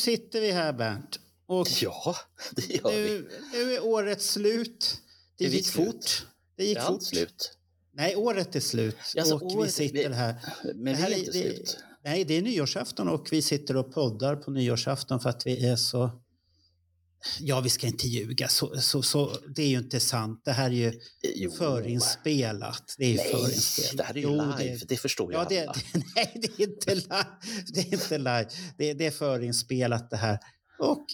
Sitter vi här Bernt. Och Ja, det gör vi. nu, nu är året slut. Det vi gick slut? fort. Det gick Är fort. slut? Nej, året är slut. Alltså, och vi året- sitter vi- här. Men Det här är är- inte det- slut. Nej, det är nyårsafton och vi sitter och poddar på nyårsafton för att vi är så... Ja, vi ska inte ljuga. Så, så, så, det är ju inte sant. Det här är ju Jo. förinspelat. Det är ju Nej, förinspelat. det här är ju Jo, live. Det, förstår ju Ja, det, alla. det, nej, det är inte live. Det är inte live. Det, det är förinspelat det här. Och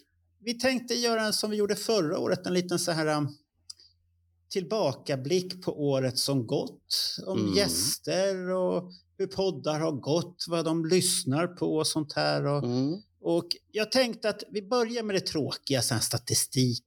vi tänkte göra som vi gjorde förra året, en liten så här um, tillbakablick på året som gått. Om Mm. gäster och hur poddar har gått, vad de lyssnar på och sånt här. Och, Mm. Och jag tänkte att vi börjar med det tråkiga, här statistik.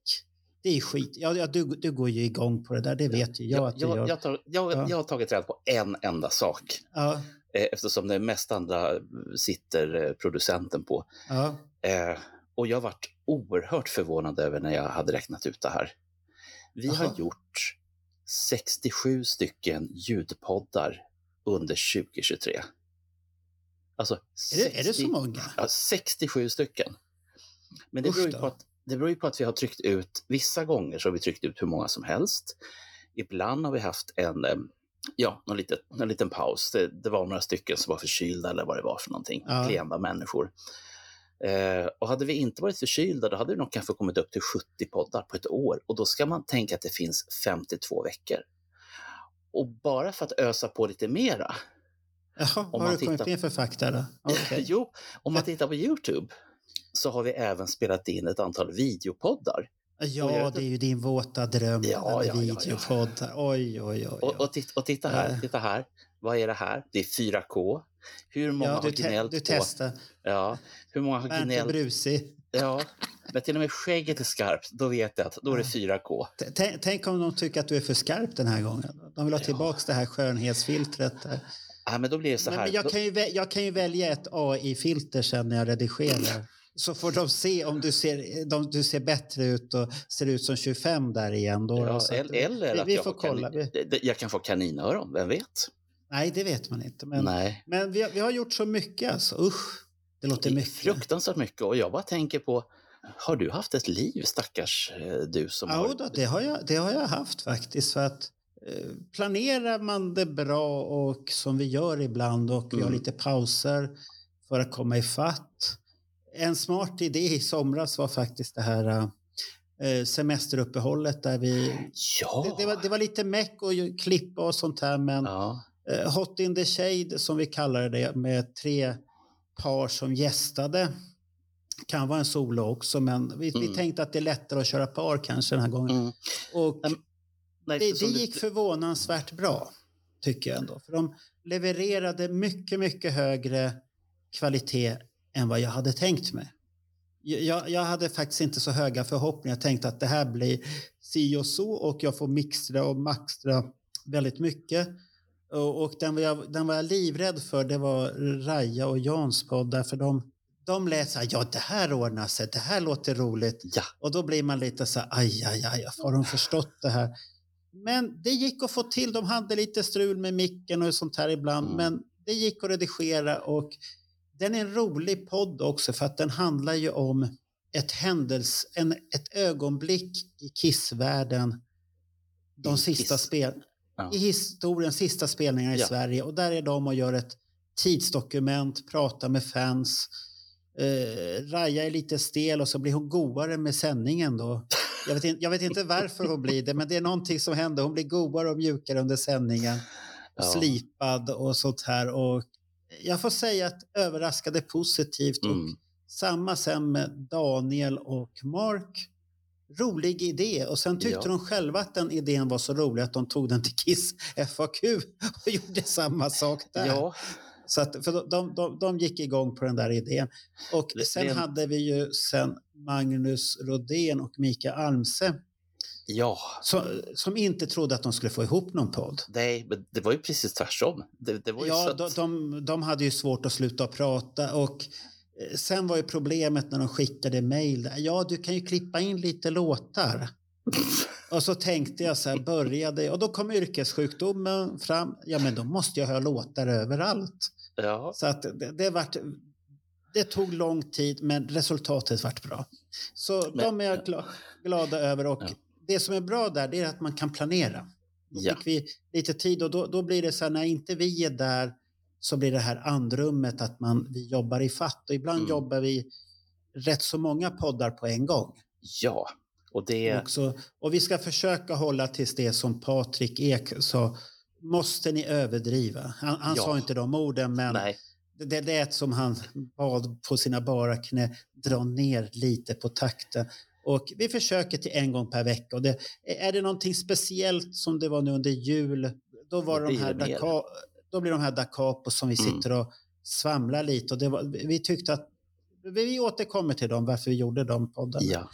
Det är skit. Ja, ja, du, du går ju igång på det där, det vet ju jag, Jag, att du jag, gör. jag, tar, jag, Ja. jag har tagit reda på en enda sak. Ja, Eh, eftersom det mest andra sitter eh, producenten på. ja. Eh, och jag varit oerhört förvånad över när jag hade räknat ut det här. Vi har Jaha. gjort 67 stycken ljudpoddar under 2023. Alltså, Är, det, är det så 60 många? Ja, 67 stycken. Men det beror, ju på att, det beror på att vi har tryckt ut, vissa gånger så har vi tryckt ut hur många som helst. Ibland har vi haft en, eh, ja, någon liten, någon liten paus. Det, det var några stycken som var förkylda eller vad det var för någonting, Ja. klenda människor. Eh, och hade vi inte varit förkylda, då hade vi nog kanske kommit upp till 70 poddar på ett år. Och då ska man tänka att det finns 52 veckor. Och bara för att ösa på lite mera, Jaha, man har du tittar- kommit med för fakta då? Okej. Jo, om man tittar på Youtube så har vi även spelat in ett antal videopoddar. Ja, det är ju din våta dröm. Ja, Ja, ja, ja, ja. videopodd. Oj, oj, oj. Och, och, titta, och titta här, Eh. titta här. Vad är det här? Det är 4K. Hur många Ja, har du, te- gnällt du på... testar. Ja, hur många har Bernt är gnällt? brusig. Ja, när till och med skägget är skarpt, då vet jag att då är det Ja. 4K. T- Tänk, tänk om de tycker att du är för skarp den här gången. De vill ha Ja. tillbaka det här skönhetsfiltret. Där. Ja, men då blir det så här. men jag, då, kan ju, jag kan ju välja ett AI-filter sen när jag redigerar. Så får de se om du ser, de, du ser bättre ut och ser ut som 25 där igen. Då, ja, att- eller eller vi, att vi jag får får, kanin, kolla. Jag kan få kaninöron, vem vet? nej, det vet man inte. Men, Nej, men vi, har- vi har gjort så mycket alltså. Usch, det låter det mycket. fruktansvärt mycket. Och jag bara tänker på, har du haft ett liv, stackars eh, du som Ja, har... då, det, har jag, det har jag haft faktiskt. För att planerar man det bra och som vi gör ibland och vi har Mm. lite pauser för att komma ifatt. En smart idé i somras var faktiskt det här eh, semesteruppehållet där vi... Ja! Det, det, var, det var lite meck och klippa och sånt här men ja. eh, Hot in the shade som vi kallar det med tre par som gästade. Kan vara en solo också men vi, vi Mm. tänkte att det är lättare att köra par kanske den här gången. Mm. Och Nej, det, det du- gick förvånansvärt bra, tycker jag ändå. För de levererade mycket, mycket högre kvalitet än vad jag hade tänkt mig. Jag, jag hade faktiskt inte så höga förhoppningar. Jag tänkte att det här blir si och så och jag får mixtra och maxtra väldigt mycket. Och, och den, var jag, den var jag livrädd för, det var Raja och Jans podd. Därför de, de lät så här, ja det här ordnar sig, det här låter roligt. Ja, Och då blir man lite så här, aj, aj, aj, har de förstått det här? Men det gick att få till, de hade lite strul med micken och sånt här ibland, Mm. men det gick att redigera och den är en rolig podd också för att den handlar ju om ett händels, en, ett ögonblick i Kissvärlden de I sista Kiss. spel, Ja. i historiens sista spelningar i Ja. Sverige och där är de och gör ett tidsdokument, pratar med fans. Eh, Raja är lite stel och så blir hon godare med sändningen då. Jag vet, inte, jag vet inte varför hon blir det, men det är någonting som händer. Hon blir godare och mjukare under sändningen. Ja. Slipad och sånt här. Och jag får säga att överraskade positivt. Och Mm. samma sen med Daniel och Mark. Rolig idé. Och sen tyckte Ja. de själva att den idén var så rolig att de tog den till Kiss FAQ och gjorde samma sak där. Ja, Så att, för de, de, de gick igång på den där idén. Och sen det- hade vi ju sen Magnus Rodén och Mikael Almse Ja, som, som inte trodde att de skulle få ihop någon podd. nej, men det var ju precis tvärtom. Det, det var ju så Ja, att, de, de, de hade ju svårt att sluta prata och eh, sen var ju problemet när de skickade mejl. Ja, du kan ju klippa in lite låtar. Och så tänkte jag så här, började, och då kom yrkessjukdomen fram. Ja, men då måste jag ha låtar överallt. Ja, Så att det, det, vart, det tog lång tid, men resultatet vart bra. Så Men- de är jag gla, glada över. Och Ja. det som är bra där, det är att man kan planera. Då Ja. fick vi lite tid och då, då blir det så här, när inte vi är där så blir det här andrummet att man, vi jobbar i fatt. Och ibland Mm. jobbar vi rätt så många poddar på en gång. ja. Och det, Också, och vi ska försöka hålla tills det som Patrik Ek sa, måste ni överdriva? Han, han Ja. sa inte de orden, men nej, det lät som han bad på sina bara knä dra ner lite på takten. Och vi försöker till en gång per vecka. Och det, är det någonting speciellt som det var nu under jul, då, var Då de här det mer. da, då blir de här da Capo som vi Mm. sitter och svamlar lite. Och det var, vi tyckte att vi återkommer till dem, varför vi gjorde de poddarna. ja.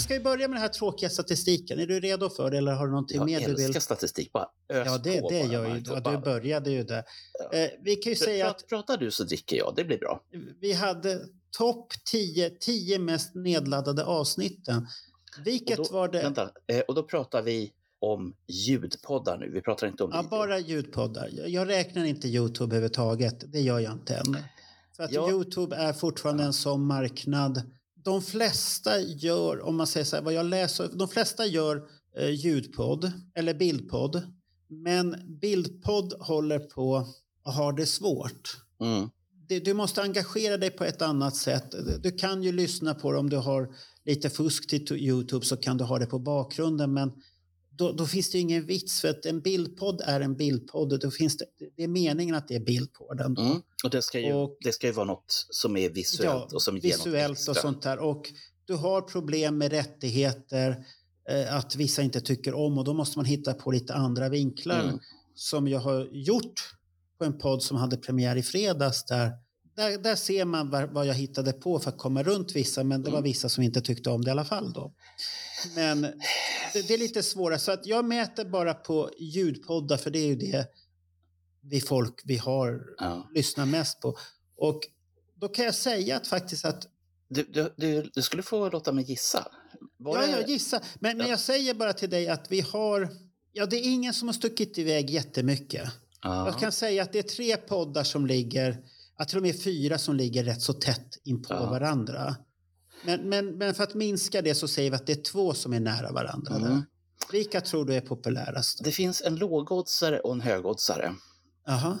Men ska vi börja med den här tråkiga statistiken? Är du redo för det eller har du någonting Jag mer du vill? älskar statistik. Bara ös Ja, det, på det gör ju ja, Du började ju där. Ja. Eh, vi kan ju säga Pra- att Pratar du så dricker jag, det blir bra. vi hade topp 10, 10 mest nedladdade avsnitten. Vilket då, var det? Vänta, eh, och då pratar vi om ljudpoddar nu, vi pratar inte om Ja, video. bara ljudpoddar. Jag, jag räknar inte Youtube överhuvudtaget. Det gör jag inte än. För att Ja. Youtube är fortfarande en sån marknad. De flesta gör, om man säger så här, vad jag läser, de flesta gör eh, ljudpodd eller bildpodd. Men bildpodd håller på och har det svårt. Mm. det, du måste engagera dig på ett annat sätt. Du kan ju lyssna på det om du har lite fusk till Youtube så kan du ha det på bakgrunden men då, då finns det ingen vits för att en bildpodd är en bildpodd. Då finns det, det är meningen att det är bild på den. Mm. Och, det ska ju, Och- det ska ju vara något som är visuellt och som ger något visuellt extra. och sånt där. Och du har problem med rättigheter, eh, att vissa inte tycker om och då måste man hitta på lite andra vinklar Mm. som jag har gjort på en podd som hade premiär i fredags. Där, där, där ser man vad, vad jag hittade på för att komma runt vissa, men det var Mm. vissa som inte tyckte om det i alla fall. Då. Men det, det är lite svårare, så att jag mäter bara på ljudpoddar för det är ju det vi folk vi har Ja. lyssnar mest på. Och då kan jag säga att faktiskt att Du, du, du, du skulle få låta mig gissa. Var Ja, jag gissar. Men, men Ja. jag säger bara till dig att vi har... Ja, det är ingen som har stuckit iväg jättemycket. Ja. Jag kan säga att det är tre poddar som ligger... Jag tror de är fyra som ligger rätt så tätt in på Ja. varandra. Men, men, men för att minska det så säger vi att det är två som är nära varandra. Mm. Vilka tror du är populärast? Det finns en lågoddsare och en högoddsare. Aha.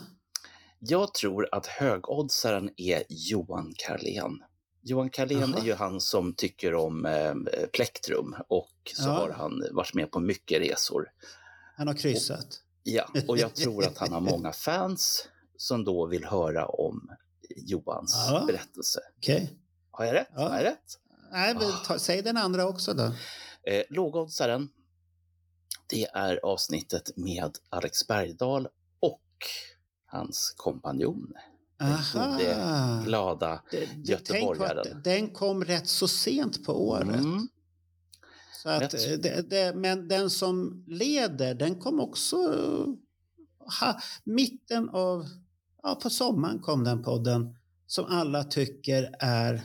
Jag tror att högoddsaren är Johan Carlén. Johan Carlén Aha. är ju han som tycker om eh, plektrum och så Ja. har han varit med på mycket resor. Han har kryssat. Ja, och jag tror att han har många fans som då vill höra om Johans Ja. berättelse. Okej. Har jag rätt? Ja. Har jag rätt? Nej, men ta, säg den andra också då. Eh, lågoddsaren, det är avsnittet med Alex Bergdahl och hans kompanjon. Aha. gode, Glada. Det- det- Tänk göteborgaren. att den kom rätt så sent på året. Mm. Så att, eh, det, det, men den som leder, den kom också... Ha, mitten av... Ja, på sommaren kom den podden som alla tycker är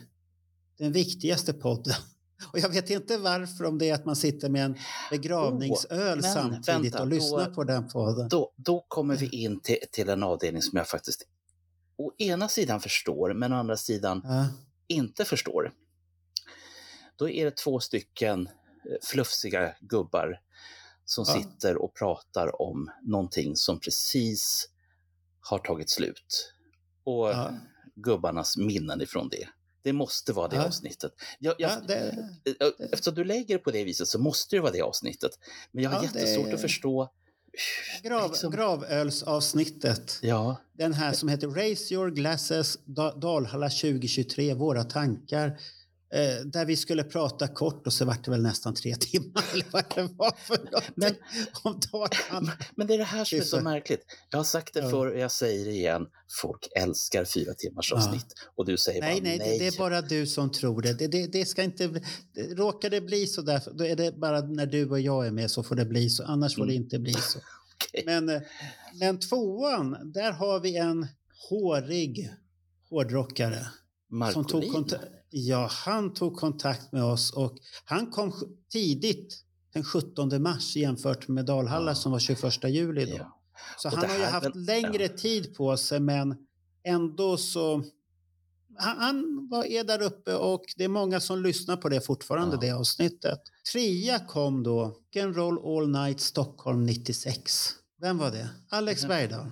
den viktigaste podden. Och jag vet inte varför, om det är att man sitter med en begravningsöl men samtidigt vänta, och lyssnar då- på den podden. Då, då kommer vi in till, till en avdelning som jag faktiskt å ena sidan förstår, men å andra sidan Ja, inte förstår. Då är det två stycken eh, flufsiga gubbar som Ja. sitter och pratar om någonting som precis har tagit slut. Och ja, gubbarnas minnen ifrån det. Det måste vara det Ja. avsnittet. Jag, jag, ja, det, eh, Eftersom du lägger det på det viset så måste det vara det avsnittet. Men jag har Ja, det- jättesvårt att förstå. grav, liksom- Gravölsavsnittet. Ja, Den här som heter Raise your glasses, Da- Dalhalla 2023, våra tankar. Eh, där vi skulle prata kort och så vart det väl nästan tre timmar eller vad det var för Men- om dagen. Men det är det här som är så märkligt. Jag har sagt det Ja. förr och jag säger det igen. Folk älskar fyra timmars Ja. avsnitt. Och du säger Nej, bara nej, nej. det, är bara du som tror det. Det, det, det ska inte... Det, råkar det bli så där, då är det bara när du och jag är med så får det bli så. Annars får det Mm. inte bli så. Okej. Men, eh, men tvåan, där har vi en hårig hårdrockare. Som tog Markolin. Ja, han tog kontakt med oss och han kom tidigt den 17 mars jämfört med Dalhalla Ja. som var 21 juli då. Ja. Så han har ju haft väl- längre ja. tid på sig men ändå så... Han, han var, är där uppe och det är många som lyssnar på det fortfarande, det avsnittet. Trea kom då, Rock'n'Roll All Night Stockholm 96. Vem var det? Alex Ja. Bergdahl.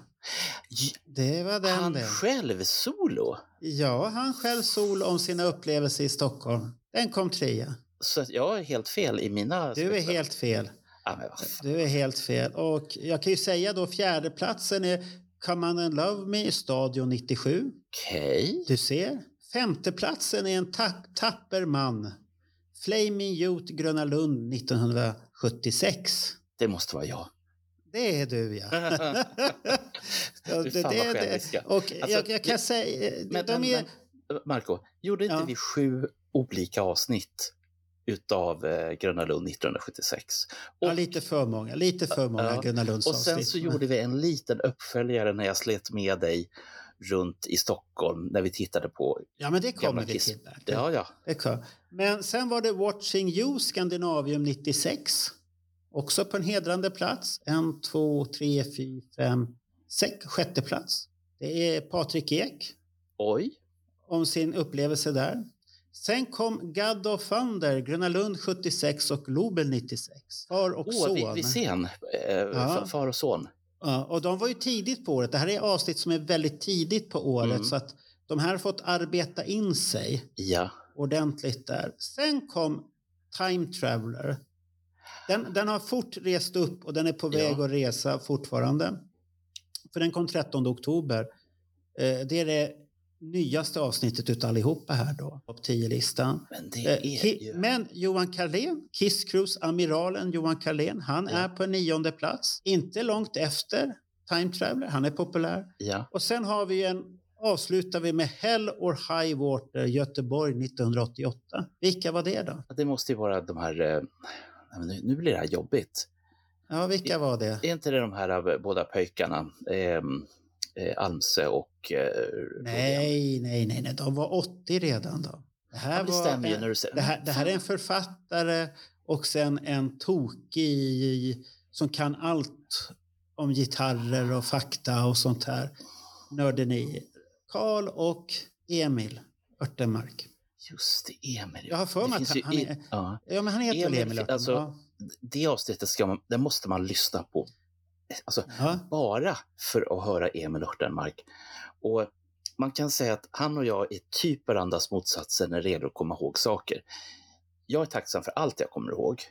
Det var den Han det. själv solo. Ja, han själv sol om sina upplevelser i Stockholm. Den kom trea. Så jag är helt fel i mina... Du är helt fel. Ja. Du är helt fel. Och jag kan ju säga då fjärdeplatsen är Come On and Love Me i Stadion 97. Okej. Du ser. Femteplatsen är en ta- tapper man. Flaming Youth Gröna Lund 1976. Det måste vara jag. Det är du ja. Det- det- det-. Och Alltså, jag, jag kan säga, Men, de är, men, Marco, gjorde inte Ja. vi sju olika avsnitt utav eh, Gröna Lund 1976? Och, ja, lite för många, lite för många Ja, Gröna Lunds och sen avsnitt. så gjorde vi en liten uppföljare när jag slet med dig runt i Stockholm när vi tittade på... Ja, men det kommer vi till. Ja, ja. Det kom. Men sen var det Watching You Scandinavium 96. Också på en hedrande plats. En, två, tre, fyra, fem, sex, sjätte plats. Det är Patrik Ek Oj. om sin upplevelse där. Sen kom God of Thunder, Gröna Lund 76 och Lobel 96. Far och Åh, son. vi, vi sen. Eh, Ja. Far och son. Ja, och de var ju tidigt på året. Det här är avsnitt som är väldigt tidigt på året Mm. så att de här har fått arbeta in sig Ja. ordentligt där. Sen kom Time Traveler. Den, den har fort rest upp och den är på väg Ja. att resa fortfarande. För den kom 13 oktober. Eh, det är det nyaste avsnittet utav allihopa här då. Topp 10-listan. Men Eh, ju... Men Johan Carlén, Kiss Cruise amiralen Johan Carlén, han Ja. är på nionde plats. Inte långt efter Time Traveler, han är populär. Ja. Och sen har vi en, avslutar vi med Hell or High Water Göteborg 1988. Vilka var det då? Det måste ju vara de här... Nu, nu blir det här jobbigt. Ja, vilka var det? Är inte det de här eh, båda pojkarna? ehm, Eh, Almse och... Eh? Nej, nej, nej, nej, de var 80 redan då. Det här, Ja, det var stämmer ju när du säger... det här, det här är en författare och sen en tokig som kan allt om gitarrer och fakta och sånt här. Nörderi. Karl och Emil Örtenmark. Just det, Emil. Jag har för mig att han är- Ja. Ja, men han heter Emil, Emil alltså- ja. Det avsnittet ska man, det måste man lyssna på. Alltså, Ja. bara för att höra Emil Örtenmark. Och man kan säga att han och jag är typ varandras motsatser när det gäller att komma ihåg saker. Jag är tacksam för allt jag kommer ihåg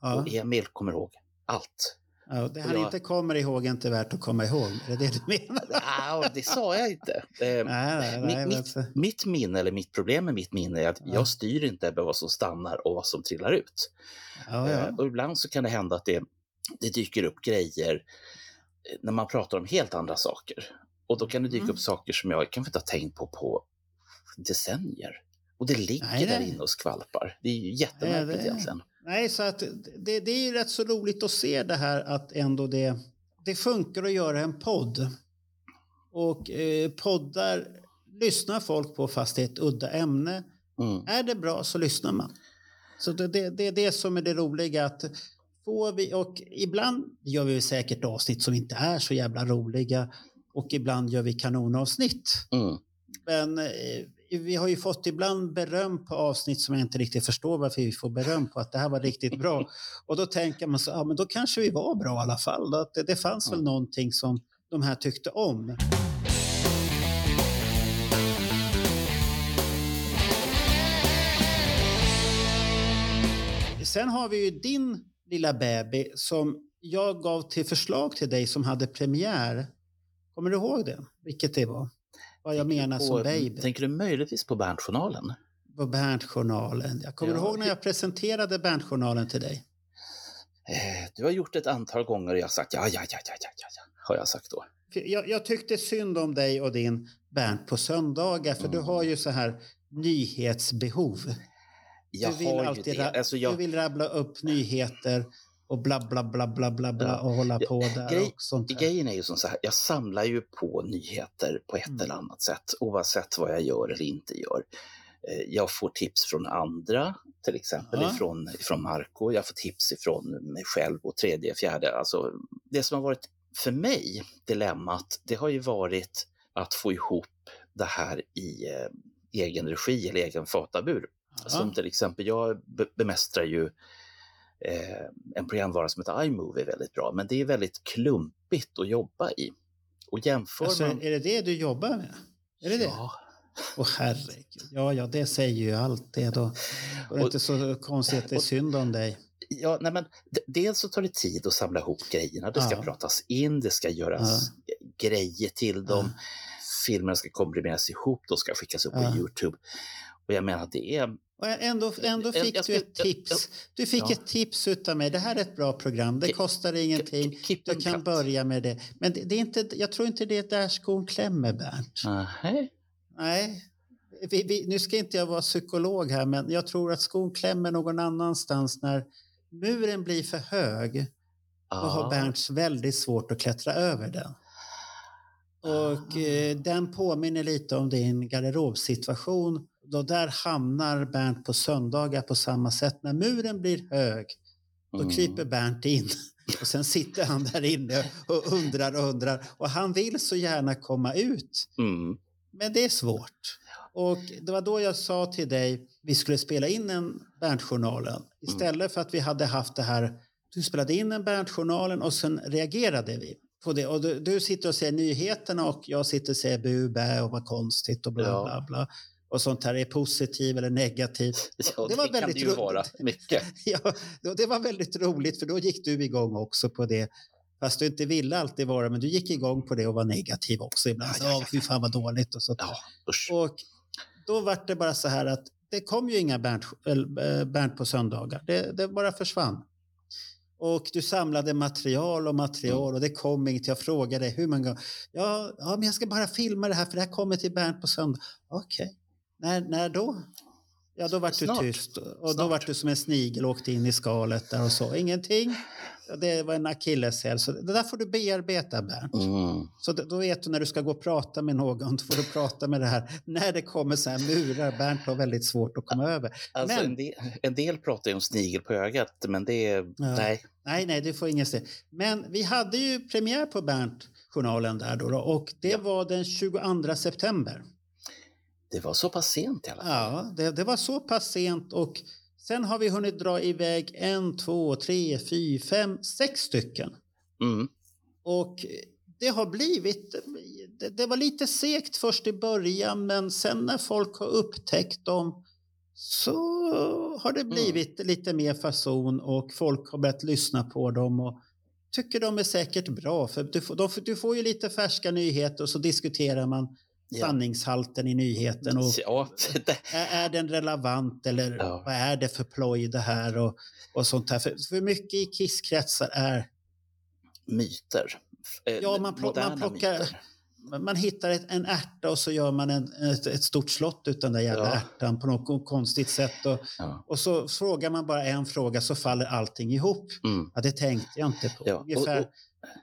och Emil kommer ihåg allt. Ja, det han jag- inte kommer ihåg är inte värt att komma ihåg. Är det det du menar? Ah, det sa jag inte. Eh, Nej, nej, nej, mitt, alltså. mitt minne, eller mitt problem med mitt minne är att Ja. jag styr inte över vad som stannar och vad som trillar ut. Ja, ja. Och ibland så kan det hända att det, det dyker upp grejer eh, när man pratar om helt andra saker. Och då kan det dyka Mm. upp saker som jag kanske inte har tänkt på på decennier. Och det ligger Nej, där inne och skvalpar. Det är ju jättemärkligt egentligen. Nej, så att det, det är ju rätt så roligt att se det här att ändå det, det funkar att göra en podd. Och eh, poddar lyssnar folk på fast det är ett udda ämne. Mm. Är det bra så lyssnar man. Så det, det, det är det som är det roliga. att får vi, och Ibland gör vi säkert avsnitt som inte är så jävla roliga och ibland gör vi kanonavsnitt. Mm. Men eh, vi har ju fått ibland beröm på avsnitt som jag inte riktigt förstår varför vi får beröm på att det här var riktigt bra. Och då tänker man så, ja men då kanske vi var bra i alla fall. Att det, det fanns väl någonting som de här tyckte om. Sen har vi ju din lilla baby som jag gav till förslag till dig som hade premiär. Kommer du ihåg det? Vilket det var? Vad jag menar som Och, baby. tänker du möjligtvis på Berntjournalen? på Berntjournalen. Jag kommer Ja, ihåg när jag presenterade Berntjournalen till dig. Eh, Du har gjort det ett antal gånger och jag har sagt ja, ja, ja, ja, ja, ja, har jag sagt då. Jag, jag tyckte synd om dig och din Bernt på söndagar för du Mm. har ju så här nyhetsbehov. Jag du vill alltid ra- Alltså jag, Du vill rabbla upp nyheter och bla bla bla bla bla bla och hålla på där grej- och sånt där. Grejen är ju som så här, jag samlar ju på nyheter på ett Mm. eller annat sätt oavsett vad jag gör eller inte gör. Eh, Jag får tips från andra, till exempel Ja. ifrån, ifrån Marco. Jag får tips ifrån mig själv och tredje, fjärde. Alltså, det som har varit för mig dilemmat, det har ju varit att få ihop det här i eh, egen regi eller egen fatabur. Ja. Som till exempel, jag be- bemästrar ju eh, en programvara som heter iMovie väldigt bra, men det är väldigt klumpigt att jobba i. Och jämför Alltså, man... är det det du jobbar med? Är det det? Ja, Åh herregud. Ja, ja, det säger ju allt det då. Det är Och- inte så konstigt att det är och- synd om dig. ja nej men, dels så tar det tid att samla ihop grejerna. Det ska Ja. pratas in, det ska göras grejer till dem. Ja. Filmerna ska komprimeras ihop, de ska skickas upp Ja. på Youtube. Och jag menar, det är... Och ändå, ändå Jag- fick jag du ska- ett tips. Du fick Ja. ett tips utav mig. Det här är ett bra program. Det kostar ingenting. Du kan börja med det. Men det, det är inte, jag tror inte det är där skon klämmer, Bernt. Nähä. Nej. Vi, vi, nu ska inte jag vara psykolog här, men jag tror att skon klämmer någon annanstans när muren blir för hög. Då har. Bernt väldigt svårt att klättra över den. Och eh, den påminner lite om din garderobsituation. Då där hamnar Bernt på söndagar på samma sätt. När muren blir hög, då Mm. kryper Bernt in. Och sen sitter han där inne och undrar och undrar. Och han vill så gärna komma ut. Mm. Men det är svårt. Och det var då jag sa till dig, vi skulle spela in en Berntjournalen. Istället för att vi hade haft det här, du spelade in en Berntjournalen och sen reagerade vi på det. Och du, du sitter och säger nyheterna och jag sitter och säger bu, bä och vad konstigt och bla bla bla. Och sånt här är positiv eller negativ. Ja, det, var det väldigt ju roligt. vara mycket. Ja, det var väldigt roligt för då gick du igång också på det. Fast du inte ville alltid vara, men du gick igång på det och var negativ också ibland. Ja, ja, fy fan vad dåligt och så. Ja. Och då var det bara så här att det kom ju inga Bernt, eh, Bernt på söndagar. Det, det bara försvann. Och du samlade material och material och det kom inget. Jag frågade hur många gånger. Ja, ja, men jag ska bara filma det här för det här kommer till Bernt på söndag. Okej. När, när då? Ja, då vart du tyst. Och då Snart. vart du som en snigel och åkte in i skalet där och så. Ingenting. Ja, Det var en akilleshäl. Så det där får du bearbeta, Bernt. Mm. Så då då vet du när du ska gå och prata med någon, då får du prata med det här. När det kommer så här murar, Bernt har väldigt svårt att komma över. Alltså, Men- en, del, en del pratar ju om snigel på ögat, men det är... Nej. Nej, nej, du får ingen se. Men vi hade ju premiär på Bernt-journalen där då, då och det Ja. var den 22 september. Det var så pass sent i alla fall. Ja, det, det var så pass sent och sen har vi hunnit dra iväg en, två, tre, fyra, fem, sex stycken. Mm. Och det har blivit, det, det var lite segt först i början men sen när folk har upptäckt dem så har det blivit lite mer fason och folk har börjat lyssna på dem och tycker de är säkert bra. För du får, de, du får ju lite färska nyheter och så diskuterar man. Sanningshalten i nyheten och Ja, är, den relevant eller Ja. vad är det för ploj det här och, och sånt här. För, för mycket i kisskretsar är myter. Eh, Ja, man, plock, man, plockar, myter. man hittar ett, en ärta och så gör man en, ett, ett stort slott ut den där jävla Ja. ärtan på något konstigt sätt. Och, Ja. och så frågar man bara en fråga så faller allting ihop. Mm. Ja, det tänkte jag inte på. Ja, och- Ungefär, och-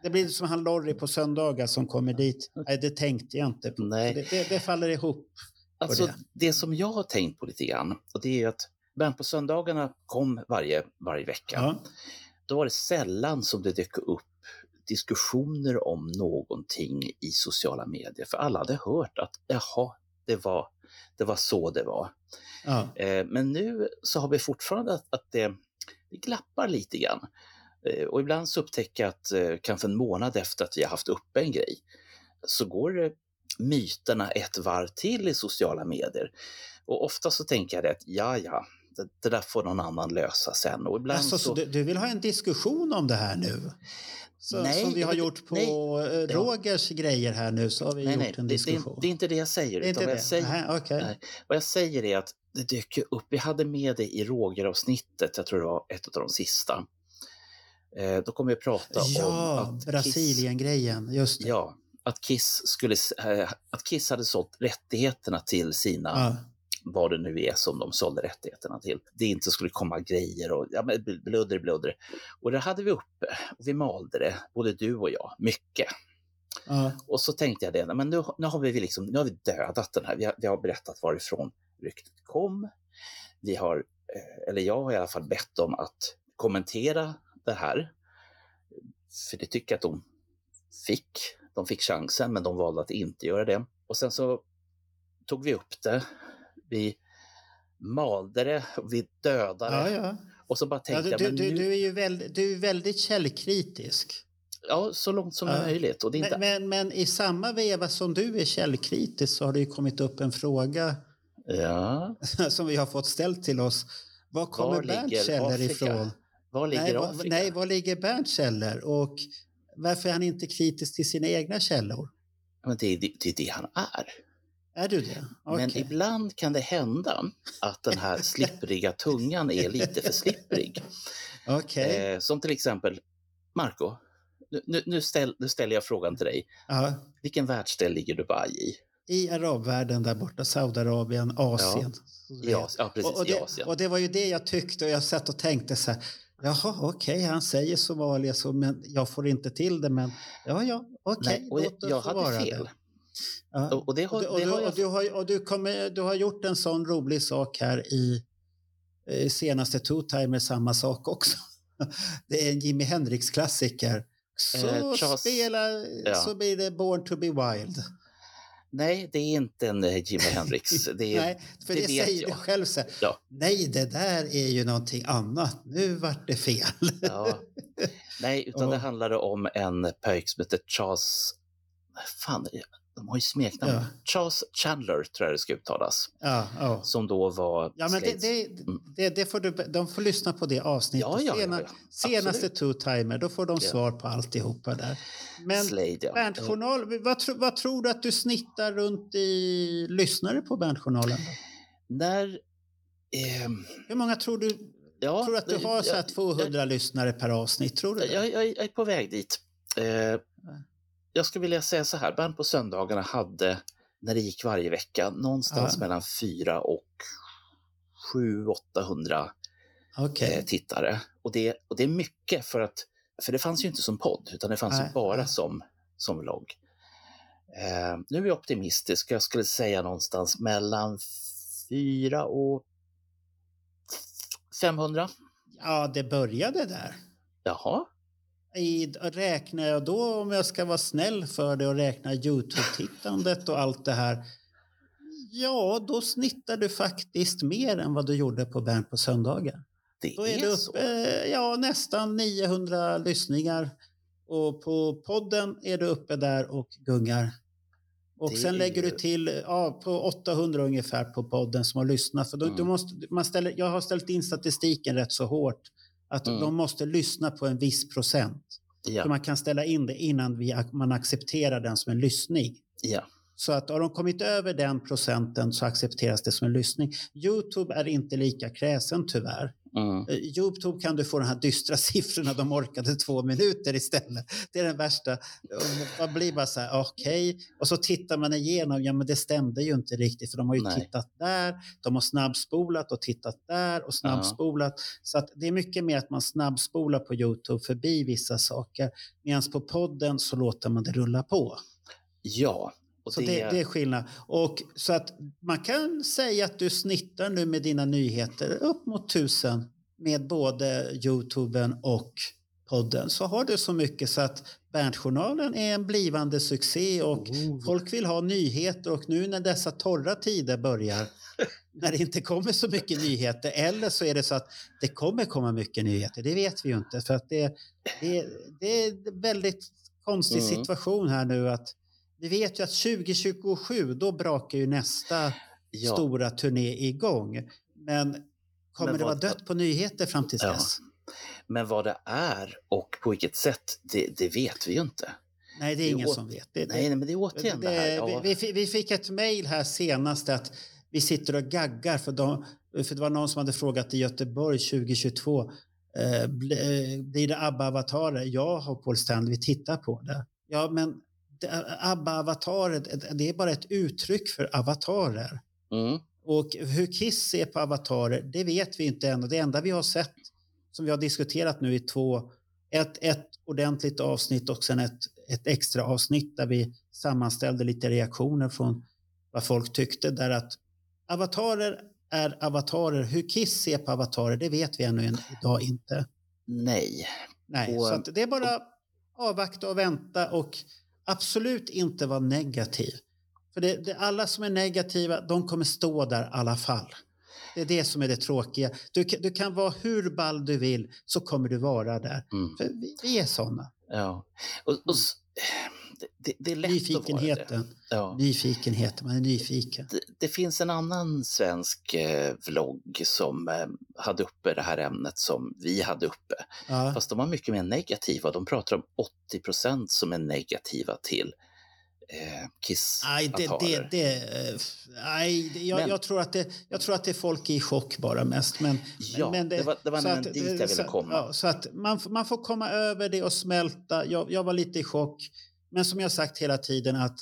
det blir som han Lorry på söndagar som kommer dit. Nej, det tänkte jag inte på. Nej. Det, det, det faller ihop. Alltså, det. det. som jag har tänkt på lite grann, och det är att Bernt på söndagarna kom varje, varje vecka. Ja. Då var det sällan som det dök upp diskussioner om någonting i sociala medier. För alla hade hört att jaha, det var, det var så det var. Ja. Eh, men nu så har vi fortfarande att, att det, det glappar lite grann. Eh, och ibland så upptäcker jag att eh, kanske en månad efter att vi har haft uppe en grej så går eh, myterna ett varv till i sociala medier. Och ofta så tänker jag det att ja, ja, det, det där får någon annan lösa sen. Och ibland Alltså, så... du, du vill ha en diskussion om det här nu? Så, Nej, som vi har gjort på nej. Rogers grejer här nu så har vi nej, gjort nej, en det, det, diskussion. är- det är inte det jag säger. Det är inte vad, det? jag säger Nej, okej. nej. vad jag säger är att det ju upp, vi hade med det i Roger-avsnittet, jag tror det var ett av de sista. Eh, då kom vi att prata Ja, om att Brasilien-grejen. Just det. ja, att, Kiss skulle, eh, att Kiss hade sålt rättigheterna till sina, Ja. vad det nu är som de sålde rättigheterna till. Det inte skulle komma grejer och ja, men bl- bludder, bludder. Och det hade vi uppe och vi malde det, både du och jag, mycket. Ja. Och så tänkte jag det, men nu, nu, har vi liksom, nu har vi dödat den här. Vi har, vi har berättat varifrån ryktet kom. Vi har, eh, eller jag har i alla fall bett dem att kommentera det här. För det tycker jag att de fick. De fick chansen, men de valde att inte göra det. Och sen så tog vi upp det. Vi malde det, vi dödade Ja, ja. Och så bara Ja, tänkte du, jag, du, men du, nu, du är ju väldigt, du är väldigt källkritisk. ja, så långt som Ja. möjligt. Och det är inte, Men, men, men i samma veva som du är källkritisk så har det ju kommit upp en fråga ja, som vi har fått ställt till oss. Var kommer Bernt källor ifrån? Var ligger Nej, var, Afrika? nej, var ligger Bernt källor? Och varför är han inte kritisk till sina egna källor? Men det, är det, det det han är. Är du det? Men Okej. ibland kan det hända att den här slippriga tungan är lite för slipprig. Okej. Eh, som till exempel, Marco, nu, nu, ställ, nu ställer jag frågan till dig. Ja, Vilken världsdel ligger Dubai i? I arabvärlden där borta, Saudiarabien, Asien. Asien, ja, precis, och, och, det, Asien. och det var ju det jag tyckte och jag satt och tänkte så här. Jaha, okej, han säger Somalia så, men jag får inte till det. Men ja, ja, okej, jag, låt det jag hade fel. det. Ja. Och, det har, Och, du, och, det du, har och, jag... du, har, och du, kommer, du har gjort en sån rolig sak här i eh, senaste Two Timer, samma sak också. Det är en Jimi Hendrix-klassiker. Så Eh, Charles- spela, ja. så blir det Born to be wild. Nej, det är inte en eh, Jimi Hendrix. Det är, Nej, för det det, säger jag. du själv. Så här, Ja. Nej, det där är ju någonting annat. Nu vart det fel. Ja. Nej, utan det Ja. handlade om en pojk som heter Charles... Fan, de har ju smeknamn. Ja. Charles Chandler tror jag det ska uttalas. Ja, ja. Som då var Ja, men det, det, Mm. det, det får du, de får lyssna på det avsnittet. Ja, ja, Sena. Senaste two-timer, då får de svar på alltihopa där. Men Slade, ja. Bernt Eh, Journal, vad, tro, vad tror du att du snittar runt i lyssnare på Bernt Journalen? då? När... ehm, Hur många tror du, tror du att du har så här jag, 200 lyssnare per avsnitt? Tror du jag, jag, jag är på väg dit. Eh, jag skulle vilja säga så här, Bernt på söndagarna hade, när det gick varje vecka, någonstans Ja. mellan 4 och 700-800 Okej. eh, tittare. Och det, och det är mycket för att, för det fanns ju inte som podd, utan det fanns Nej, ju bara som, som vlogg. Eh, nu är jag optimistisk, jag skulle säga någonstans mellan 4 och 500. Ja, det började där. Jaha, I, räknar jag då, om jag ska vara snäll för det och räkna Youtube-tittandet och allt det här. Ja, då snittar du faktiskt mer än vad du gjorde på Bernt på söndagar. det Då är är det uppe, ja, nästan 900 lyssningar. Och på podden är du uppe där och gungar. Och Det sen lägger du till ja, på 800 ungefär på podden som har lyssnat. För då, Mm. du måste, man ställer, jag har ställt in statistiken rätt så hårt. Att Mm. de måste lyssna på en viss procent. Ja, Så man kan ställa in det innan vi, man accepterar den som en lyssning. ja. Så att har de kommit över den procenten så accepteras det som en lyssning. Youtube är inte lika kräsen tyvärr. Mm. Eh, Youtube kan du få de här dystra siffrorna, de orkade två minuter istället. Det är den värsta. Man blir bara så här, okej. Och så tittar man igenom, ja men det stämde ju inte riktigt för de har ju Nej. tittat där, de har snabbspolat och tittat där och snabbspolat. Så att det är mycket mer att man snabbspolar på Youtube förbi vissa saker. Medan på podden så låter man det rulla på. ja. Och Så det, det är skillnad. Och så att man kan säga att du snittar nu med dina nyheter upp mot tusen med både Youtuben och podden. Så har du så mycket så att Berntjournalen är en blivande succé och Oh. folk vill ha nyheter och nu när dessa torra tider börjar när det inte kommer så mycket nyheter eller så är det så att det kommer komma mycket nyheter. Det vet vi ju inte för att det, det, det är en väldigt konstig Mm. situation här nu att vi vet ju att 2027 då brakar ju nästa ja. stora turné igång. Men kommer Men det vara vad- dött på nyheter fram tills Ja. dess? Men vad det är och på vilket sätt, det, det vet vi ju inte. Nej, det är Det är ingen å- som vet. Det, det- Nej, nej, men det är återigen det, här. Ja. vi, vi, fick ett mejl här senast att vi sitter och gaggar för, de, för det var någon som hade frågat i Göteborg 2022 eh, blir det ABBA-avatarer? Ja, har Paul Stanley, vi tittar på det. Ja, men ABBA-avatarer, det är bara ett uttryck för avatarer. Mm. Och hur Kiss ser på avatarer, det vet vi inte än. Och det enda vi har sett, som vi har diskuterat nu i två, ett, ett ordentligt avsnitt och sen ett, ett extra avsnitt där vi sammanställde lite reaktioner från vad folk tyckte, där att avatarer är avatarer. Hur Kiss ser på avatarer, det vet vi ännu idag inte. Nej. Nej, och, så det är bara och, avvakta och vänta och absolut inte vara negativ. För det, det, alla som är negativa, de kommer stå där i alla fall. Det är det som är det tråkiga. Du, du kan vara hur ball du vill, så kommer du vara där. Mm. För vi, vi är såna. Ja. Och, och det, det, är lätt Nyfikenheten. Att vara det. Ja. Nyfikenheten, man är nyfiken. Det, det finns en annan svensk eh, vlogg som eh, hade uppe det här ämnet som vi hade uppe. Ja. Fast de var mycket mer negativa. De pratar om 80 procent som är negativa till eh, kiss Nej, det, det, det, nej jag, men, jag, tror att det, jag tror att det är folk i chock bara mest. Men, ja, men det, det var, det var dit jag ville så, komma. Ja, så att man, man får komma över det och smälta. Jag, jag var lite i chock. Men som jag sagt hela tiden att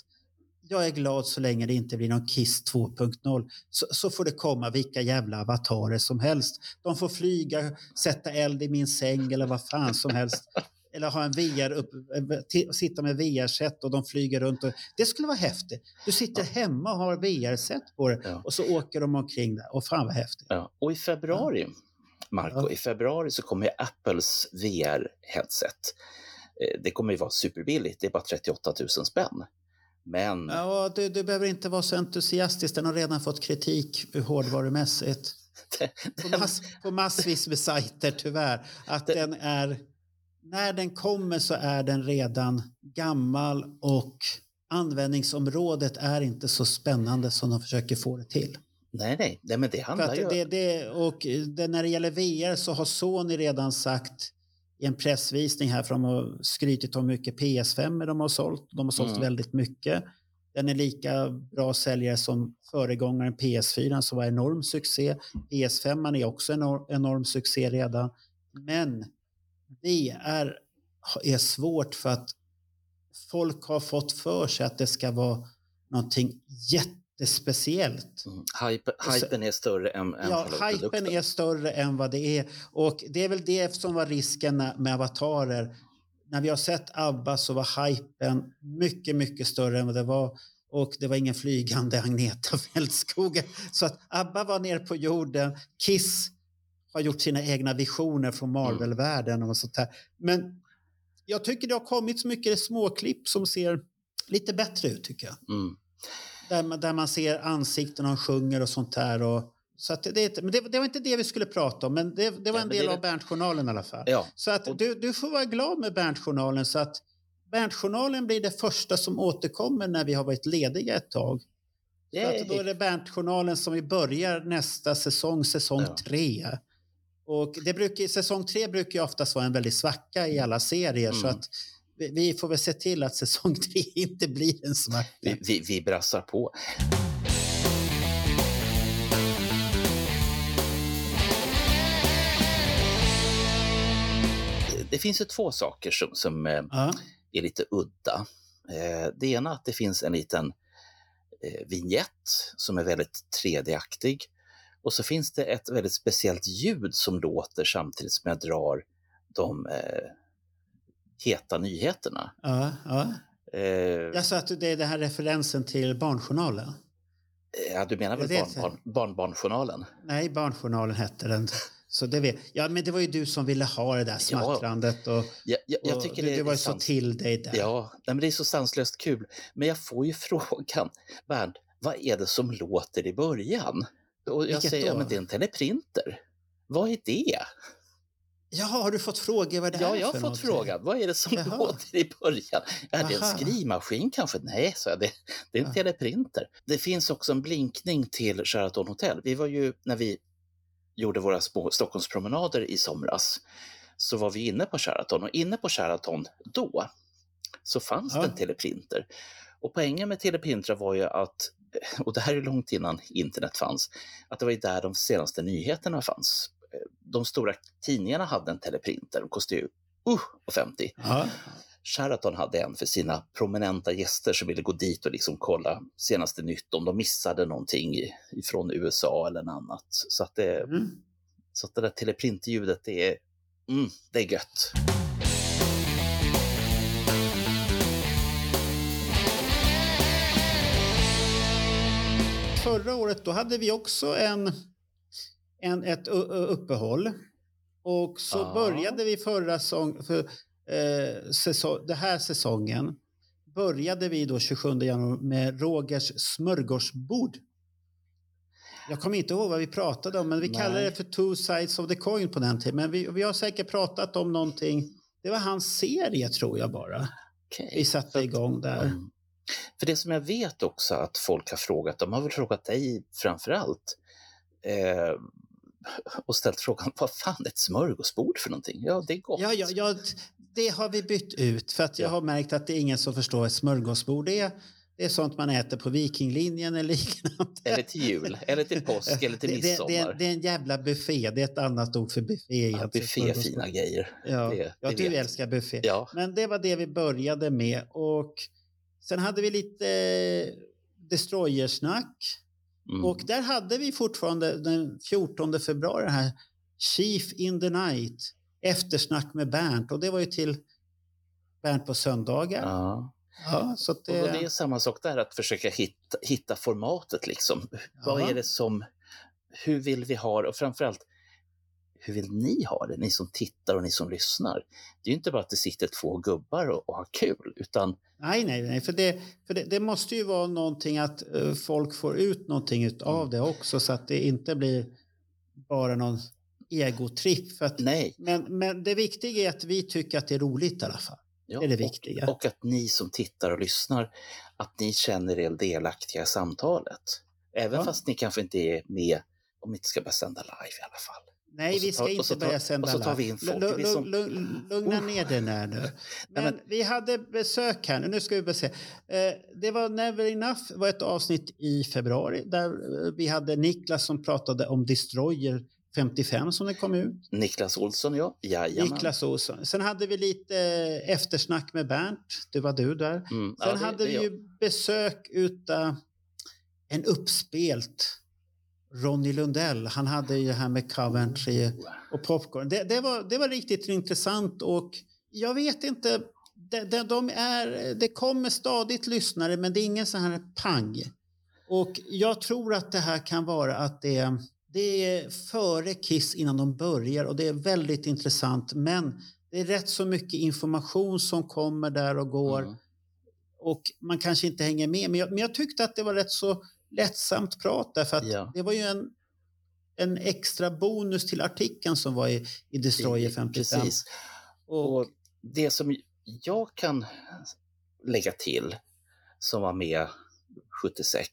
jag är glad så länge det inte blir någon Kiss 2.0 så, så, får det komma vilka jävla avatarer som helst. De får flyga, sätta eld i min säng eller vad fan som helst. Eller ha en VR upp, sitta med VR-set och de flyger runt. Och, det skulle vara häftigt. Du sitter ja. hemma och har VR-set på det ja. och så åker de omkring där. Och fan vad häftigt. Ja. Och i februari, Marco, i februari så kommer Apples VR-headset. Eh, det kommer ju vara superbilligt, det är bara 38 000 spänn. Men... Ja, du, du behöver inte vara så entusiastisk, den har redan fått kritik hårdvarumässigt. på, mass, på massvis med sajter tyvärr. Att den är... När den kommer så är den redan gammal och användningsområdet är inte så spännande som de försöker få det till. Nej, nej, nej men det handlar ju... Det, det, och det, när det gäller VR så har Sony redan sagt i en pressvisning här för de har skrytit om hur mycket PS5 de har sålt. De har sålt mm. väldigt mycket. Den är lika bra säljare som föregångaren PS4 som var enorm succé. PS5 är också en enorm, succé redan. Men det är, är svårt för att folk har fått för sig att det ska vara någonting jätte det är speciellt. Mm. Hype, hypen är större än, än Ja, hypen produkten. är större än vad det är. Och det är väl det som var risken med avatarer. När vi har sett ABBA så var hypen mycket, mycket större än vad det var. Och det var ingen flygande Agneta Fältskog. Så att ABBA var nere på jorden. Kiss har gjort sina egna visioner från mm. Marvel-världen och sånt här. Men jag tycker det har kommit så mycket småklipp som ser lite bättre ut tycker jag. Mm. Där man, där man ser ansikten och sjunger och sånt där. Och, så att det, men det, det, var inte det vi skulle prata om, men det, det var ja, en del det... av Berntjournalen i alla fall. Ja. Så att du, du får vara glad med Berntjournalen. Så att Berntjournalen blir det första som återkommer när vi har varit lediga ett tag. Så att då är det Berntjournalen som vi börjar nästa säsong, säsong ja. tre. Och det brukar, säsong tre brukar ju oftast vara en väldigt svacka i alla serier. Mm. Så att vi får väl se till att säsong tre inte blir en smärta. Vi, vi, vi brassar på. Det finns ju två saker som, som ja. är lite udda. Eh, det ena är att det finns en liten eh, vignett som är väldigt 3D-aktig. Och så finns det ett väldigt speciellt ljud som låter samtidigt som jag drar de eh, heta nyheterna. Ja, ja. Eh, jag sa att det är den här referensen till Barnjournalen. Ja, du menar väl barn, barn, Barnbarnjournalen? Nej, Barnjournalen hette den. Så det, vet, ja, men det var ju du som ville ha det där smattrandet. Och, ja, jag, jag tycker och det, du, var ju så till dig där. Ja, men det är så sanslöst kul. Men jag får ju frågan, Bernt, vad är det som låter i början? Och jag Vilket säger, då? ja men det är en teleprinter. Vad är det? Jaha, har du fått fråga vad det ja, är Ja, jag har fått frågan. Vad är det som Jaha. låter i början? Är det en skrivmaskin kanske? Nej, så jag. Det, det är en ja. teleprinter. Det finns också en blinkning till Sheraton Hotel. Vi var ju, när vi gjorde våra små Stockholmspromenader i somras, så var vi inne på Sheraton och inne på Sheraton då så fanns ja. det en teleprinter. Och poängen med teleprintrar var ju att och det här är långt innan internet fanns, att det var där de senaste nyheterna fanns. De stora tidningarna hade en teleprinter, de kostade ju uh, 50. Ja. Sheraton hade en för sina prominenta gäster som ville gå dit och liksom kolla senaste nytt om de missade någonting från USA eller något annat. Så att det, Mm. så att det där teleprintljudet, det är, mm, det är gött. Förra året då hade vi också en, en, ett uppehåll. Och så Ja. började vi förra säsong, för, eh, säsong, den här säsongen började vi då 27 januari med Rogers smörgåsbord. Jag kommer inte ihåg vad vi pratade om, men vi Nej. kallade det för two sides of the coin på den tiden. Men vi, vi har säkert pratat om någonting. Det var hans serie tror jag bara. Okej. Vi satte igång där. Mm. För det som jag vet också att folk har frågat, de har väl frågat dig framför allt, eh, och ställt frågan, vad fan är ett smörgåsbord för någonting? Ja, det är gott. Ja, ja, ja, det har vi bytt ut för att jag Ja. har märkt att det är ingen som förstår ett smörgåsbord. Det är, det är sånt man äter på Vikinglinjen eller liknande. Eller till jul, eller till påsk, eller till Det, det, det, midsommar. det är en jävla buffé. Det är ett annat ord för buffé. Ja, buffé är fina grejer. Ja, det- ja du vet. älskar buffé. Ja, Men det var det vi började med. Och sen hade vi lite eh, destroyersnack. Mm. Och där hade vi fortfarande den 14 februari den här Chief in the night. Eftersnack med Bernt. Och det var ju till Bernt på söndagar. ja. Ja, så att Och det, det är samma sak där, att försöka hitta, hitta formatet. Liksom. Vad Ja. är det som, hur vill vi ha det? Och framförallt, hur vill ni ha det, ni som tittar och ni som lyssnar? Det är ju inte bara att det sitter två gubbar och, och har kul, utan Nej, nej, nej. För, det, för det, det måste ju vara någonting att eh, folk får ut någonting av Mm. det också så att det inte blir bara någon egotripp. För att, nej. men, men det viktiga är att vi tycker att det är roligt i alla fall. Ja, Det är det och- viktiga. Och att ni som tittar och lyssnar, att ni känner er delaktiga i samtalet. Även Ja. fast ni kanske inte är med, om ni inte ska börja sända live i alla fall. Nej, vi ska och inte börja sända och så tar vi in folk. Lu- Det blir lu- som- lu- Lugna Uh. ner dig nu. Men, men- vi hade besök här nu. Nu ska vi se. Eh, det var Never Enough var ett avsnitt i februari där eh, vi hade Niklas som pratade om Destroyer 55 som den kom ut. Niklas Olsson, ja. Jajamän. Niklas Olsson. Sen hade vi lite eh, eftersnack med Bernt. Det var du där. Mm, ja, Sen det- hade det vi jag. ju besök utav en uppspelt Ronny Lundell. Han hade ju det här med Coventry och popcorn. Det, det, var, det var riktigt intressant och jag vet inte. De, de, de är, det kommer stadigt lyssnare men det är ingen sån här pang. Och jag tror att det här kan vara att det, det är före Kiss innan de börjar och det är väldigt intressant. Men det är rätt så mycket information som kommer där och går Mm. och man kanske inte hänger med. Men jag, men jag tyckte att det var rätt så lättsamt prat därför att Ja. det var ju en, en extra bonus till artikeln som var i, i Destroyer 55. Precis. Och, Och det som jag kan lägga till, som var med 76,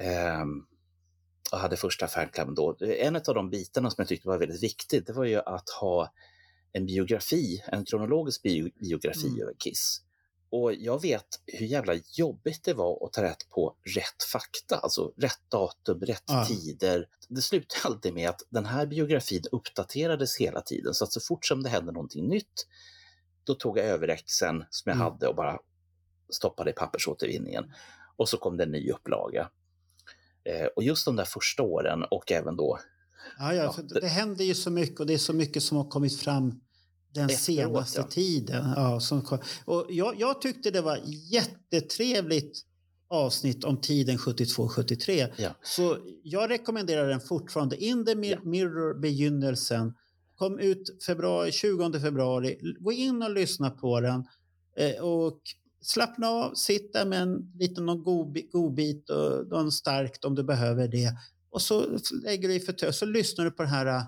ehm, och hade första fanklubben då, en av de bitarna som jag tyckte var väldigt viktigt, det var ju att ha en biografi, en kronologisk bio, biografi Mm. över Kiss. Och jag vet hur jävla jobbigt det var att ta rätt på rätt fakta, alltså rätt datum, rätt Ja. tider. Det slutade alltid med att den här biografin uppdaterades hela tiden, så att så fort som det hände någonting nytt, då tog jag överexen som jag Mm. hade och bara stoppade i pappersåtervinningen. Och så kom det en ny upplaga. Eh, och just de där första åren och även då ja, ja, ja, det- det händer ju så mycket och det är så mycket som har kommit fram den Efteråt, senaste ja. tiden. Ja, som, och jag, jag tyckte det var jättetrevligt avsnitt om tiden 72-73. Ja. Så jag rekommenderar den fortfarande. In the mir-. Mirror begynnelsen. Kom ut februari, 20 februari. Gå in och lyssna på den. Eh, och slappna av, sitt där med en liten någon godbi- godbit och någon starkt om du behöver det. Och så lägger du i för så lyssnar du på det här.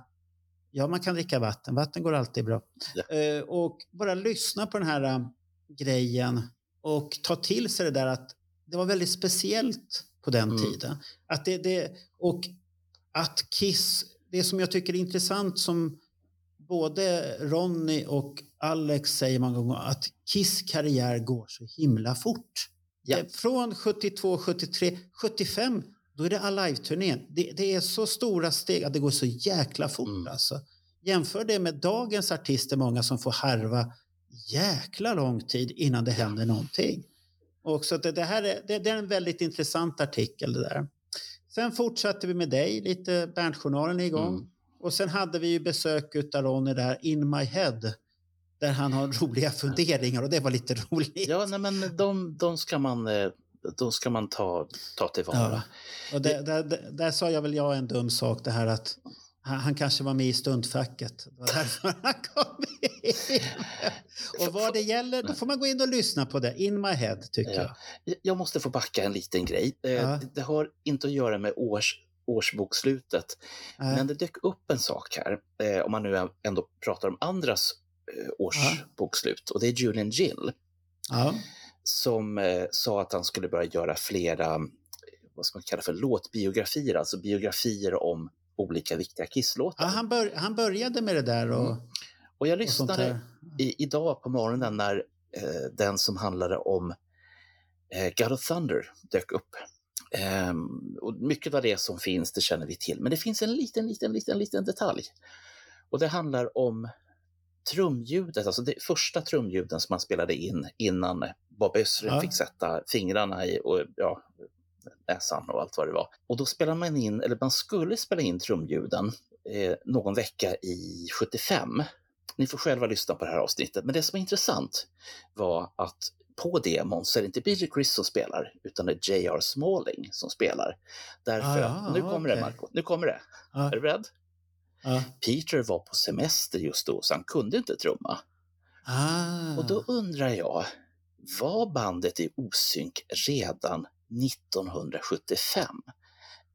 Ja, man kan dricka vatten. Vatten går alltid bra. Ja. Eh, och bara lyssna på den här eh, grejen och ta till sig det där att det var väldigt speciellt på den Mm. tiden. Att det, det, och att Kiss, det som jag tycker är intressant som både Ronny och Alex säger många gånger, att Kiss karriär går så himla fort. Ja. Eh, Från 72, 73, 75, då är det Alive-turnén. Det, det är så stora steg, att det går så jäkla fort Mm. alltså. Jämför det med dagens artister, många som får harva jäkla lång tid innan det händer någonting. Och så det, det här är, det, det är en väldigt intressant artikel det där. Sen fortsatte vi med dig, lite Berntjournalen igång. Mm. Och sen hade vi ju besök av Ronny där, In My Head, där han har roliga funderingar och det var lite roligt. Ja, nej, men de, de ska man, eh, de ska man ta, ta tillvara. Ja. Och där, där, där, där sa jag väl jag en dum sak, det här att han, han kanske var med i stundfacket. Det var därför han kom in. Och vad det gäller, då får man gå in och lyssna på det. In my head, tycker Ja. jag. Jag måste få backa en liten grej. Eh, Ja. det, det har inte att göra med års, årsbokslutet, Nej. men det dök upp en sak här, eh, om man nu ändå pratar om andras eh, årsbokslut, och det är Julian Gill Ja. Som eh, sa att han skulle börja göra flera, eh, vad ska man kalla för, låtbiografier, alltså biografier om olika viktiga Ja, Kiss-låtar. han, bör, han började med det där och, Mm. Och jag och lyssnade där. i, idag på morgonen när eh, den som handlade om eh, God of Thunder dök upp. Ehm, och mycket av det som finns, det känner vi till. Men det finns en liten, liten, liten, liten detalj. Och det handlar om trumljudet, alltså det första trumljuden som man spelade in innan Bob Östlund Ja. fick sätta fingrarna i och ja, näsan och allt vad det var. Och då spelade man in, eller man skulle spela in trumljuden eh, någon vecka i 75. Ni får själva lyssna på det här avsnittet. Men det som är intressant var att på demon så är det inte Billy Chris som spelar, utan det är J.R. Smalling som spelar. Därför, Ah, ja, nu kommer det okej. Marco, nu kommer det. Ja, Är du beredd? ja. Peter var på semester just då, så han kunde inte trumma. Ah. Och då undrar jag, var bandet i osynk redan 1975?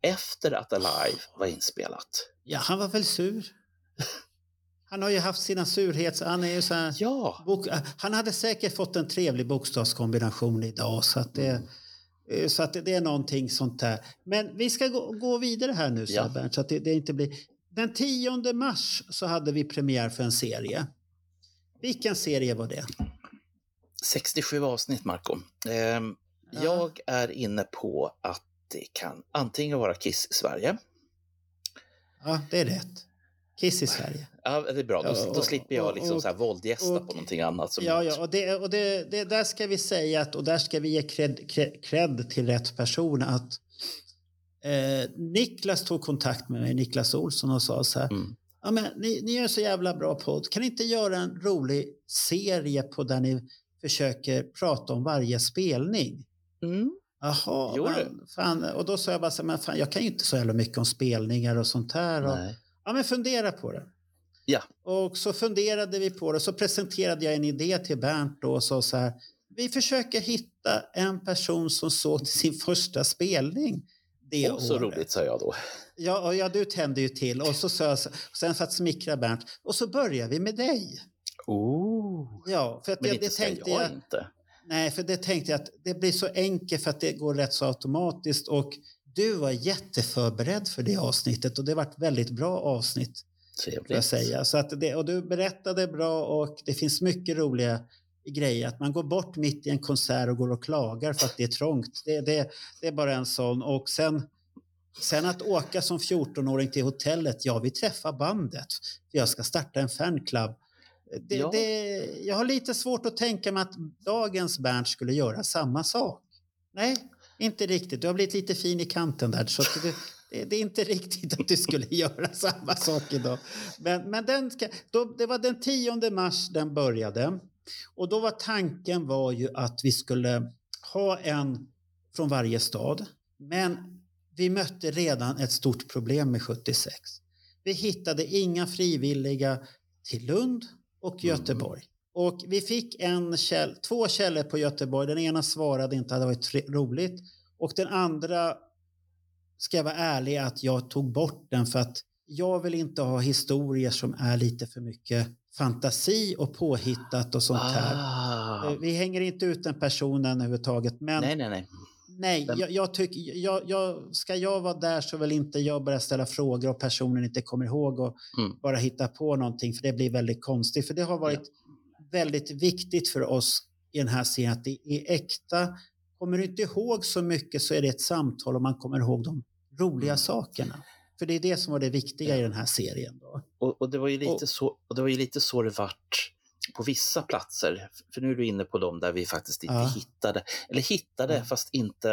Efter att Alive var inspelat? Ja, han var väl sur. Han har ju haft sina surhets... Han är ju så här... Ja, Bok, han hade säkert fått en trevlig bokstavskombination idag så att det, eh, så att det, är någonting sånt där. Men vi ska gå, gå vidare här nu Ja. Bernt, så att det, det inte blir... Den 10 mars så hade vi premiär för en serie. Vilken serie var det? 67 avsnitt, Marco. Ja. Jag är inne på att det kan antingen vara Kiss Sverige. Ja, det är rätt. Kiss i Sverige. Ja, det är bra. Då, Ja, då och- slipper jag och- liksom och- så här våldgästa och- på någonting annat. Som Ja, ja och, det, och det, det, där ska vi säga att, och där ska vi ge cred, cred, cred till rätt person att eh, Niklas tog kontakt med mig, Niklas Olsson, och sa så här. Mm. Ja, men ni, ni gör så jävla bra podd. Kan ni inte göra en rolig serie på där ni försöker prata om varje spelning? Mm. Jaha, fan. och då sa jag bara så men fan, jag kan ju inte så jävla mycket om spelningar och sånt här. Och, ja, men fundera på det. Ja. Och så funderade vi på det, så presenterade jag en idé till Bernt då och sa så här, vi försöker hitta en person som såg till sin första spelning det Åh, så året. roligt, sa jag då. Ja, och ja, du tände ju till och så sa jag, så- sen för att smickra Bernt, och så börjar vi med dig. Oh. Ja, för att Men det, det tänkte jag jag, inte. nej, för det tänkte jag att det blir så enkelt för att det går rätt så automatiskt och du var jätteförberedd för det avsnittet och det var ett väldigt bra avsnitt jag Trevligt. säga. Så att det, och du berättade bra och det finns mycket roliga grejer. Att man går bort mitt i en konsert och går och klagar för att det är trångt. Det, det, det är bara en sån. Och sen, sen att åka som 14-åring till hotellet. Ja, vi träffar bandet. Jag ska starta en fanclub. Det, Ja. det, jag har lite svårt att tänka mig att dagens Bernt skulle göra samma sak. Nej, inte riktigt. Du har blivit lite fin i kanten där. Så du, det, det är inte riktigt att du skulle göra samma sak idag. Men, men den ska, då, det var den 10 mars den började. Och då var tanken var ju att vi skulle ha en från varje stad. Men vi mötte redan ett stort problem med 76. Vi hittade inga frivilliga till Lund och Mm. Göteborg. Och vi fick en käll, två källor på Göteborg. Den ena svarade inte, hade varit tre- roligt. Och den andra, ska jag vara ärlig, att jag tog bort den för att jag vill inte ha historier som är lite för mycket fantasi och påhittat och sånt här. Ah. Eh, Vi hänger inte ut den personen överhuvudtaget. Men Nej, nej, nej. Nej, jag, jag tycker, jag, jag, ska jag vara där så vill inte jag börja ställa frågor och personen inte kommer ihåg och Mm. bara hitta på någonting för det blir väldigt konstigt. För det har varit väldigt viktigt för oss i den här serien att det är äkta kommer du inte ihåg så mycket så är det ett samtal och man kommer ihåg de roliga Mm. sakerna. För det är det som var det viktiga i den här serien. Då. Och, och, det var ju lite Och- så, och det var ju lite så det vart på vissa platser. För nu är du inne på dem där vi faktiskt inte Ja. hittade, eller hittade Ja. fast inte...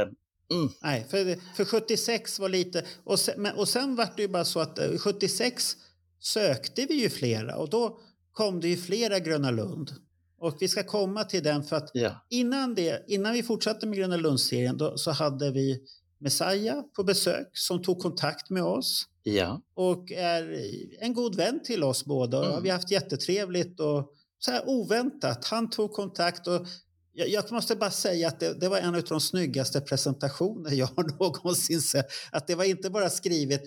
Mm, Nej, för, för 76 var lite... Och sen, men, och sen var det ju bara så att eh, 76 sökte vi ju flera och då kom det ju flera Gröna Lund. Och vi ska komma till den för att ja, innan, det, innan vi fortsatte med Gröna Lund-serien då, så hade vi Messiah på besök som tog kontakt med oss ja, och är en god vän till oss båda. Mm. Vi har haft jättetrevligt och så här oväntat. Han tog kontakt och jag, jag måste bara säga att det, det var en av de snyggaste presentationer jag har någonsin sett. Att det var inte bara skrivet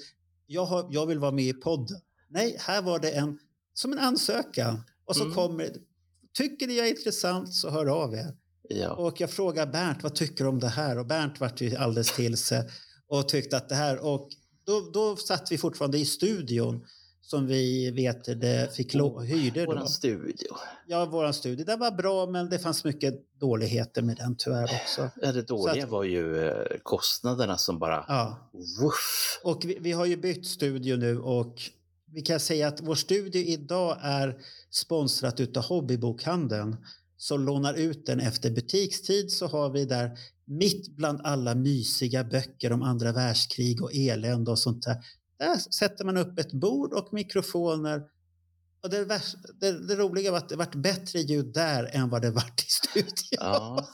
jag, har, jag vill vara med i podden. Nej, här var det en, som en ansökan. Och så Mm. kommer Tycker ni jag är intressant så hör av er. ja. Och jag frågade Bernt vad tycker du om det här och Bernt vart ju alldeles till sig och tyckte att det här och då, då satt vi fortfarande i studion som vi vet det fick hyrde. Våran studio. Ja, våran studio. Den var bra men det fanns mycket dåligheter med den tyvärr också. Ja, det dåliga att- var ju eh, kostnaderna som bara... Ja, Woof. och vi, vi har ju bytt studio nu och vi kan säga att vår studio idag är sponsrat utav Hobbybokhandeln som lånar ut den efter butikstid så har vi där mitt bland alla mysiga böcker om andra världskrig och elände och sånt där. Där sätter man upp ett bord och mikrofoner. Och det, värsta, det, det roliga var att det vart bättre ljud där än vad det vart i studion. Ja.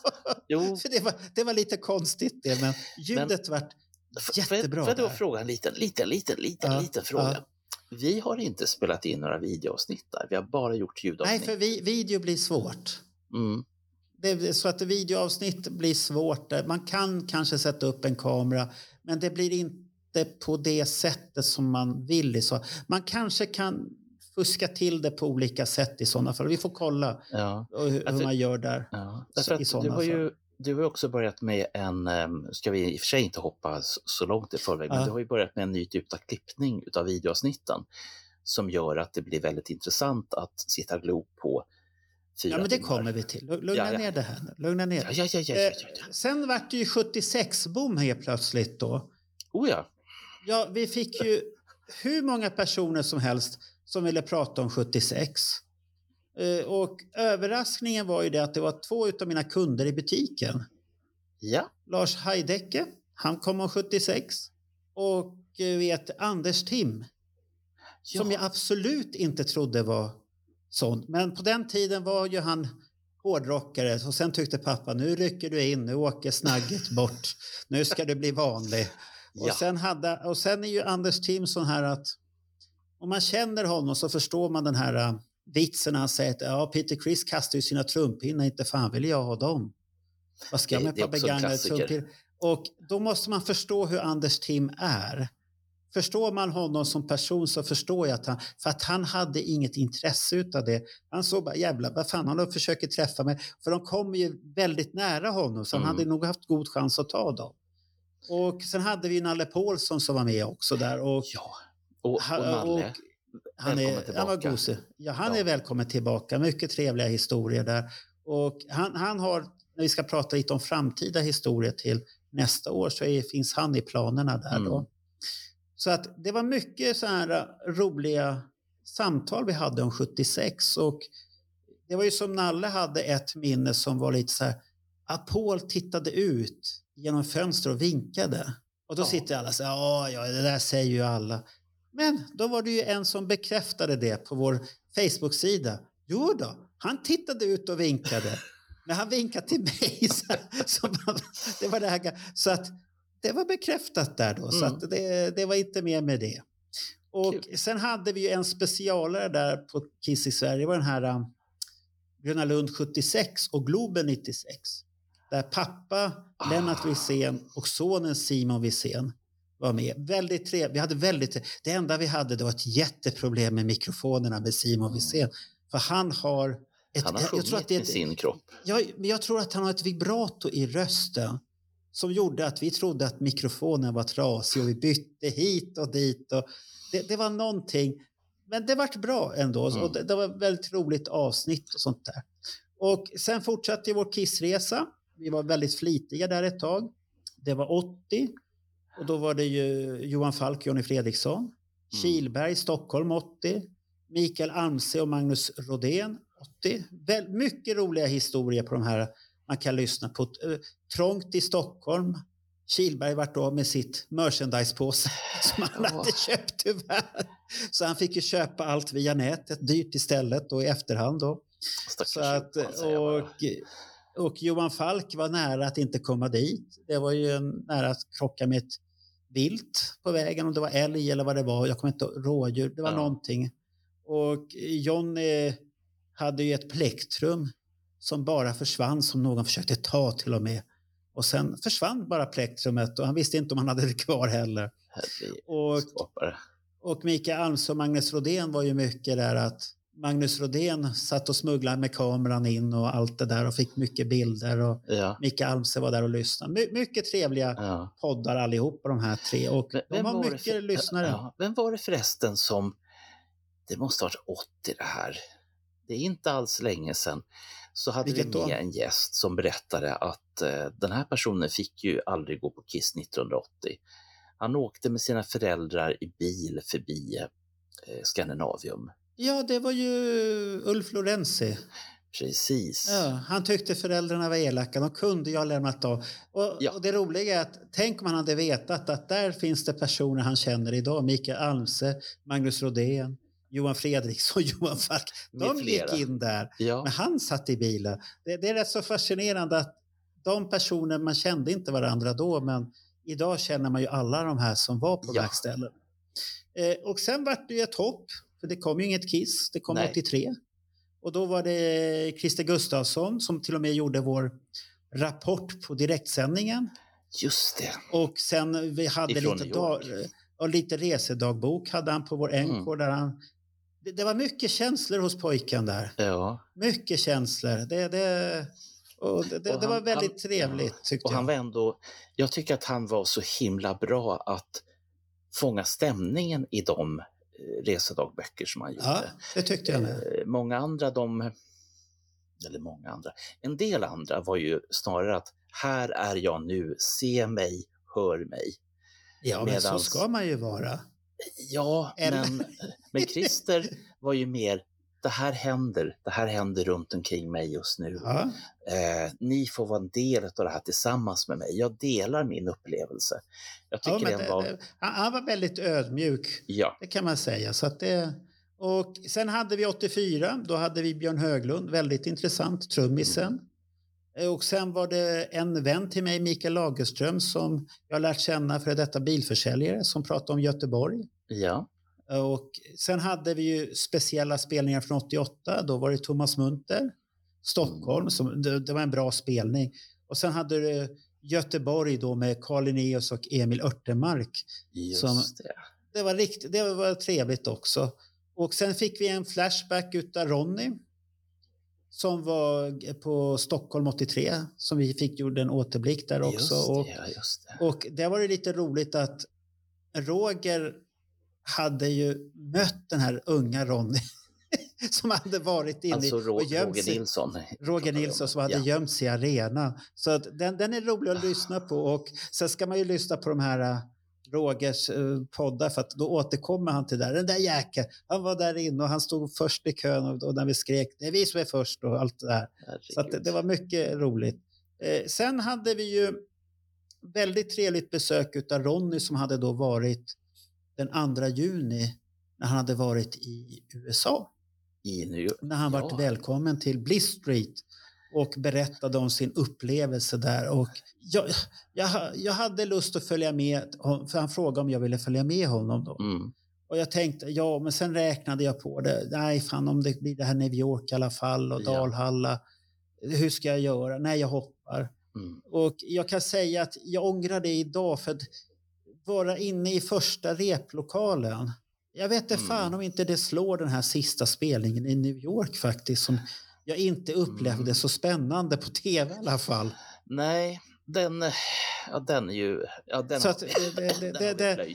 Jo, det, var, det var lite konstigt det, men ljudet vart får jag- Jättebra Får jag då fråga en liten, liten, liten, liten, Ja, liten fråga? ja. Vi har inte spelat in några videoavsnitt där. Vi har bara gjort Nej, ljudavsnitt. för vi, video blir svårt. Mm. Det är så att videoavsnitt blir svårt. Man kan kanske sätta upp en kamera, men det blir inte på det sättet som man vill. Så man kanske kan fuska till det på olika sätt i sådana fall. Vi får kolla Ja. hur, för- man gör där. Ja, därför i sådana har ju fall. du har också börjat med en, ehm, ska vi i och för sig inte hoppa så, långt i förväg, men Ja. du har ju börjat med en ny typ av klippning utav videoavsnitten som gör att det blir väldigt intressant att sitta och glo på fyra Ja, men det timmar. kommer vi till. Lugna Ja, ja. ner det här nu. Lugna ner Ja, ja, ja, ja, ja, Eh, ja, ja. Sen vart det ju 76-boom helt plötsligt då. Oh ja. Ja, vi fick ju hur många personer som helst som ville prata om 76. Eh, Och överraskningen var ju det att det var två av mina kunder i butiken. Ja, Lars Heidecke, han kom om 76. Och eh, vet Anders Tim, som jag absolut inte trodde var sån. Men på den tiden var ju han hårdrockare och sen tyckte pappa nu rycker du in, nu åker snagget bort, nu ska du bli vanlig. Och, Ja. sen hade, och sen är ju Anders Tim sån här att om man känner honom så förstår man den här uh, vitsen när han säger att ja, Peter Chris kastar ju sina trumpinnar, inte fan vill jag ha dem. Vad ska jag med en begagnade trumpinnar? Och då måste man förstå hur Anders Tim är. Förstår man honom som person så förstår jag att han, för att han hade inget intresse utav det. Han såg bara jävla vad fan han försöker träffa mig. För de kommer ju väldigt nära honom så han Mm. hade nog haft god chans att ta dem. Och sen hade vi Nalle Paulsson som var med också där. Och ja. Och, och han, Nalle, och han, välkommen är, tillbaka. gosig. Ja, han Ja. är välkommen tillbaka. Mycket trevliga historier där. Och han, han har, när vi ska prata lite om framtida historier till nästa år så är, finns han i planerna där då. Mm. Så att det var mycket så här äh, roliga samtal vi hade om 76 och det var ju som Nalle hade ett minne som var lite så här att Paul tittade ut genom fönster och vinkade. Och då Ja. sitter alla så här, ja, det där säger ju alla. Men då var det ju en som bekräftade det på vår Facebook-sida. Jo då, han tittade ut och vinkade. När han vinkade till mig. Så, så, det var det här, så att det var bekräftat där då. Så Mm. att det, det var inte mer med det. Och Kul. sen hade vi ju en specialare där på Kiss i Sverige. Det var den här um, Gröna Lund 76 och Globen 96. Där pappa. Lennart Wirsén och sonen Simon Wirsén var med. Väldigt trevligt. Vi hade väldigt, det enda vi hade det var ett jätteproblem med mikrofonerna med Simon Wirsén. För han har... Ett, han har jag tror att det är med sin kropp. jag, jag tror att han har ett vibrato i rösten som gjorde att vi trodde att mikrofonen var trasig och vi bytte hit och dit. Och det, det var någonting. Men det vart bra ändå. Mm. Och det, det var ett väldigt roligt avsnitt och sånt där. Och sen fortsatte vår kissresa vi var väldigt flitiga där ett tag. Det var 80 och då var det ju Johan Falk och Jonny Fredriksson. Mm. Kilberg, Stockholm 80. Mikael Amse och Magnus Rodén 80. Väl, mycket roliga historier på de här man kan lyssna på. Eh, trångt i Stockholm. Kilberg vart då med sitt merchandisepåse som han hade köpt tyvärr. Så han fick ju köpa allt via nätet, dyrt istället och i efterhand då. Så att, och, och Johan Falk var nära att inte komma dit. Det var ju nära att krocka med ett vilt på vägen, om det var älg eller vad det var. Jag kommer inte rådjur, det var ja. någonting. Och Johnny hade ju ett plektrum som bara försvann som någon försökte ta till och med. Och sen försvann bara plektrumet och han visste inte om han hade det kvar heller. Och, och Mikael Alms och Magnus Rodén var ju mycket där att Magnus Rodén satt och smugglade med kameran in och allt det där och fick mycket bilder och ja. Mikael Almse var där och lyssnade. My mycket trevliga ja. poddar allihopa de här tre och vem, de har mycket för, lyssnare. Ja, vem var det förresten som, det måste ha varit 80 det här, det är inte alls länge sedan, så hade Vilket vi med då? en gäst som berättade att eh, den här personen fick ju aldrig gå på Kiss 1980. Han åkte med sina föräldrar i bil förbi eh, Skandinavium. Ja, det var ju Ulf Lorenzi. Precis. Ja, han tyckte föräldrarna var elaka, de kunde ju ha lämnat av. Och, ja. och, det roliga är att tänk om han hade vetat att där finns det personer han känner idag. Mikael Almse, Magnus Rodén, Johan Fredriksson, Johan Falk. De gick in där, ja. men han satt i bilen. Det, det, är rätt så fascinerande att de personer, man kände inte varandra då, men idag känner man ju alla de här som var på ja. verkställen. Eh, och sen vart det ju ett hopp, för det kom ju inget Kiss, det kom Nej. 83. Och då var det Christer Gustafsson som till och med gjorde vår rapport på direktsändningen. Just det. Och sen vi hade lite, dag, och lite resedagbok hade han på vår mm. NK där han det, var mycket känslor hos pojken där. Ja. Mycket känslor. Det, det, och det, och det var väldigt han, trevligt tyckte och jag. Han var ändå, jag tycker att han var så himla bra att fånga stämningen i de eh, resedagböcker som han gjorde. Ja, det tyckte jag med. Eh, många andra, de, eller många andra, en del andra var ju snarare att här är jag nu, se mig, hör mig. Ja, men Medans, så ska man ju vara. Ja, men, men Christer var ju mer, det här händer, det här händer runt omkring mig just nu. Ja. Eh, ni får vara en del av det här tillsammans med mig. Jag delar min upplevelse. Jag tycker ja, det, var... Han var väldigt ödmjuk, ja. det kan man säga. Så att det... Och sen hade vi 84, då hade vi Björn Höglund, väldigt intressant, trummisen. Mm. Eh, och sen var det en vän till mig, Mikael Lagerström, som jag lärt känna för detta bilförsäljare som pratade om Göteborg. Ja. Och sen hade vi ju speciella spelningar från 88. Då var det Thomas Munter, Stockholm, som, det, det var en bra spelning. Och sen hade du Göteborg då med Carl Linnaeus och Emil Örtemark. Just som, det. Det var, riktigt, det var trevligt också. Och sen fick vi en flashback utav Ronny som var på Stockholm 83 som vi fick gjorde en återblick där också. Just det, och, just det. och det var det lite roligt att Roger hade ju mött den här unga Ronny som hade varit inne alltså, och gömt. Roger Nilsson. Roger Nilsson som hade ja. gömt sig i arenan. Så att den, den är rolig att lyssna på och sen ska man ju lyssna på de här Rogers uh, poddar för att då återkommer han till det där. Den där jäkeln, han var där inne och han stod först i kön och, och när vi skrek det är vi som är först och allt det där. Herregud. Så att, det var mycket roligt. Eh, sen hade vi ju väldigt trevligt besök av Ronny som hade då varit den 2 juni när han hade varit i USA. I New York. När han ja. varit välkommen till Bliss Street och berättade om sin upplevelse där. Och jag, jag, jag hade lust att följa med, för han frågade om jag ville följa med honom. Då. Mm. Och jag tänkte, ja, men sen räknade jag på det. Nej, fan om det blir det här New York i alla fall och ja. Dalhalla. Hur ska jag göra? Nej, jag hoppar. Mm. Och jag kan säga att jag ångrar det idag för vara inne i första replokalen. Jag vet inte mm. fan om inte det slår den här sista spelningen i New York faktiskt som jag inte upplevde mm. så spännande på tv i alla fall. Nej, den, ja, den är ju... Ja, den så, att, det, det, det, det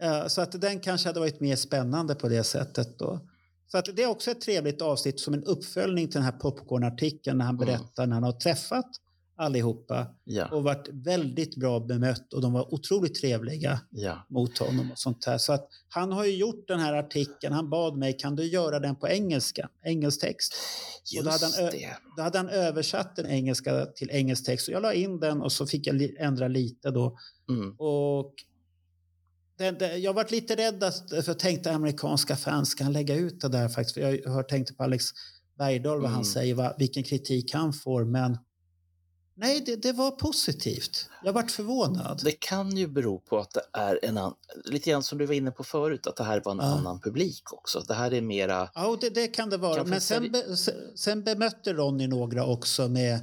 ja, så att den kanske hade varit mer spännande på det sättet då. Så att det är också ett trevligt avsnitt som en uppföljning till den här popcornartikeln när han mm. berättar mm. när han har träffat allihopa Ja. och varit väldigt bra bemött och de var otroligt trevliga ja. mot honom och sånt där. Så att han har ju gjort den här artikeln. Han bad mig, kan du göra den på engelska? Engelsk text. Och då hade Just han. Då hade han översatt den engelska till engelsk text. Så jag la in den och så fick jag li- ändra lite då. Mm. Och den, den, jag varit lite rädd att, för jag tänkte amerikanska fans ska han lägga ut det där faktiskt. För jag har tänkt på Alex Bergdahl vad han Mm. säger, vad, vilken kritik han får. Men nej, det, det var positivt. Jag varit förvånad. Det kan ju bero på att det är en annan, lite grann som du var inne på förut, att det här var en Ja. annan publik också. Det här är mera, Ja, och det, det kan det vara. Men sen, be, se- sen bemötte Ronny några också med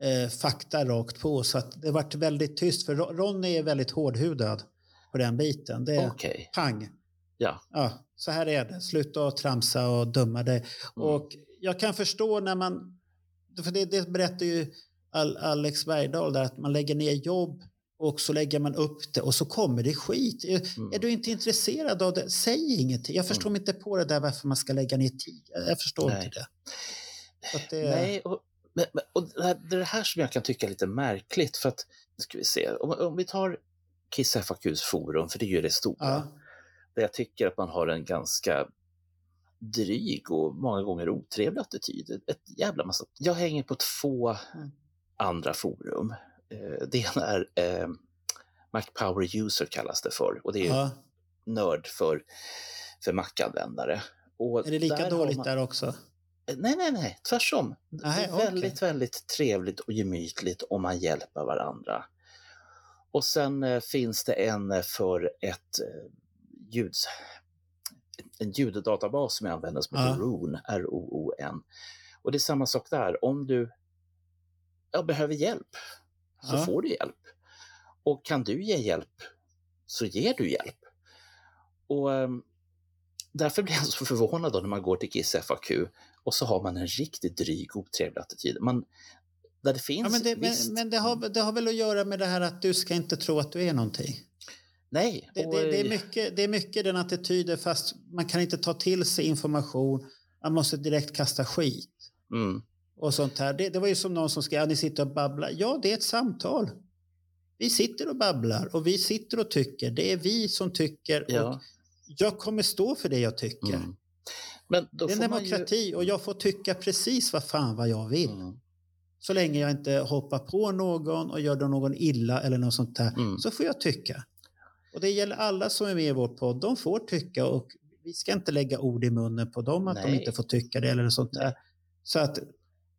eh, fakta rakt på. Så att det vart väldigt tyst. För Ro- Ronny är väldigt hårdhudad på den biten. Det är okej, pang. ja. Ja, så här är det. Sluta att tramsa och döma dig. Mm. Och jag kan förstå när man... För det, det berättar ju Alex Bergdahl där att man lägger ner jobb och så lägger man upp det och så kommer det skit. Är, Mm. är du inte intresserad av det, säg ingenting. Jag förstår mig inte på det där varför man ska lägga ner tid. Jag, förstår Nej. inte det. Det Nej, och, och det, här, det är det här som jag kan tycka är lite märkligt. För att, nu ska vi se, om, om vi tar Kiss FAQs forum, för det är ju det stora. Ja, Där jag tycker att man har en ganska dryg och många gånger otrevlig attityd. Ett jävla massa. Jag hänger på två Mm. Andra forum. Eh, Det ena är eh, Mac Power User kallas det för och det är ja. nörd för, för Mac-användare. Är det lika där dåligt man- där också? Nej, nej, nej, tvärtom. det Nej, är väldigt, väldigt trevligt och gemytligt om man hjälper varandra. Och sen eh, finns det en eh, för ett eh, ljuds, en ljuddatabas som jag använder som heter Ja. Roon, R-O-O-N. Och det är samma sak där, om du ja, behöver hjälp så Ja. får du hjälp. Och kan du ge hjälp så ger du hjälp. Och ehm, därför blir jag så förvånad då när man går till Kiss FAQ och så har man en riktigt dryg, otrevlig attityd. Man, där det finns Ja, men det, visst... men, men det, har, det har väl att göra med det här att du ska inte tro att du är någonting. nej. Det, det, det, är mycket, det är mycket den attityden fast man kan inte ta till sig information. Man måste direkt kasta skit Mm, och sånt här. Det, det var ju som någon som skrev, ja, ni sitter och babblar. Ja, det är ett samtal. Vi sitter och babblar och vi sitter och tycker. Det är vi som tycker och ja. jag kommer stå för det jag tycker. Mm. Men Det är en man ju- demokrati och jag får tycka precis vad fan vad jag vill. Mm, Så länge jag inte hoppar på någon och gör någon illa eller något sånt där Mm. så får jag tycka. Och det gäller alla som är med i vår podd. De får tycka och vi ska inte lägga ord i munnen på dem att de Nej. inte får tycka det eller något sånt där. Så att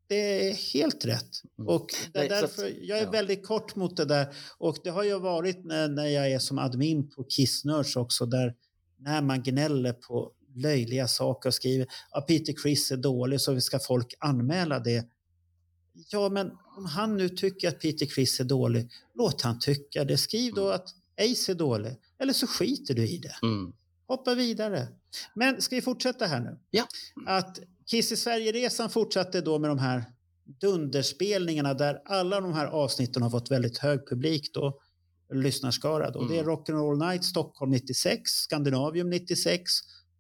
det är helt rätt. Mm. Och Nej, att- därför, jag är ja. väldigt kort mot det där. Och det har ju varit när, när jag är som admin på Kissnörds också där när man gnäller på löjliga saker och skriver att Peter Chris är dålig så ska folk anmäla det. Ja, men om han nu tycker att Peter Chris är dålig, låt han tycka det. Skriv då Mm. att Ace är dålig. Eller så skiter du i det. Mm. Hoppa vidare. Men ska vi fortsätta här nu? Ja. Att Kiss i Sverige-resan fortsatte då med de här dunderspelningarna där alla de här avsnitten har fått väldigt hög publik då, lyssnarskara då. Det är Mm. Rock'n'Roll Night Stockholm 96, Skandinavium 96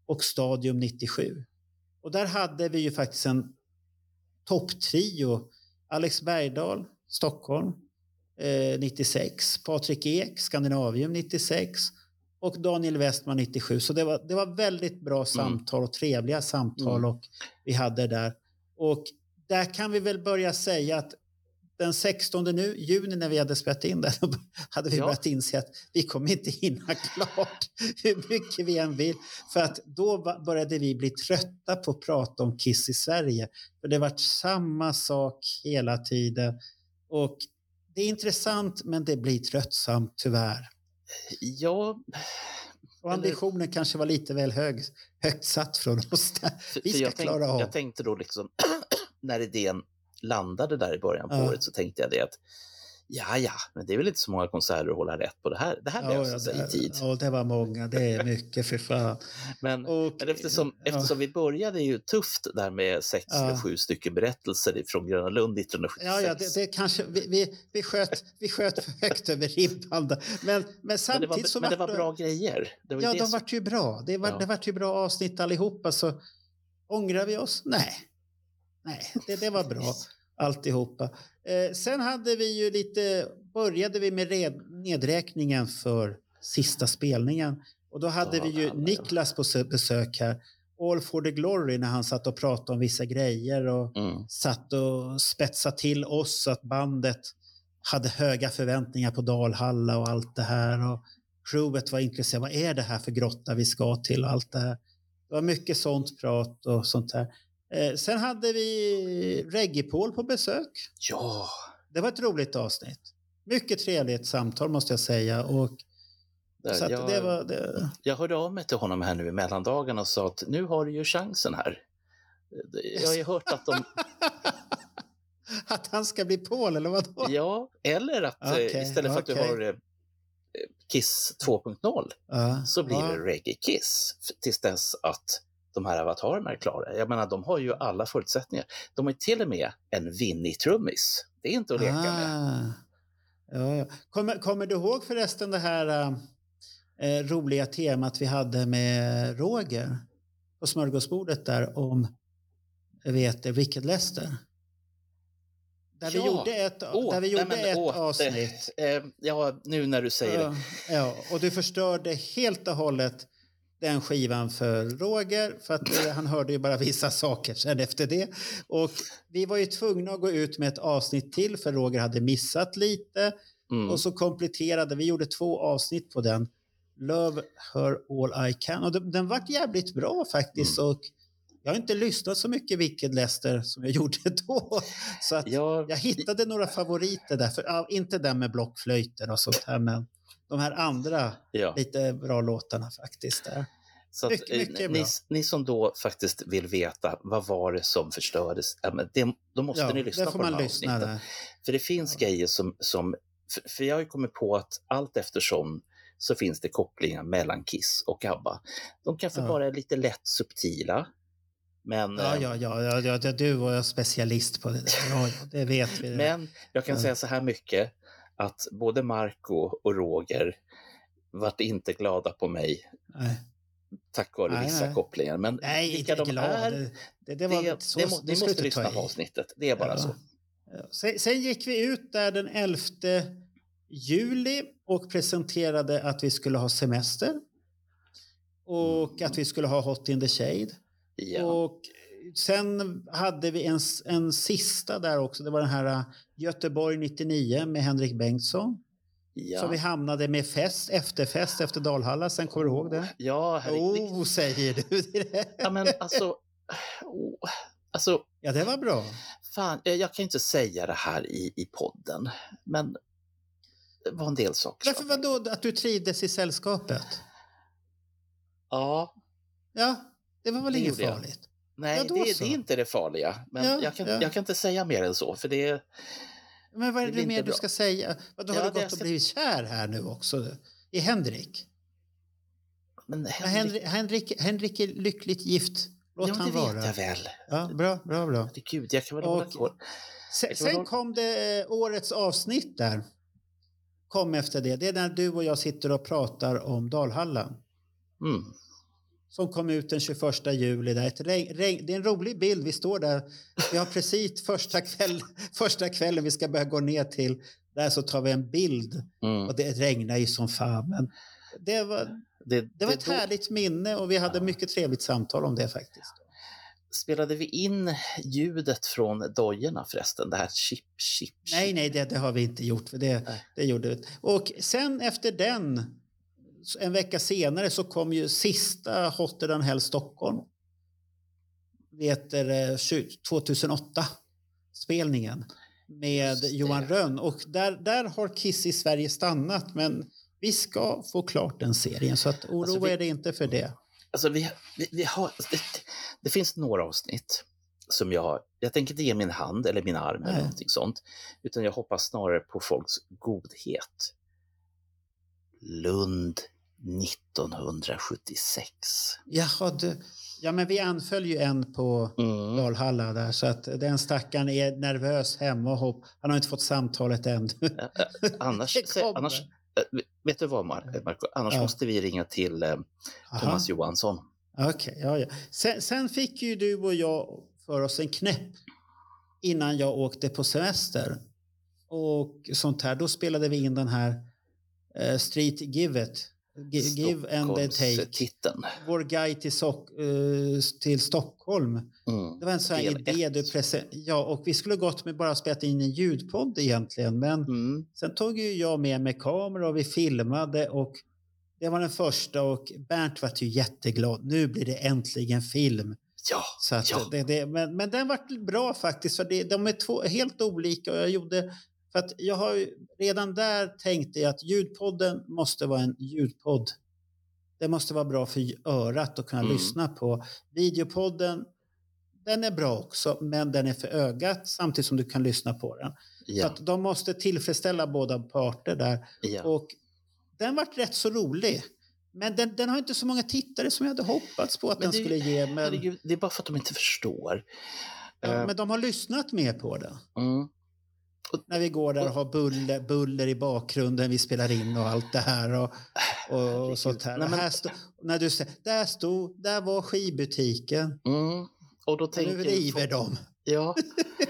och Stadium 97. Och där hade vi ju faktiskt en topptrio. Alex Bergdahl, Stockholm eh, 96, Patrik Ek, Skandinavium 96 och Daniel Westman 97. Så det var, det var väldigt bra samtal och trevliga samtal Mm. och vi hade där. Och där kan vi väl börja säga att den 16 nu, juni när vi hade spelat in det, då hade vi Ja. börjat inse att vi kommer inte hinna klart hur mycket vi än vill. För att då började vi bli trötta på att prata om Kiss i Sverige. För det varit samma sak hela tiden. Och det är intressant men det blir tröttsamt tyvärr. Ja, Och Eller- ambitionen kanske var lite väl hög, högt satt från oss. Där. Vi ska jag, tänk, klara av. jag tänkte då liksom, när idén landade där i början på Ja. året så tänkte jag det att ja, ja, men det är väl inte så många konserter att hålla rätt på det här. Det här Ja, löser ja, i tid. ja, det var många. Det är mycket för fan. Men, Och, men eftersom, eftersom vi började ju tufft där med sex eller sju stycken berättelser från Gröna Lund 1976. Ja, ja det, det kanske, vi, vi, vi, sköt, vi sköt för högt över ribban. Men, men men det samtidigt var, så men det var bra grejer. Det var ju Ja, de som- vart ju bra. Det var, Ja. det vart ju bra avsnitt allihopa. Så ångrar vi oss? Nej. Nej, det, det var bra. alltihopa. Eh, sen hade vi ju lite, började vi med red, nedräkningen för sista spelningen. Och då hade vi ju Niklas på besök här. All for the glory när han satt och pratade om vissa grejer och mm. satt och spetsade till oss att bandet hade höga förväntningar på Dalhalla och allt det här. Och crewet var intresserade. Vad är det här för grotta vi ska till? Och allt det här. Det var mycket sånt prat och sånt här. Eh, sen hade vi Reggipol på besök. Ja. Det var ett roligt avsnitt. Mycket trevligt samtal måste jag säga. Och så jag, det var, det... jag hörde av mig till honom här nu i mellandagarna och sa att nu har du ju chansen här. Jag har ju hört att de... att han ska bli Paul eller vadå? Ja, eller att eh, okay, istället för okay. att du har eh, Kiss 2.0 uh, så blir uh. det Reggae Kiss tills dess att de här avatarerna är klara. Jag menar, de har ju alla förutsättningar. De har till och med en Winnie-trummis. Det är inte att leka ah. med. Ja, ja. Kommer, kommer du ihåg förresten det här äh, roliga temat vi hade med Roger på smörgåsbordet där om vet, Wicked Lester? Där ja. vi gjorde ett, oh, där vi gjorde nej, ett åh, avsnitt. Det, eh, ja, nu när du säger ja, det. Ja, och du förstörde helt och hållet den skivan för Roger för att eh, han hörde ju bara vissa saker sen efter det. Och vi var ju tvungna att gå ut med ett avsnitt till för Roger hade missat lite. Mm. Och så kompletterade, vi gjorde två avsnitt på den. Love her all I can. Och den, den vart jävligt bra faktiskt. Mm. Och jag har inte lyssnat så mycket Wicked Lester som jag gjorde då. Så att jag... jag hittade några favoriter där. För, ja, inte den med blockflöjter och sånt här, men de här andra ja. lite bra låtarna faktiskt. Där. Så mycket, att, mycket ni, ni, som då faktiskt vill veta vad var det som förstördes, det, då måste ja, ni lyssna på de här avsnitten. För det finns ja. grejer som, som för, för jag har ju kommit på att allt eftersom så finns det kopplingar mellan Kiss och ABBA. De kanske ja. bara är lite lätt subtila. Men, ja, ja, ja, ja, ja, du var specialist på det. Ja, det vet vi. Men jag kan säga så här mycket att både Marco och Roger vart inte glada på mig. Nej. Tack vare nej, vissa nej. kopplingar. Men nej, vilka de glad. är, det, det, var det, så, det, må, det måste lyssna på avsnittet. Det är bara ja. så. Sen, sen, gick vi ut där den 11 juli och presenterade att vi skulle ha semester. Och mm. att vi skulle ha Hot in the Shade. Ja. Och sen hade vi en, en sista där också. Det var den här Göteborg 99 med Henrik Bengtsson. Ja. Så vi hamnade med fest, efterfest efter Dalhalla. Sen kommer du ihåg det? Ja, herregud. Oh, säger du Ja, men alltså... Oh, alltså... Ja, det var bra. Fan, jag kan inte säga det här i, i podden, men det var en del saker. Varför var då att du trivdes i sällskapet? Ja. Ja, det var väl det inget farligt? Nej, ja, det, det, är inte det farliga. Men ja, jag, kan, ja. jag kan inte säga mer än så, för det Men vad är det, det mer du ska säga? Vadå, har du gått ska... och blivit kär här nu också? I Henrik? Men Henrik... Henrik, Henrik är lyckligt gift. Låt ja, han vara. det vet jag väl. Ja, bra, bra, bra. Gud, jag kan väl och, hålla Sen, sen kom det årets avsnitt där. Kom efter det. Det är när du och jag sitter och pratar om Dalhalla. Mm som kom ut den 21 juli. Där. Ett regn, det är en rolig bild. Vi står där. Vi har precis första, kväll, första kvällen vi ska börja gå ner till. Där så tar vi en bild. Mm. Och det regnar ju som fan. Men det var, det, det, det var ett då... härligt minne och vi hade mycket trevligt samtal om det faktiskt. Spelade vi in ljudet från dojorna förresten? Det här chip, chip, chip. Nej, nej, det, det har vi inte gjort. För det, det gjorde vi. Och sen efter den en vecka senare så kom ju sista Hotter than Hell Stockholm. Vet 2008 spelningen med Johan Rönn och där, där har Kiss i Sverige stannat men vi ska få klart den serien så att oroa alltså det inte för det. Alltså vi, vi, vi har, det, det, finns några avsnitt som jag, jag tänker inte ge min hand eller min arm Nej. eller någonting sånt, utan jag hoppas snarare på folks godhet. Lund 1976. Jaha, du, ja men vi anföll ju en på mm. Valhalla där så att den stackaren är nervös hemma och hopp. Han har inte fått samtalet än. annars, annars, vet du vad Marco, annars ja. måste vi ringa till eh, Thomas Johansson. Okej, okay, ja, ja. Sen, sen, fick ju du och jag för oss en knäpp innan jag åkte på semester. Och sånt här. Då spelade vi in den här eh, Street Give It. Gi- Give and take. Stockholmstiteln. Vår guide till, Sock, eh, till Stockholm. Mm. Det var en sån här idé ett. du presenterade. Ja, och vi skulle gått med bara spelat in en ljudpodd egentligen. Men Mm. sen tog ju jag med mig kamera och vi filmade och det var den första och Bernt var ju jätteglad. Nu blir det äntligen film. Ja, Så Ja. det, det, men, men den var bra faktiskt för det, de är två helt olika och jag gjorde för att jag har ju, redan där tänkte jag att ljudpodden måste vara en ljudpodd. Det måste vara bra för örat att kunna Mm. lyssna på. Videopodden, den är bra också men den är för ögat samtidigt som du kan lyssna på den. Så ja, att de måste tillfredsställa båda parter där. ja. Och den vart rätt så rolig. Men den, den har inte så många tittare som jag hade hoppats på att Men den det- skulle ge. Men, Herregud, det är bara för att de inte förstår. ja, Eh, men de har lyssnat mer på den. mm. När vi går där och har buller, buller i bakgrunden, vi spelar in och allt det här. Och, och, och sånt här. Nej, men- här stod, när du säger, där stod, där var skivbutiken. Mm. Och då Nu tänker river de. Ja.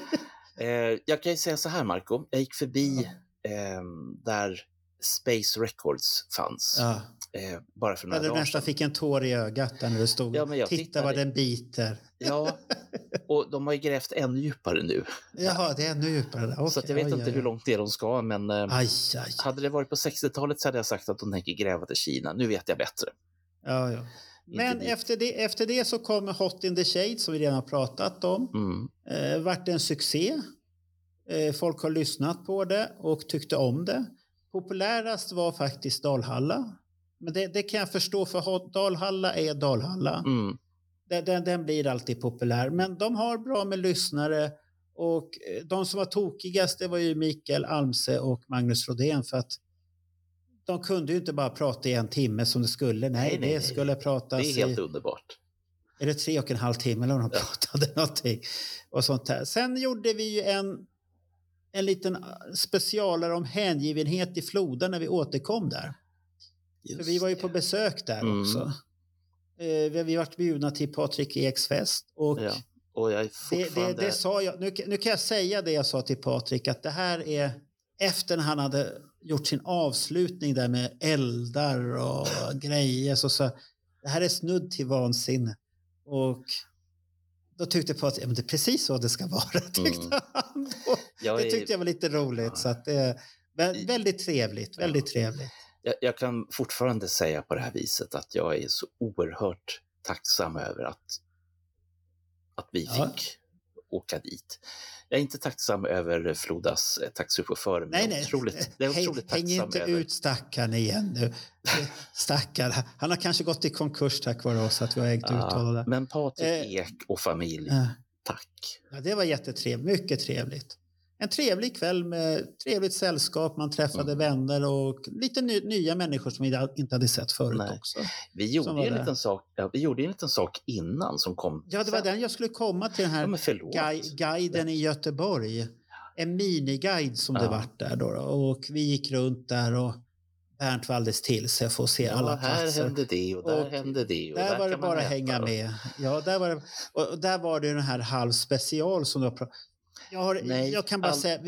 eh, jag kan ju säga så här, Marco. Jag gick förbi eh, där Space Records fanns. Ja. Eh, bara för några Ja, du dagar nästan fick en tår i ögat där när det stod Ja, titta tittade. vad den biter. Ja, och de har ju grävt ännu djupare nu. Jaha, det är ännu djupare där. så jag vet oj, inte oj, hur långt ner de ska, men eh, Aj, aj. hade det varit på 60-talet så hade jag sagt att de tänker gräva till Kina. Nu vet jag bättre. Ja, ja. Men efter det, efter det så kom Hot in the Shade som vi redan har pratat om. Mm. Eh, vart en succé. Eh, folk har lyssnat på det och tyckte om det. Populärast var faktiskt Dalhalla. Men det, det kan jag förstå för Dalhalla är Dalhalla. Mm. Den, den, blir alltid populär. Men de har bra med lyssnare. Och eh, de som var tokigast det var ju Mikael Almse och Magnus Rodén för att de kunde ju inte bara prata i en timme som det skulle. Nej, Nej, nej, det nej. skulle pratas Det är helt i underbart. är det tre och en halv timme eller de Ja. pratade någonting. Och sånt här. Sen gjorde vi ju en, en liten specialare om hängivenhet i floden när vi återkom där. För Just vi var ju på det. besök där Mm. också. Eh, vi varit bjudna till Patrik Eks fest. Och Ja. Och jag är det, fortfarande... det, det sa jag, nu, nu kan jag säga det jag sa till Patrik att det här är efter när han hade gjort sin avslutning där med eldar och grejer så sa det här är snudd till vansinne. Och då tyckte Patrik, ja, men det är precis så det ska vara, tyckte Mm. han. Jag, det tyckte jag var lite roligt. Så att det, men väldigt trevligt, väldigt trevligt. jag, jag kan fortfarande säga på det här viset att jag är så oerhört tacksam över att, att vi Ja. fick åka dit. Jag är inte tacksam över Flodas eh, taxichaufför, men Nej, nej. otroligt, jag är Häng, otroligt häng tacksam inte över... ut stackaren igen nu. Stackare. Han har kanske gått i konkurs tack vare oss att vi har ägt Ja, där. men Patrik Eh, Ek och familj, Ja. tack. Ja, det var jättetrevligt, mycket trevligt. En trevlig kväll med trevligt sällskap, man träffade Mm. vänner och lite ny, nya människor som vi inte hade sett förut Nej. också. Vi gjorde, en där. liten sak, ja, vi gjorde en liten sak innan som kom Ja, det var sen. den jag skulle komma till, den här Ja, gui- guiden i Göteborg. En miniguide som det Ja. vart där då, då. Och vi gick runt där och Bernt var alldeles till sig för att se Ja, alla här platser. hände det och där Och hände det. Och Där var det bara hänga och- med. Ja, där var det, och där var det den här halv special som jag, har, Nej, jag kan bara all- säga,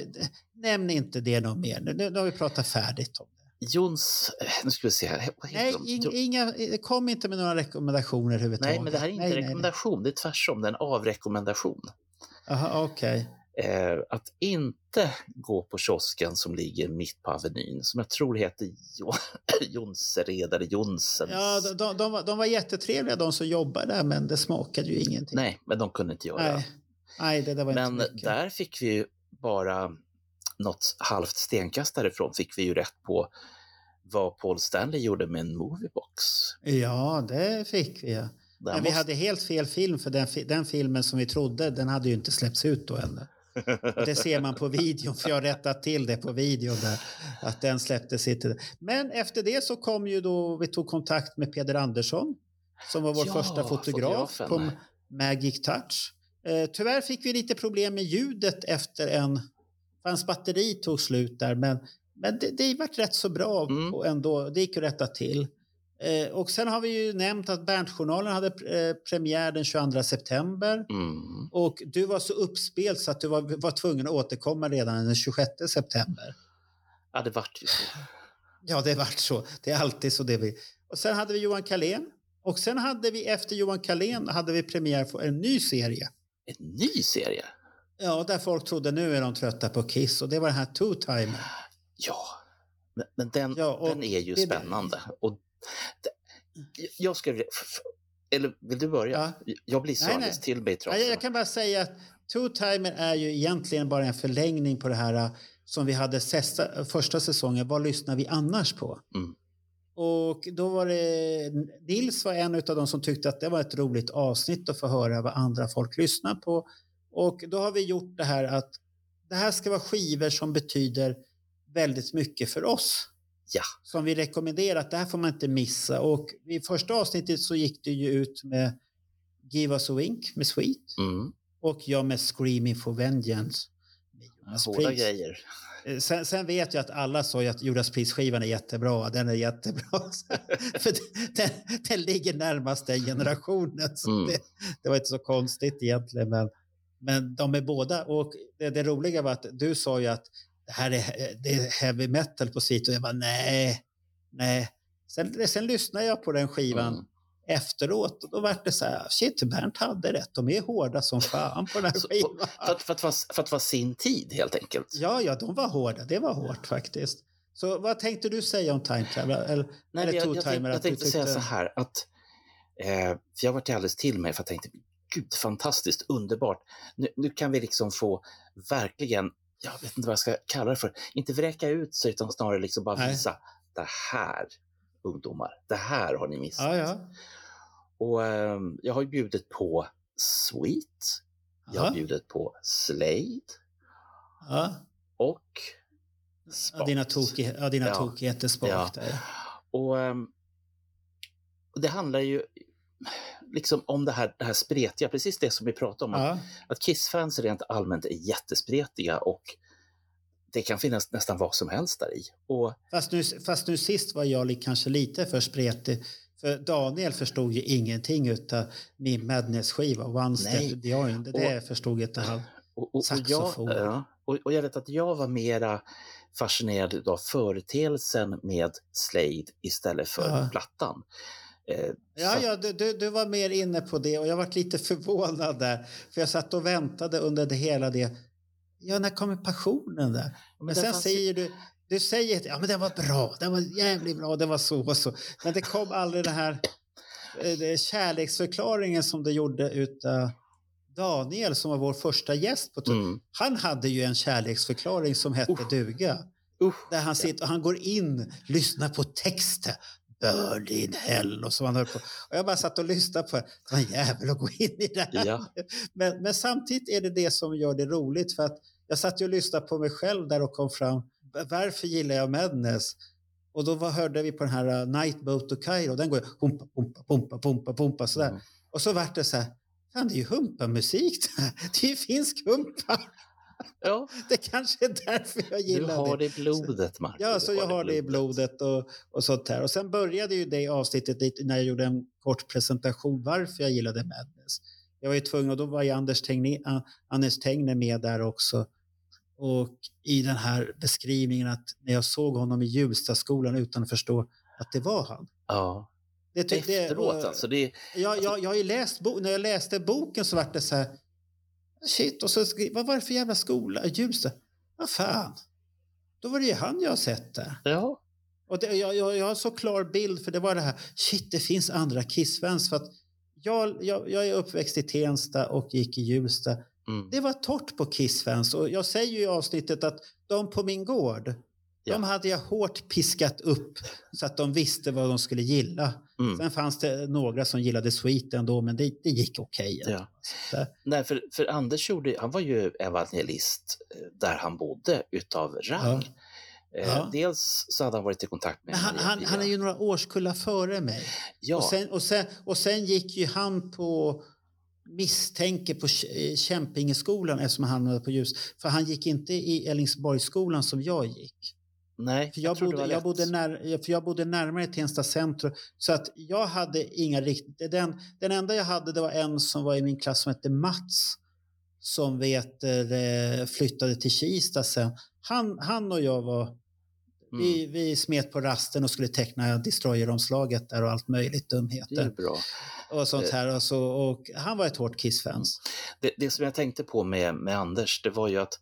nämn inte det något mer. Nu, nu har vi pratat färdigt om det. Jons, eh, nu ska vi se här, Nej, in, inga, kom inte med några rekommendationer överhuvudtaget. nej, men det här är inte Nej, en nej, rekommendation, det är tvärtom, det är en avrekommendation. Jaha, okej. Eh, att inte gå på kiosken som ligger mitt på Avenyn, som jag tror heter jo, Jonsered eller Jonsens. Ja, de, de, de, var, de var jättetrevliga de som jobbar där, men det smakade ju ingenting. Nej, men de kunde inte göra. nej, nej det där var men inte mycket. där fick vi bara något halvt stenkast därifrån fick vi ju rätt på vad Paul Stanley gjorde med en moviebox. Ja, det fick vi. Där Men vi måste- hade helt fel film, för den, den filmen som vi trodde, den hade ju inte släppts ut då ännu. Och det ser man på videon, för jag har rättat till det på videon där, att den släpptes inte. Men efter det så kom ju då, vi tog kontakt med Peder Andersson, som var vår Ja, första fotograf fotografen. på Magic Touch. Eh, tyvärr fick vi lite problem med ljudet efter en, hans batteri tog slut där, men, men det, det vart rätt så bra Mm. ändå, det gick att rätta till. Eh, och sen har vi ju nämnt att Berntjournalen hade eh, premiär den 22 september. Mm. Och du var så uppspelt så att du var, var tvungen att återkomma redan den 26 september. Ja, det vart ju så. Ja, det vart så. Det är alltid så det vi... Och sen hade vi Johan Kalén. Och sen hade vi efter Johan Kalén hade vi premiär för en ny serie. En ny serie? Ja, där folk trodde nu är de trötta på Kiss och det var den här Two Timer. Ja, men, men den, Ja, den är ju det- spännande. Och det, jag ska... Eller vill du börja? Jag blir så alldeles till mig Ja, trasig. jag, kan bara säga att Two Timer är ju egentligen bara en förlängning på det här uh, som vi hade sesta, första säsongen. Vad lyssnar vi annars på? Mm. Och då var det Nils var en av de som tyckte att det var ett roligt avsnitt att få höra vad andra folk lyssnar på. Och då har vi gjort det här att det här ska vara skivor som betyder väldigt mycket för oss. Ja. Som vi rekommenderar att det här får man inte missa. Och i första avsnittet så gick det ju ut med Give us a wink med Sweet Mm. och jag med Screaming for Vengeance. Hårda grejer. Eh, Sen, sen vet jag att alla sa att Judas Priest-skivan är jättebra, den är jättebra. För den, den ligger närmast den generationen. Så Mm. det, det var inte så konstigt egentligen. Men, men de är båda. Och det, det roliga var att du sa ju att det här är, det är heavy metal på sitt och jag bara nej, nej. Sen, sen lyssnade jag på den skivan Mm. Efteråt och då var det så här, shit, Bernt hade rätt, de är hårda som fan på den här skivan. För att, för, att vara, för att vara sin tid, helt enkelt. Ja, ja, de var hårda. Det var hårt faktiskt. Så vad tänkte du säga om Time Travel? Eller, Nej, eller jag, jag, tänkte, jag tänkte säga tyckte- så här att eh, jag varit alldeles till mig för jag tänkte gud fantastiskt underbart. Nu, nu kan vi liksom få verkligen, jag vet inte vad jag ska kalla det för, inte vräka ut sig utan snarare liksom bara Nej. visa det här ungdomar, det här har ni missat. Ja, ja. Och ehm, jag har ju bjudit på Sweet, jag har Ja, bjudit på Slade ja. och ja Sparks. dina, tokig, ja, dina Ja. tokigheter spak Ja. Och och det handlar ju liksom om det här, det här spretiga, precis det som vi pratade om. Att, Ja. att Kiss-fans rent allmänt är jättespretiga och det kan finnas nästan vad som helst där i. Och Fast, nu, fast nu sist var jag kanske lite för spretig. För Daniel förstod ju ingenting av min Madness-skiva. One Nej. Step Beyond. Det, det förstod inte han. Och, och, och, jag, Saxofon. ja, och, och jag vet att jag var mera fascinerad av företeelsen med Slade istället för Ja. plattan. Eh, Ja, så- ja du, du, var mer inne på det och jag var lite förvånad där. För jag satt och väntade under det hela det. Ja, när kommer passionen där? Men det sen fanns- säger du, du säger att ja, men den var bra, den var jävligt bra, den var så och så. Men det kom aldrig den här eh, det kärleksförklaringen som du gjorde utav Daniel som var vår första gäst. på Mm. Han hade ju en kärleksförklaring som hette Usch. duga. Usch, Där han, sitter, och han går in, lyssnar på texten. Bird in hell och så han höll på. Och jag bara satt och lyssnade på det. Det var en jävel att gå in i det här. Ja. Men, men samtidigt är det det som gör det roligt. För att jag satt ju och lyssnade på mig själv där och kom fram. Varför gillar jag Madness? Och då var, hörde vi på den här uh, Night Boat to Cairo. Den går ju humpa, pumpa, pumpa, pumpa, pumpa sådär. Mm. Och så vart det så här. Fan, det är ju humpa-musik det här. Det är ju finsk humpa. ja, Det kanske är därför jag du gillar har det. det i blodet, Marco. Ja, Du så jag har det i blodet och, och sånt här. Och sen började ju det avsnittet när jag gjorde en kort presentation varför jag gillade Madness. Jag var ju tvungen, och då var ju Anders Tegne, A- Anders Tegne med där också. Och i den här beskrivningen att när jag såg honom i Hjulstaskolan utan att förstå att det var han. Ja, Det, efteråt och- alltså. Det, jag, jag, jag har ju läst när jag läste boken så var det så här. Shit, och så vad var det för jävla skola? Hjulsta? Vad fan? Då var det ju han jag sett där. ja, Och det, jag, jag, jag har så klar bild för det var det här. Shit, det finns andra Kiss-fans. För att jag, jag, jag är uppväxt i Tensta och gick i Hjulsta. Mm, Det var torrt på Kiss-fans. Och jag säger ju i avsnittet att de på min gård, Ja. de hade jag hårt piskat upp så att de visste vad de skulle gilla. mm. Sen fanns det några som gillade Sweet ändå, men det, det gick okej. Ja. Så, Nej, för, för Anders gjorde, han var ju evangelist eh, där han bodde utav rang. Eh, Ja. Dels så hade han varit i kontakt med han, han, han är ju några årskullar före mig. Ja, Och, sen, och, sen, och sen gick ju han på misstänker på Kä- Kämpingeskolan eftersom han var på ljus. För han gick inte i Ällingsborgsskolan som jag gick. Nej, För jag, det bodde, jag, bodde när, för jag bodde närmare Tensta centrum. Så att jag hade inga riktigt... Den, den enda jag hade det var en som var i min klass som hette Mats. Som vet, eh, flyttade till Kista sen. Han, han och jag var... Mm, Vi, vi smet på rasten och skulle teckna Destroyer-omslaget där och allt möjligt dumheter. bra. Och sånt Eh. här. Och, så, och han var ett hårt Kiss-fan. Det, det som jag tänkte på med, med Anders, det var ju att,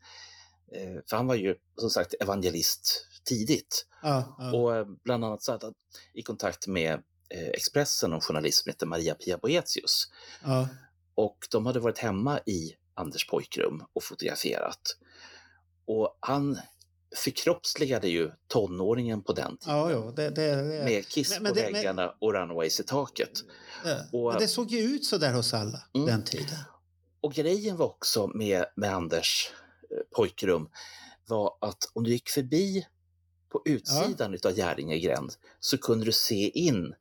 eh, för han var ju som sagt evangelist tidigt Ja, ja. och eh, bland annat satt han i kontakt med Expressen och journalist som heter Maria Pia Boetius. ja. Och de hade varit hemma i Anders pojkrum och fotograferat. Och han förkroppsligade ju tonåringen på den tiden. ja, ja det, det, det. Med Kiss Men- men på det- men- väggarna och Runaways i taket. Ja. och- det såg ju ut så där hos alla Mm. den tiden. Och grejen var också med, med Anders eh, pojkrum var att om du gick förbi på utsidan utav Gäringe gränd så kunde du se in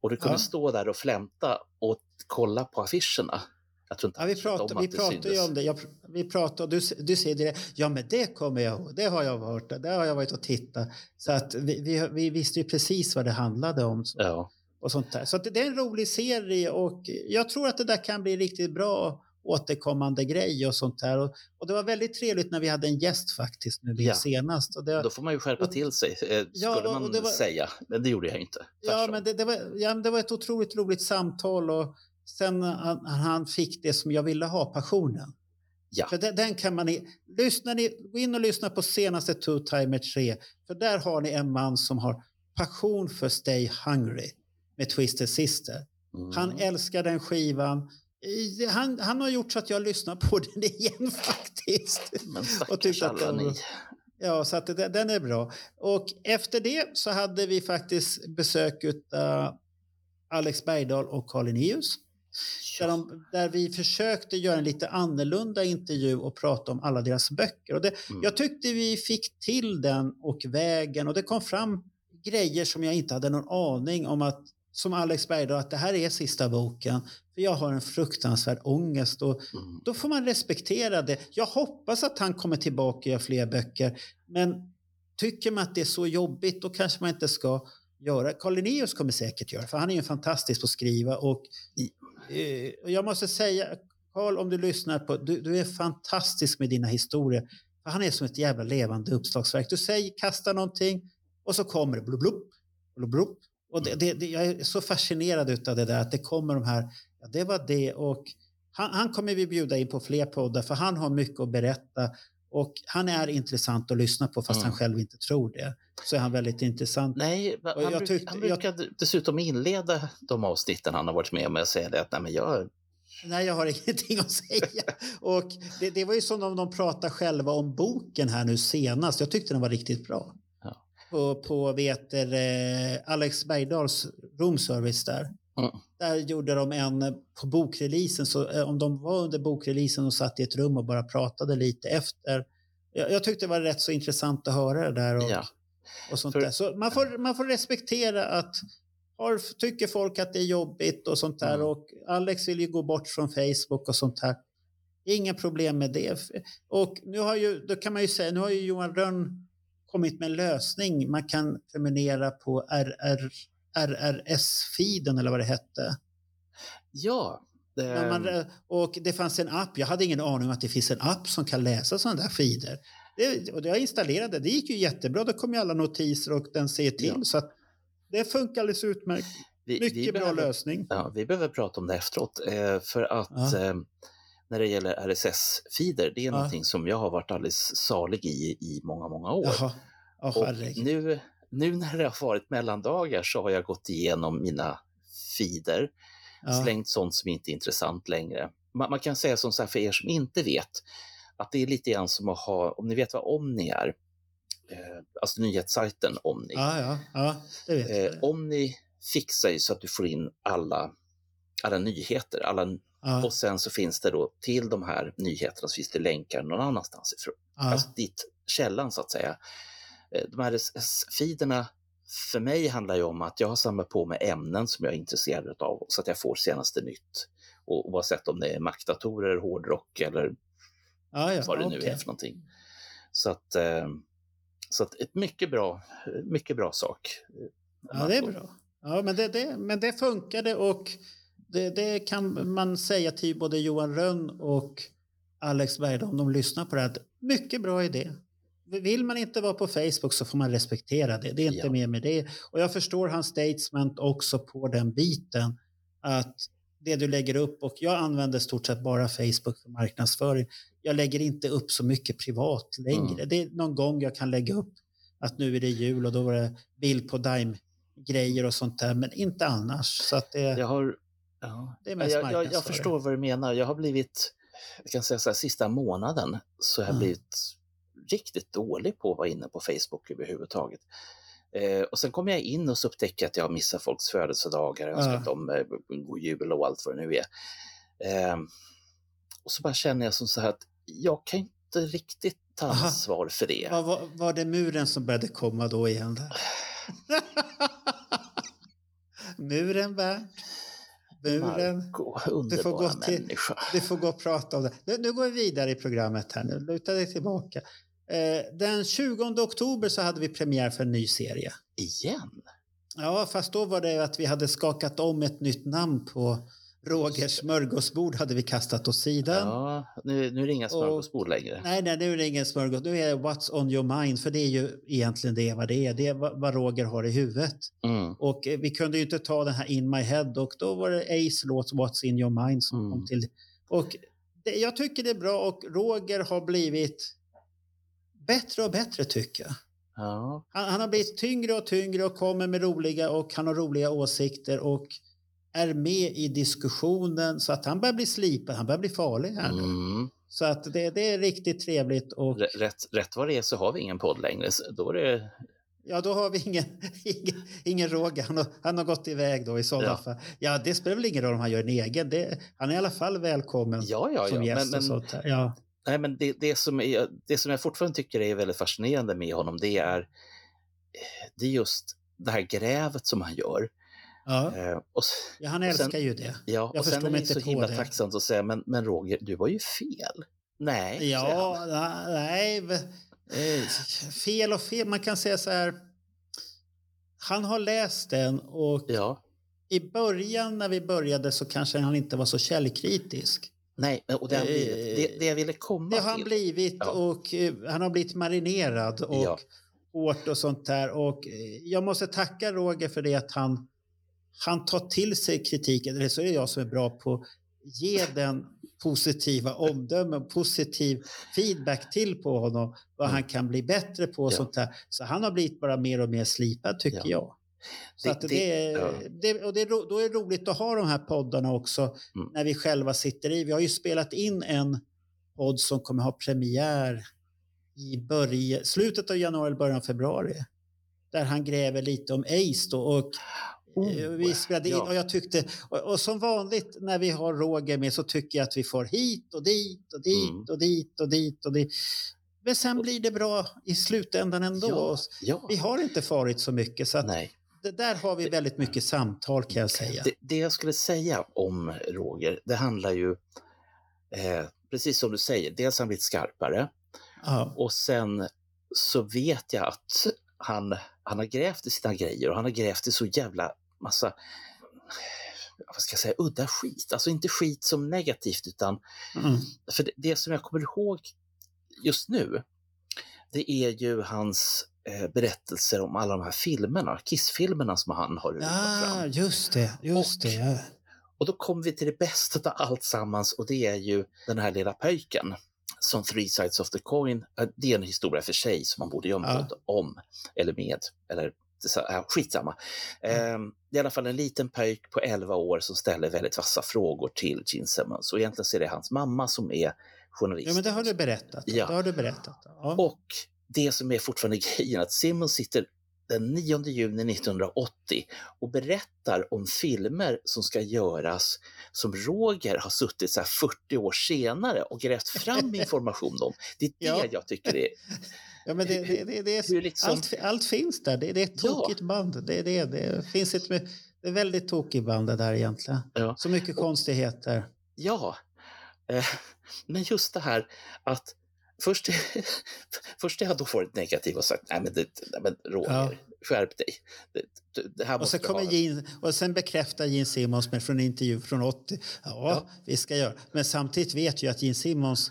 och du kunde Ja. stå där och flämta och kolla på affischerna. Jag tror inte Ja, vi pratar, vi det pratar ju om det. Jag, vi pratar, du, du säger det. Ja, men det kommer jag ihåg. Det har jag varit där. har jag varit och tittat. Så att vi, vi, vi visste ju precis vad det handlade om. Så, Ja, och sånt där. Så det, det är en rolig serie och jag tror att det där kan bli riktigt bra återkommande grej och sånt där. Och, och det var väldigt trevligt när vi hade en gäst faktiskt nu Ja. senast. Och det, då får man ju skärpa och- till sig, eh, Ja, skulle och- man det var- säga. Men det gjorde jag inte. Ja, men det, det, var, ja, men det var ett otroligt roligt samtal och sen han, han fick det som jag ville ha, passionen. Ja. För den, den kan man... Lyssna ni, gå in och lyssna på senaste Two Timer 3, för där har ni en man som har passion för Stay Hungry med Twisted Sister. Mm. Han älskar den skivan. Han, han har gjort så att jag lyssnar på den igen faktiskt. Men och stackars alla var- ni. Ja, så att det, den är bra. Och efter det så hade vi faktiskt besök av Alex Bergdahl och Carl Linnaeus. Där, vi försökte göra en lite annorlunda intervju och prata om alla deras böcker. Och det, Mm. Jag tyckte vi fick till den och vägen och det kom fram grejer som jag inte hade någon aning om att som Alex Bergdahl, att det här är sista boken. För jag har en fruktansvärd ångest och Mm. då får man respektera det. Jag hoppas att han kommer tillbaka och gör fler böcker. Men tycker man att det är så jobbigt då kanske man inte ska göra. Carl Linnaeus kommer säkert göra för han är ju fantastisk på att skriva. Och jag måste säga, Carl om du lyssnar på, du, du är fantastisk med dina historier. För han är som ett jävla levande uppslagsverk. Du säger, kastar någonting och så kommer det blub, blub, blub, blub. Och det, det, det, jag är så fascinerad av det där att det kommer de här, ja det var det och han, han kommer vi bjuda in på fler poddar för han har mycket att berätta och han är intressant att lyssna på fast Mm. han själv inte tror det. Så är han väldigt intressant. Nej, han, Och jag bruk, tyckte- han jag- brukar dessutom inleda de avsnitten han har varit med med att säga det att nej, men jag, Nej, jag har ingenting att säga. Och det, det var ju som om de pratade själva om boken här nu senast. Jag tyckte den var riktigt bra. Ja. På, på eh, Alex Bergdahls roomservice där. Mm. Där gjorde de en eh, på bokreleasen. Så eh, om de var under bokreleasen och satt i ett rum och bara pratade lite efter. Jag, jag tyckte det var rätt så intressant att höra det där. Och, ja. och sånt För- där. Så man får, man får respektera att har, tycker folk att det är jobbigt och sånt där Mm. och Alex vill ju gå bort från Facebook och sånt här. Inga problem med det. Och nu har ju, då kan man ju säga, nu har ju Johan Rönn kommit med en lösning. Man kan prenumerera på RR, RRS-feeden eller vad det hette. ja Men man, och det fanns en app, jag hade ingen aning om att det finns en app som kan läsa sådana där feeder. Det, och jag installerade, det gick ju jättebra, då kom ju alla notiser och den ser till. Ja. Så det funkar alldeles utmärkt. vi, Mycket vi bra behöver, lösning. Ja, vi behöver prata om det efteråt. Eh, för att Ja. eh, när det gäller RSS-feeder, det är Ja. någonting som jag har varit alldeles salig i i många, många år. Jaha, ja, Och nu, nu när det har varit mellandagar så har jag gått igenom mina feeder, Ja. slängt sånt som inte är intressant längre. Man, man kan säga som så här för er som inte vet, att det är lite grann som att ha, om ni vet vad Omni är, eh, alltså nyhetssajten Omni. Ja, ja, ja, det vet Eh. Omni fixar ju så att du får in alla, alla nyheter, alla, Ja, och sen så finns det då till de här nyheterna så finns det länkar någon annanstans ifrån. ja, Alltså dit källan så att säga. Eh, De här RSS-feederna för mig handlar ju om att jag har samlat på mig ämnen som jag är intresserad av så att jag får senaste nytt. Och oavsett om det är Mac-datorer, hårdrock eller ja, ja, vad det nu okej. är för någonting. Så att eh, Så att ett mycket bra, mycket bra sak. Ja, det är bra. Ja, men det, det, men det funkade och det, det kan man säga till både Johan Rönn och Alex Bergdahl om de lyssnar på det här. Mycket bra idé. Vill man inte vara på Facebook så får man respektera det. Det är inte Ja. mer med det. Och jag förstår hans statement också på den biten. Att det du lägger upp, och jag använder stort sett bara Facebook för marknadsföring. Jag lägger inte upp så mycket privat längre. Mm. Det är någon gång jag kan lägga upp att nu är det jul och då var det bild på Dime-grejer och sånt där. Men inte annars. Så att det, Jag har... Ja. Det är mest jag, jag, jag förstår vad du menar. Jag har blivit, jag kan säga så här, sista månaden så har jag Mm. blivit riktigt dålig på att vara inne på Facebook överhuvudtaget. Eh, och sen kommer jag in och så upptäcker jag att jag har missat folks födelsedagar, önskat Ja. dem eh, god jul och allt vad det nu är. Eh, och så bara känner jag som så här att jag kan inte riktigt ta Aha. ansvar för det. Var, var, var det muren som började komma då igen? Där? muren, Bernt. Muren. Marco, Du får, gå till, människa. du får gå och prata om det. Nu, nu går vi vidare i programmet här. Nu luta dig tillbaka. Eh, den 20 oktober så hade vi premiär för en ny serie. Igen? Ja, fast då var det att vi hade skakat om ett nytt namn på Rogers smörgåsbord hade vi kastat åt sidan. Ja, nu, nu är det inga smörgåsbord längre. Nej, nej, nu är det ingen smörgås. Nu är det What's on your mind, för det är ju egentligen det vad det är. Det är vad vad Roger har i huvudet. Mm. Och eh, vi kunde ju inte ta den här In My Head och då var det Ace låt What's in your mind som Mm. kom till. Och det, jag tycker det är bra och Roger har blivit bättre och bättre tycker jag. Ja. Han, han har blivit tyngre och tyngre och kommer med roliga och han har roliga åsikter och är med i diskussionen så att han börjar bli slipad, han börjar bli farlig här nu. Mm. Så att det, det är riktigt trevligt och Rä- Rätt, rätt vad det är så har vi ingen podd längre. Då är det, ja, då har vi ingen, ingen, ingen Roger. Han har, han har gått iväg då i sådana Ja. fall. Ja, det spelar väl ingen roll om han gör en egen. Det, han är i alla fall välkommen ja, ja, ja. som gäst Men, men. Ja. Nej, men det, det, som är, det som jag fortfarande tycker är väldigt fascinerande med honom, det är, det är just det här grävet som han gör. Ja. Eh, och, ja, han och sen- älskar ju det. ja, Jag och sen är det så himla tacksamt att säga, men, men Roger, du var ju fel. Nej, Ja, nej. Eh, fel och fel. Man kan säga så här. Han har läst den och ja. i början när vi började så kanske han inte var så källkritisk. Nej, men- och det, har han blivit. det, det jag ville komma Det har han till. blivit Ja. och eh, han har blivit marinerad och Ja. hårt och sånt där. Och eh, jag måste tacka Roger för det att han, han tar till sig kritiken. Eller så är det jag som är bra på att ge den positiva omdömen, positiv feedback till på honom. Vad Mm. han kan bli bättre på och Ja. sånt där. Så han har blivit bara mer och mer slipad tycker Ja. jag. Så Det- det, det- är, ja. det, och det då är det roligt att ha de här poddarna också Mm. när vi själva sitter i. Vi har ju spelat in en podd som kommer ha premiär i början, slutet av januari eller början av februari. Där han gräver lite om Ace då. Och Oh, eh, vi spelade in ja. och jag tyckte, och, och som vanligt när vi har Roger med så tycker jag att vi får hit och dit och dit Mm. och dit och dit och dit. Men sen blir det bra i slutändan ändå. Ja, ja. Vi har inte farit så mycket så att Nej. Det där har vi väldigt mycket samtal kan jag säga. Det, det jag skulle säga om Roger, det handlar ju, eh, precis som du säger, dels har han blivit skarpare Ja. och sen så vet jag att han, han har grävt i sina grejer och han har grävt i så jävla massa vad ska jag säga, udda skit. Alltså inte skit som negativt utan Mm. för det, det som jag kommer ihåg just nu, det är ju hans berättelser om alla de här filmerna, Kiss-filmerna som han har Ja, fram. just det. Just Och- det. Ja. Och då kommer vi till det bästa av allt sammans och det är ju den här lilla pöjken som Three Sides of the Coin, eh, det är en historia för sig som man borde göra Ja. om, eller med, eller skitsamma. Eh, det är i alla fall en liten pöjk på 11 år som ställer väldigt vassa frågor till Gene Simmons och egentligen så är det hans mamma som är journalist. ja, men det har du berättat. Ja. Det har du berättat. Ja. Och det som är fortfarande grejen att Simmons sitter den 9 juni 1980 och berättar om filmer som ska göras som Roger har suttit så här 40 år senare och grävt fram information om. Det är det Ja. jag tycker är... Ja, men det, det, det, det är, liksom- allt, allt finns där. Det, det är ett Ja. tokigt band. Det, det, det finns ett det är väldigt tokigt band det där egentligen. Ja. Så mycket konstigheter. Ja, eh, men just det här att först, först har jag då varit negativ och sagt, nej men, det, nej, men Roger, ja. skärp dig. Det, det här och, sen kommer Gene, och sen bekräftar Gene Simmons med från intervju från 80, ja, ja, vi ska göra. Men samtidigt vet jag att Gene Simmons,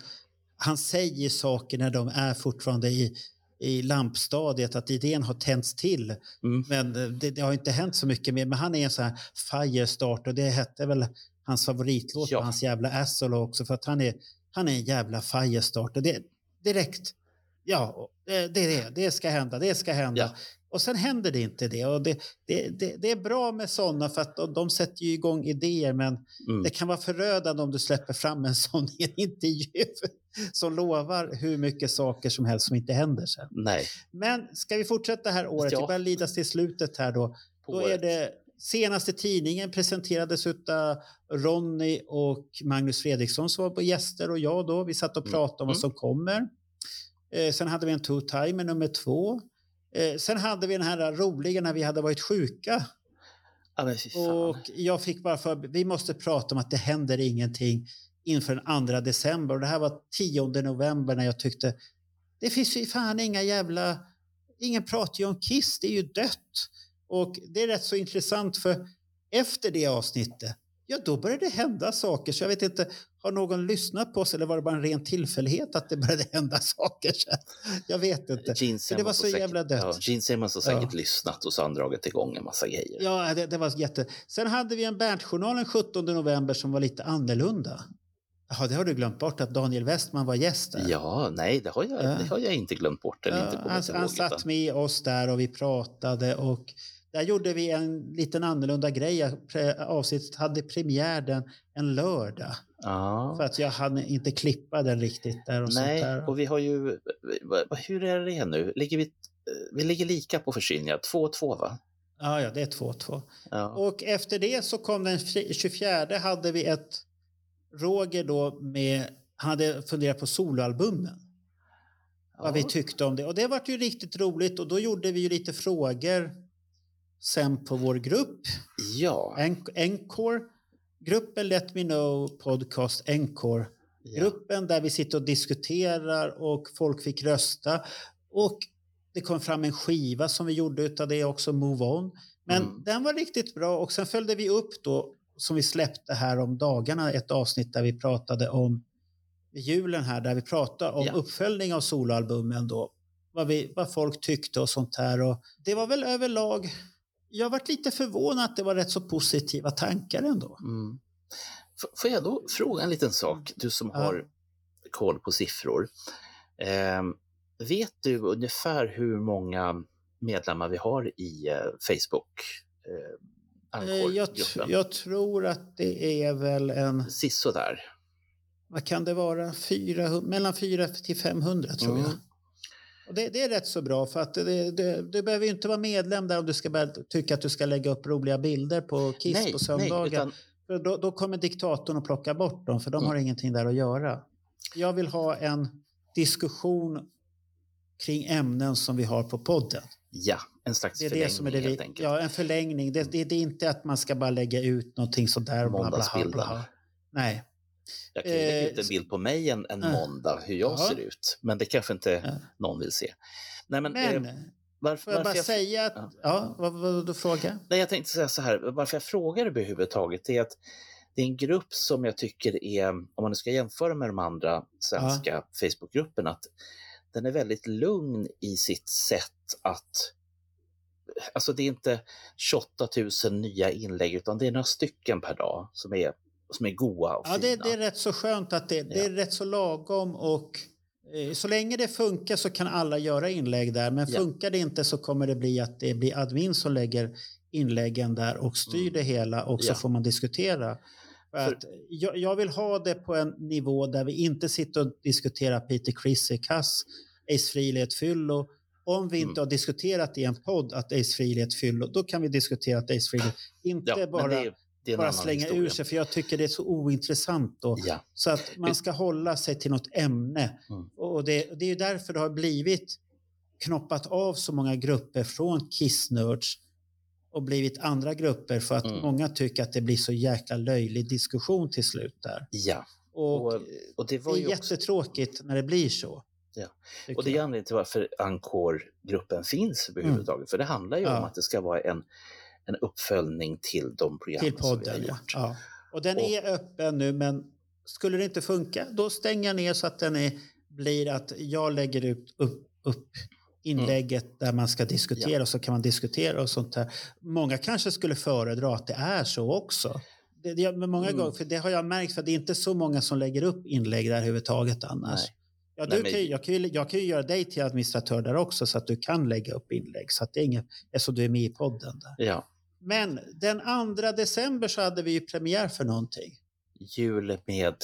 han säger saker när de är fortfarande i i lampstadiet att idén har tänts till. Mm. Men det, det, har inte hänt så mycket mer. Men han är en sån här firestart och det hette väl hans favoritlåt ja. hans jävla Assolo också för att han är, han är en jävla firestarter. Det, direkt, ja, det, det, det ska hända, det ska hända. Ja. Och sen händer det inte det. Och det, det, det, det är bra med sådana för att de, de sätter ju igång idéer men mm. det kan vara förödande om du släpper fram en sån i en intervju som lovar hur mycket saker som helst som inte händer sen. Nej. Men ska vi fortsätta här året, ja. vi börjar lidas till slutet här då. På då är det senaste tidningen presenterades av Ronny och Magnus Fredriksson som var på gäster och jag då. Vi satt och mm. pratade om vad mm. som kommer. Eh, sen hade vi en two-timer nummer två. Eh, sen hade vi den här roliga när vi hade varit sjuka. Ja, och jag fick bara för vi måste prata om att det händer ingenting inför den 2 december. Och det här var 10 november när jag tyckte det finns ju fan inga jävla... Ingen pratar ju om Kiss, det är ju dött. Och det är rätt så intressant för efter det avsnittet, ja då började det hända saker. Så jag vet inte, har någon lyssnat på oss eller var det bara en ren tillfällighet att det började hända saker? Jag vet inte. Gene det var så säkert, jävla dött. Ja, Gene Simmons har säkert ja. lyssnat och så har han dragit igång en massa grejer. Ja, det, det var jätte... Sen hade vi en Berntjournal den 17 november som var lite annorlunda. Jaha, det har du glömt bort att Daniel Westman var gäst där? Ja, nej, det har jag, ja. det har jag inte glömt bort. Eller ja, inte han, han satt med oss där och vi pratade och där gjorde vi en liten annorlunda grej. Avsnittet hade premiär den en lördag. Ja. För att jag hann inte klippa den riktigt där och Nej, sånt där. och vi har ju... Hur är det nu? Ligger vi, vi ligger lika på Virginia, 2-2 va? Ja, ja, det är 2-2. Ja. Och efter det så kom den 24 hade vi ett Roger då med, han hade funderat på soloalbumen. Vad vi tyckte om det. Och det var ju riktigt roligt och då gjorde vi ju lite frågor sen på vår grupp. Ja. Encore. Gruppen Let Me Know Podcast Encore. Ja. Gruppen där vi sitter och diskuterar och folk fick rösta. Och det kom fram en skiva som vi gjorde av det också, Move On. Men mm. den var riktigt bra och sen följde vi upp då som vi släppte här om dagarna, ett avsnitt där vi pratade om julen här, där vi pratade om ja. uppföljning av soloalbumen då. Vad, vi, vad folk tyckte och sånt här. Och det var väl överlag jag varit lite förvånad att det var rätt så positiva tankar ändå. Mm. Får jag då fråga en liten sak, du som ja. har koll på siffror. Eh, vet du ungefär hur många medlemmar vi har i eh, Facebook? Eh, eh jag, jag, tror att det är väl en... Sisådär. Vad kan det vara? 400, mellan 400 till 500 tror mm. jag. Och det, det, är rätt så bra för att det, det, du behöver inte vara medlem där om du ska börja tycka att du ska lägga upp roliga bilder på Kiss nej, på söndagar. Nej, utan... för då, då, kommer diktatorn att plocka bort dem för de mm. har ingenting där att göra. Jag vill ha en diskussion kring ämnen som vi har på podden. Ja, en slags det är förlängning det som är det helt enkelt. Ja, en förlängning. Det, det, det, är inte att man ska bara lägga ut någonting sådär. Måndagsbilden. Nej. Jag kan ju lägga ut en eh, bild på mig en, en måndag, hur jag ja. ser ut. Men det kanske inte någon vill se. Nej, men, men eh, varför, får jag bara jag, säga att... Ja, ja vad var du fråga? Nej, jag tänkte säga så här, varför jag frågar överhuvudtaget är att det är en grupp som jag tycker är, om man nu ska jämföra med de andra svenska ja. Facebookgrupperna, att den är väldigt lugn i sitt sätt att Alltså det är inte 28 000 nya inlägg utan det är några stycken per dag som är som är goa och ja, fina. Det, det är rätt så skönt att det, det är rätt så lagom och eh, så länge det funkar så kan alla göra inlägg där. Men ja. funkar det inte så kommer det bli att det blir admin som lägger inläggen där och styr mm. det hela och så ja. får man diskutera. För att jag, jag, vill ha det på en nivå där vi inte sitter och diskuterar Peter Criss kass, Ace Frehley ett fyllo. Om vi inte mm. har diskuterat i en podd att Ace Frehley är ett fyllo, då kan vi diskutera att Ace Frehley inte ja, bara bara slänga historia. ur sig, för jag tycker det är så ointressant. Då. Ja. Så att man ska hålla sig till något ämne. Mm. Och det, det är därför det har blivit knoppat av så många grupper från Kissnörds och blivit andra grupper för att mm. många tycker att det blir så jäkla löjlig diskussion till slut där. Ja. Och, och, och det, det är jättetråkigt också... när det blir så. Ja. Och det är anledningen till varför Encore-gruppen finns överhuvudtaget. För det handlar ju Mm. Ja. om att det ska vara en, en uppföljning till de programmen Till som vi har podden, ja. gjort. ja. Och den Och- är öppen nu, men skulle det inte funka, då stänger jag ner så att den är, blir att jag lägger ut upp, upp inlägget där man ska diskutera och så kan man diskutera och sånt där. Många kanske skulle föredra att det är så också. Det, det, men många Mm. gånger, för det har jag märkt, för det är inte så många som lägger upp inlägg där överhuvudtaget annars. Nej. Ja, Nej, du men- kan, ju- jag, kan ju, jag kan ju göra dig till administratör där också så att du kan lägga upp inlägg. Så att det är inget, eftersom du är med i podden där. Ja. Men den 2 december så hade vi ju premiär för någonting. Jul med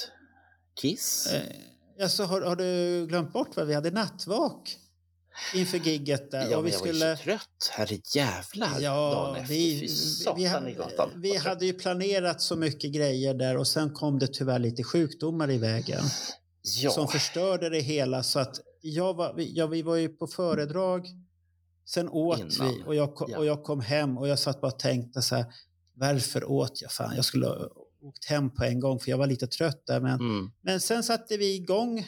Kiss. Eh, alltså, har, har du glömt bort vad vi hade nattvak inför gigget där? ja, och vi jag var ju skulle... så trött. Herre jävlar. dagen Ja, efter. vi, Fy satan i hade, gatan. vi hade ju planerat så mycket grejer där och sen kom det tyvärr lite sjukdomar i vägen ja. som förstörde det hela. Så att jag var, ja, vi var ju på föredrag, sen åt Innan. vi och jag, kom, Ja. och jag kom hem och jag satt bara och tänkte så här, varför åt jag? Fan, jag skulle ha åkt hem på en gång för jag var lite trött där. Men Mm. Men sen satte vi igång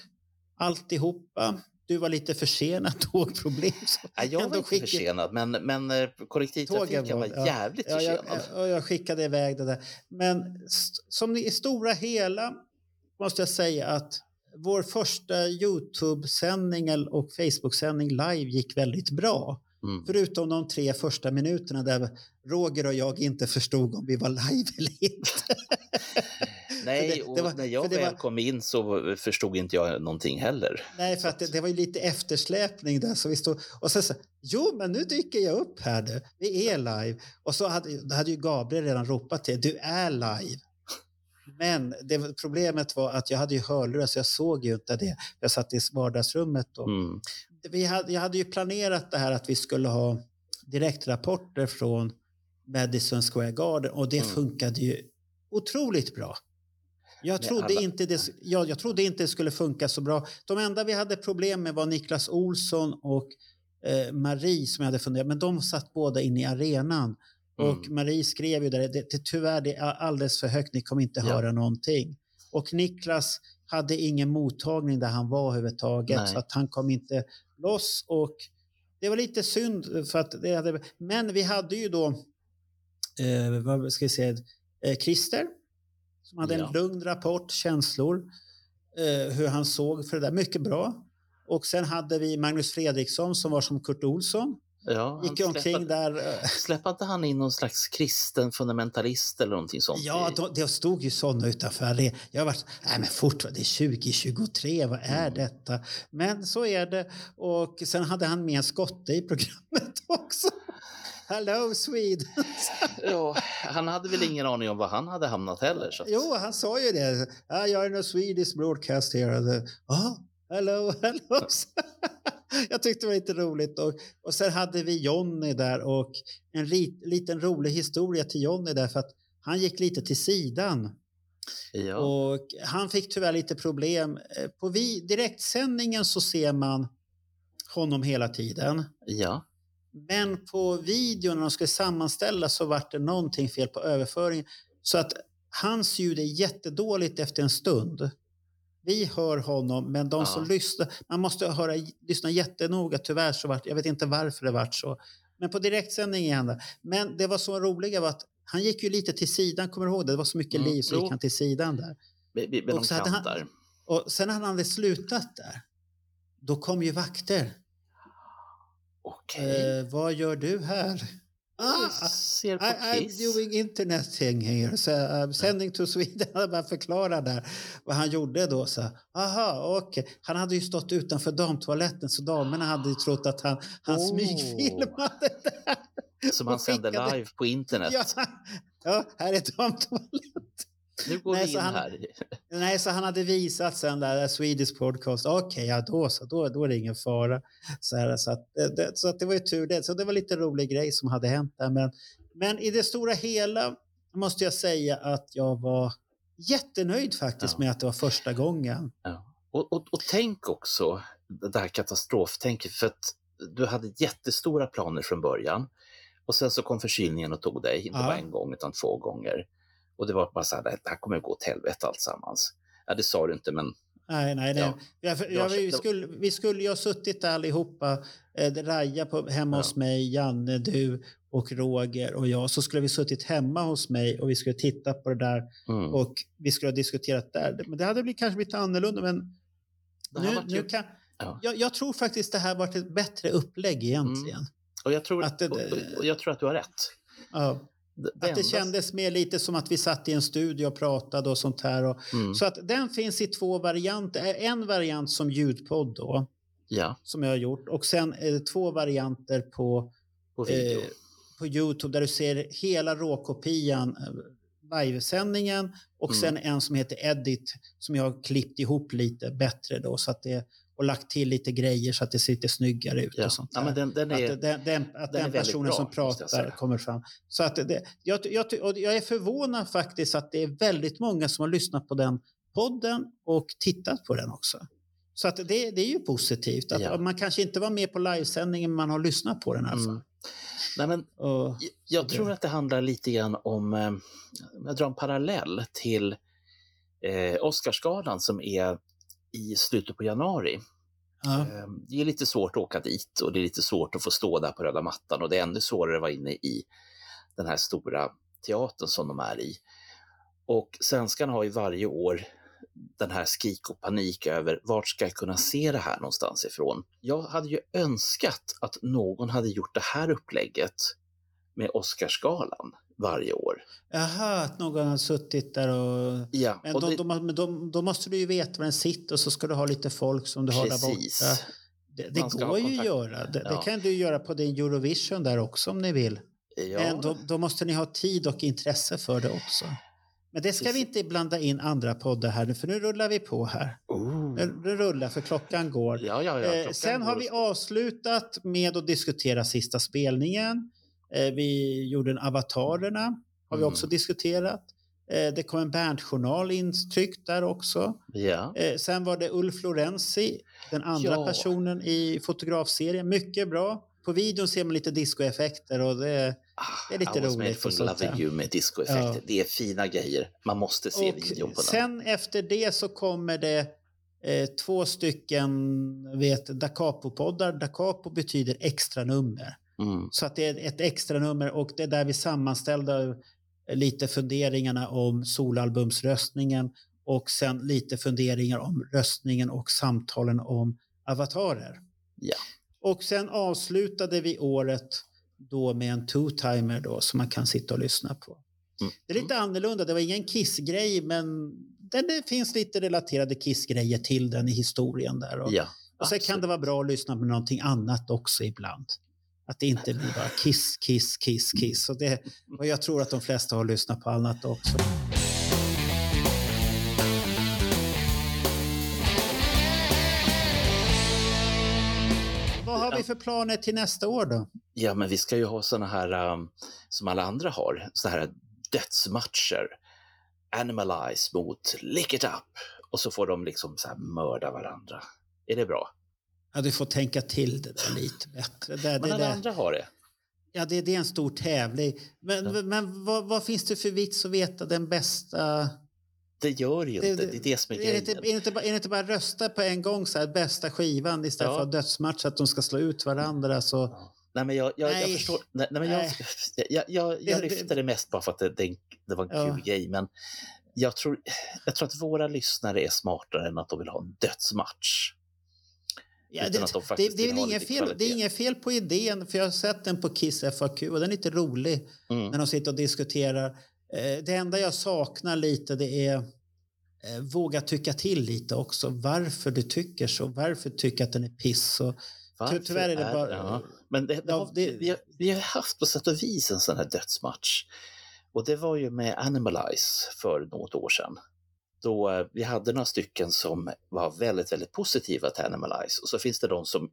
alltihopa. Du var lite försenad, tågproblem. Så Nej, jag var inte skickade- försenad, men, men eh, kollektivtrafiken var, var- ja. jävligt Ja, jag, försenad. och jag skickade iväg det där. Men som i stora hela måste jag säga att vår första Youtube-sändning och Facebook-sändning live gick väldigt bra. Mm. Förutom de tre första minuterna där Roger och jag inte förstod om vi var live eller inte. Nej, det- och det var- när jag väl var- kom in så förstod inte jag någonting heller. Nej, för att det, det var ju lite eftersläpning där. Så vi stod, och sen så, jo men nu dyker jag upp här nu. Vi är live. Och så hade, hade ju Gabriel redan ropat till du är live. Men det, problemet var att jag hade ju hörlurar så jag såg ju inte det. Jag satt i vardagsrummet då. Mm. Vi hade, jag hade ju planerat det här att vi skulle ha direktrapporter från Madison Square Garden och det Mm. funkade ju otroligt bra. Jag trodde, alla- inte det, jag, jag trodde inte det skulle funka så bra. De enda vi hade problem med var Niklas Olsson och eh, Marie som jag hade funderat, men de satt båda inne i arenan. Och Mm. Marie skrev ju där, det, det, tyvärr det är alldeles för högt, ni kommer inte Ja. höra någonting. Och Niklas hade ingen mottagning där han var överhuvudtaget, Nej. så att han kom inte loss. Och det var lite synd, för att det hade, men vi hade ju då, eh, vad ska vi säga, eh, Christer som hade Ja. en lugn rapport, känslor, eh, hur han såg för det där. Mycket bra. Och sen hade vi Magnus Fredriksson som var som Kurt Olsson. Ja, han Gick omkring släppade, där. eh, släppade inte han in någon slags kristen fundamentalist eller någonting sånt? Ja, det stod ju sådana utanför. Det, jag varit, nej men fortfarande, det är 2023, vad är Mm. detta? Men så är det. Och sen hade han med en skotte i programmet också. Hello Sweden! Ja, han hade väl ingen aning om var han hade hamnat heller. Så Jo, han sa ju det. Jag är en Swedish broadcast here. Ah, hello, hello. jag tyckte det var lite roligt. Och, och sen hade vi Jonny där och en rit, liten rolig historia till Jonny där för att han gick lite till sidan. ja. Och han fick tyvärr lite problem. Eh, På vi, direktsändningen så ser man honom hela tiden. ja. Men på videon när de skulle sammanställa så var det någonting fel på överföringen. Så att hans ljud är jättedåligt efter en stund. Vi hör honom, men de Ja. som lyssnar, man måste höra, lyssna jättenoga. Tyvärr så vart, jag vet inte varför det vart så. Men på direktsändning igen. Men det var så roliga var att han gick ju lite till sidan, kommer du ihåg det? Det var så mycket Mm, liv så jo. gick han till sidan där. Med, med, med Och så hade han-. Och sen när han hade slutat där, då kom ju vakter. Okej. Eh, vad gör du här? Ah, ser på I, I'm doing internet thing here. So, I'm sending to Sweden. Han bara förklarar där vad han gjorde då. Så, aha, okej. Han hade ju stått utanför damtoaletten så damerna hade ju trott att han, han Oh. smygfilmade där. Som han sände live på internet. Ja, ja, här är damtoalett. Nu går Nej, vi in han- här. Nej, så han hade visat sen där Swedish podcast. Okej, ja då så, då, då är det ingen fara. Så, här, så, att, det- det, så att det var ju tur det. Så det var lite rolig grej som hade hänt där. Men, men i det stora hela måste jag säga att jag var jättenöjd faktiskt Ja. med att det var första gången. Ja. Och, och, och tänk också det här katastroftänket för att du hade jättestora planer från början och sen så kom förkylningen och tog dig, inte Ja. bara en gång utan två gånger. Och det var bara så här, det här kommer gå åt helvete alltsammans. Ja, det sa du inte, men Nej, nej, nej. Ja. Ja, för, ja, vi, skulle, vi skulle ju ha suttit där allihopa, eh, Raja på, hemma Ja. hos mig, Janne, du och Roger och jag. Så skulle vi suttit hemma hos mig och vi skulle titta på det där Mm. och vi skulle ha diskuterat där. Men det hade blivit, kanske blivit annorlunda. Men nu, nu kan, Ja. jag, jag tror faktiskt det här varit ett bättre upplägg egentligen. Och jag, tror, att det- och- och jag tror att du har rätt. Ja, Det, att det kändes mer lite som att vi satt i en studio och pratade och sånt här. Och, Mm. Så att den finns i två varianter. Eh, En variant som ljudpodd då, Ja, som jag har gjort. Och sen det två varianter på, på video. eh, på Youtube där du ser hela råkopian, eh, livesändningen och Mm. sen en som heter Edit som jag har klippt ihop lite bättre då så att det och lagt till lite grejer så att det ser lite snyggare ut ja. och sånt ja, men den, den Att, är, det- den, den, att den den personen bra, som pratar kommer fram. Så att det, jag, jag, jag är förvånad faktiskt att det är väldigt många som har lyssnat på den podden och tittat på den också. Så att det, det är ju positivt. Att Ja. Man kanske inte var med på livesändningen men man har lyssnat på den fall. Mm. Nej, men Och, Jag- det- tror att det handlar lite grann om, eh, om jag drar en parallell till eh, Oscarsgalan som är i slutet på januari. ja. Eh, det är lite svårt att åka dit och det är lite svårt att få stå där på röda mattan och det är ännu svårare att vara inne i den här stora teatern som de är i. Och svenskarna har ju varje år den här skrik och panik över vart ska jag kunna se det här någonstans ifrån. Jag hade ju önskat att någon hade gjort det här upplägget med Oscarsgalan varje år. Jaha, att någon har suttit där och... Ja, Men och då, det- då, men då, måste du ju veta var den sitter och så ska du ha lite folk som du har där Precis. borta. Det, det går ju att göra. Det, det Ja. kan du göra på din Eurovision där också om ni vill. Ja, Men då, då måste ni ha tid och intresse för det också. Men det ska vi Precis. inte blanda in andra poddar här nu, för nu rullar vi på här. oh. Nu rullar för klockan går. ja, Eh, klockan sen har går vi och- avslutat med att diskutera sista spelningen. Eh, vi gjorde en Avatarerna, har vi Mm. också diskuterat. Eh, det kom en Bernt-journal intryckt där också. Ja, Eh, sen var det Ulf Lorenzi, den andra Ja. personen i fotografserien. Mycket bra. På videon ser man lite discoeffekter och det, Ah, det är lite was made roligt for och där. you med discoeffekter. Ja. Det är fina grejer. Man måste se videon på och den. sen efter det så kommer det eh, två stycken vet, Da Capo-poddar. Da Capo betyder extra nummer. Mm. Så att det är ett extra nummer och det är där vi sammanställde lite funderingarna om solalbumsröstningen och sen lite funderingar om röstningen och samtalen om avatarer. Ja. Och sen avslutade vi året då med en two-timer då som man kan sitta och lyssna på. Mm. Det är lite annorlunda, det var ingen Kiss-grej men det, finns lite relaterade Kiss-grejer till den i historien där. Och, Ja, och sen kan absolut. det vara bra att lyssna på någonting annat också ibland. Att det inte blir bara kiss, kiss, kiss, kiss. Och, det, och jag tror att de flesta har lyssnat på annat också. Vad har vi för planer till nästa år då? Ja, men vi ska ju ha såna här um, som alla andra har, så här dödsmatcher. Animalize mot Lick It Up. Och så får de liksom så mörda varandra. Är det bra? Ja, du får tänka till det där lite bättre. Det, Men alla det, andra har det. ja, det, det är en stor tävling. Men, Ja. men vad, vad finns det för vits att veta den bästa? Det gör ju inte, det- det är det som är Är det, inte, grejen. är, det inte bara, är det inte bara rösta på en gång så här, bästa skivan istället Ja. för dödsmatch, att de ska slå ut varandra? Så, Nej, men jag, jag, jag Nej. förstår. Nej, nej, men jag, jag, jag, jag lyfter det mest bara för att det, det, det var en Ja. kul grej. Men jag tror, jag tror att våra lyssnare är smartare än att de vill ha en dödsmatch. Ja, det, de det, det, är inget fel, det är inget fel på idén, för jag har sett den på Kiss FAQ och den är lite rolig Mm. när de sitter och diskuterar. Eh, Det enda jag saknar lite det är eh, våga tycka till lite också. Varför du tycker så, varför du tycker att den är piss. Och, Varför tyvärr är det bara- ja. Men det, Ja, det- Vi, har, vi har haft på sätt och vis en sån här dödsmatch. Och det var ju med Animalize för något år sedan. Då eh, vi hade några stycken som var väldigt, väldigt positiva till Animalize. Och så finns det de som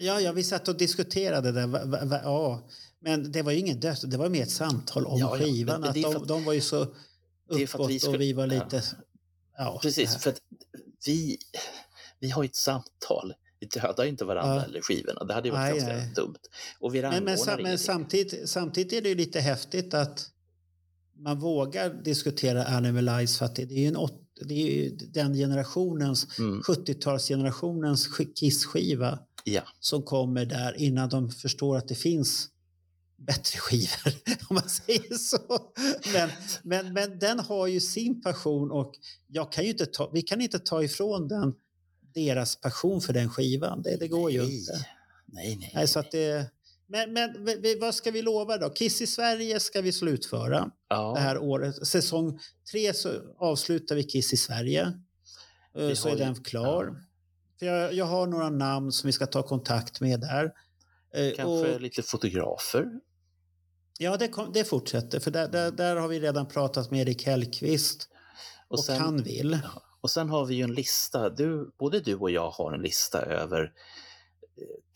Ja, ja, vi satt och diskuterade det. Va, va, va, ja. Men det var ju ingen död, det var mer ett samtal om Ja, ja, skivan. att det är för de, att- de var ju så att vi uppåt skulle- och vi var ja. lite... Ja, Precis, det för att vi, vi har ju ett samtal. Vi dödar inte varandra Ja. eller skivorna. Det hade ju varit Nej, ganska nej. dumt. Och vi Men, men, sam, men samtidigt, samtidigt är det ju lite häftigt att man vågar diskutera Animalize för att det, det är ju en åt, det är ju den generationens, Mm. 70-talsgenerationens sk- Kiss-skiva Ja. som kommer där innan de förstår att det finns bättre skivor, om man säger så. Men, men, men den har ju sin passion och jag kan ju inte ta, vi kan inte ta ifrån den deras passion för den skivan. Det, det går ju Nej. inte. Nej, nej. Nej, så att det, men, men vad ska vi lova då? Kiss i Sverige ska vi slutföra ja. det här året. Säsong tre så avslutar vi Kiss i Sverige. Eh, Vi Så har är den klar. För jag, jag har några namn som vi ska ta kontakt med där. Eh, Kanske och- lite fotografer. Ja, det, kom, det fortsätter. För där, där, där har vi redan pratat med Erik Hellqvist. Och, Och sen, han vill. och sen har vi ju en lista. Du, både du och jag har en lista över eh,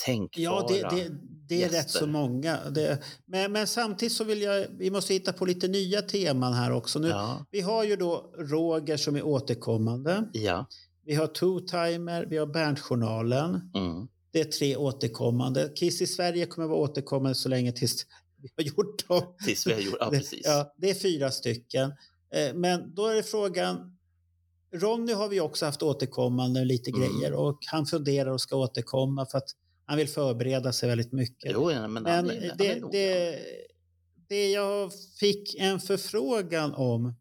tänkbara... Ja, det, det, det är rätt gäster. så många. Det, men, men samtidigt så vill jag, vi måste hitta på lite nya teman här också. Nu, Ja, Vi har ju då Roger som är återkommande. ja. Vi har Two-Timer, vi har Bernt-journalen. Mm. Det är tre återkommande. Kiss i Sverige kommer vara återkommande så länge tills vi har gjort dem. Tills vi har gjort... Ja, precis. Ja, det är fyra stycken. Eh, Men då är det frågan... Ronny har vi också haft återkommande lite Mm. grejer och han funderar och ska återkomma för att han vill förbereda sig väldigt mycket. Jo, men, Men han det, det, det jag fick en förfrågan om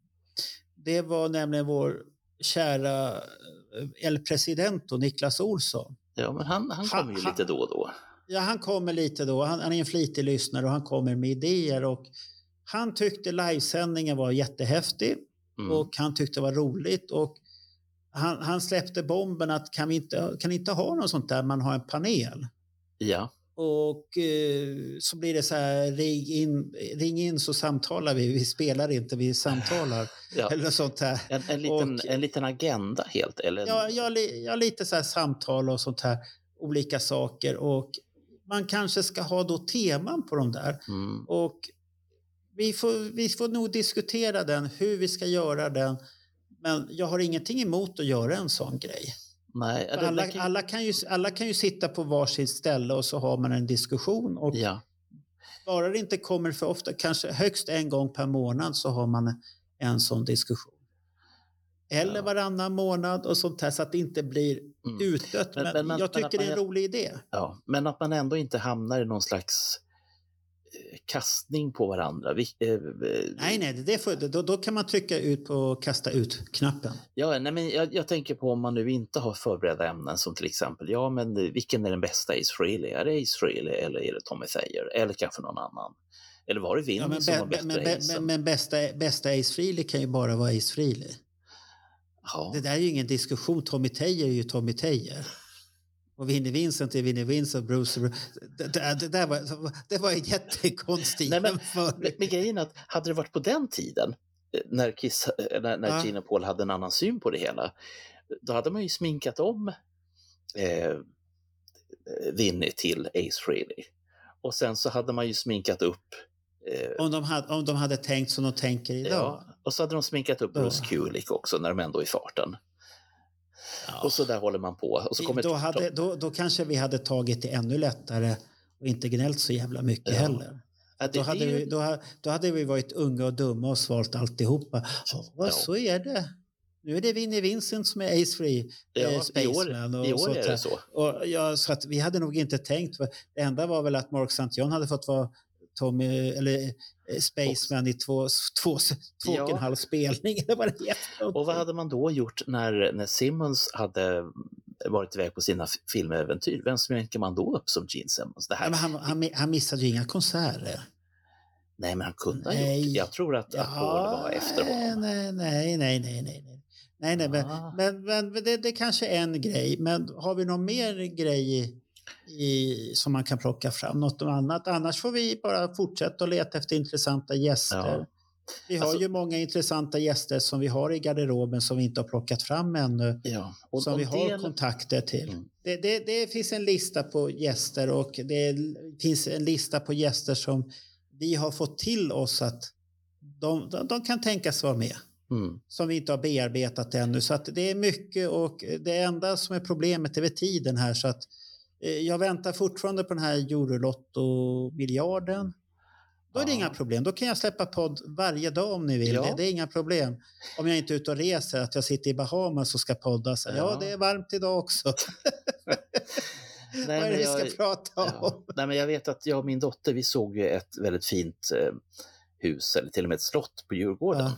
det var nämligen vår kära eh, El Presidento Niklas Olsson. Ja, men han, han Ha- kommer ju lite då och då. Ja, han kommer lite då. Han, han är en flitig lyssnare och han kommer med idéer. Och han tyckte livesändningen var jättehäftig Mm. och han tyckte det var roligt. Och han, han släppte bomben att kan vi inte, kan inte ha något sånt där man har en panel? Ja, Och eh, så blir det så här, ring in, ring in så samtalar vi. Vi spelar inte, vi samtalar. ja. Eller sånt här. En, en, liten, Och- en liten agenda helt. Eller Ja, jag, jag lite så här samtal och sånt här. Olika saker. Och man kanske ska ha då teman på de där. Mm. Och vi får, vi får nog diskutera den, hur vi ska göra den. Men jag har ingenting emot att göra en sån grej. Nej, det- alla, kan- alla, kan ju, alla kan ju sitta på varsitt ställe och så har man en diskussion. Och Ja, bara det inte kommer för ofta, kanske högst en gång per månad så har man en sån diskussion. Eller Ja. varannan månad och sånt här så att det inte blir mm. utdött. Men- Men, men- jag men tycker det är en man- rolig idé. ja. Men att man ändå inte hamnar i någon slags kastning på varandra. Vi, eh, eh, Nej, nej, det får, då, då kan man trycka ut på kasta ut-knappen. Ja, nej, men jag, jag tänker på om man nu inte har förberedda ämnen som till exempel, ja men vilken är den bästa Ace Frehley? Är det Ace Frehley eller är det Tommy Thayer? Eller kanske någon annan? Eller var det Vinny Ja, men, som var bä, bättre men, Ace? men, men bästa, bästa Ace Frehley kan ju bara vara Ace Frehley. ja. Det där är ju ingen diskussion. Tommy Teijer är ju Tommy Teijer. Och Vinnie Vincent är Vinnie Vincent. Bruce, Bruce. Det, det, det, där var, det var en jättekonstig Nej, men- jämförelse. Men, grejen är att hade det varit på den tiden, eh, när, Kiss, eh, när, när Ja. Och Paul hade en annan syn på det hela, då hade man ju sminkat om eh, Vinny till Ace Frehley. Och sen så hade man ju sminkat upp eh, Om de, hade, om de hade tänkt som de tänker idag. Ja, och så hade de sminkat upp. Bruce Kulick också när de ändå är i farten. Ja. Och så där håller man på. Och så kommer då, hade, då, då kanske vi hade tagit det ännu lättare och inte gnällt så jävla mycket Ja. heller. Det- Då hade, vi, då, då hade vi varit unga och dumma och svalt alltihopa. Ja. Så är det. Nu är det Vinnie Vincent som är Ace Free, ja, eh, i år, Spaceman och i år sånt är det så. Och ja, så att vi hade nog inte tänkt. Det enda var väl att Mark St. John hade fått vara Tommy, eller Spaceman i två, två, två Ja. och en halv spelning. Eller vad det. Och vad hade man då gjort när, när Simmons hade varit iväg på sina filmäventyr? Vem sminkar man då upp som Gene Simmons? Det här, Ja, men han, han, han missade ju inga konserter. Nej, men han kunde ha Nej. gjort. Jag tror att, att Paul var efter honom. Nej, nej, nej, nej, nej. nej. Nej, nej, men, Ah. men, men det, det kanske är en grej. Men har vi någon mer grej i, som man kan plocka fram? Något annat? Annars får vi bara fortsätta att leta efter intressanta gäster. Ja. Vi har Alltså- ju många intressanta gäster som vi har i garderoben som vi inte har plockat fram ännu. Ja. Och, som och vi har del- kontakter till. Mm. Det, det, det finns en lista på gäster och det finns en lista på gäster som vi har fått till oss att de, de, de kan tänkas vara med. Mm. Som vi inte har bearbetat ännu. Så att det är mycket och det enda som är problemet är tiden här. Så att, jag väntar fortfarande på den här Eurolotto-miljarden. Då är det Ja. inga problem. Då kan jag släppa podd varje dag om ni vill. Ja. Det, det är inga problem. Om jag inte är ute och reser, att jag sitter i Bahamas och ska podda. Så, ja. Ja. det är varmt idag också. Nej, Vad är det vi jag- ska prata om? Nej, men jag vet att jag och min dotter, vi såg ju ett väldigt fint eh, hus, eller till och med ett slott på Djurgården, eh,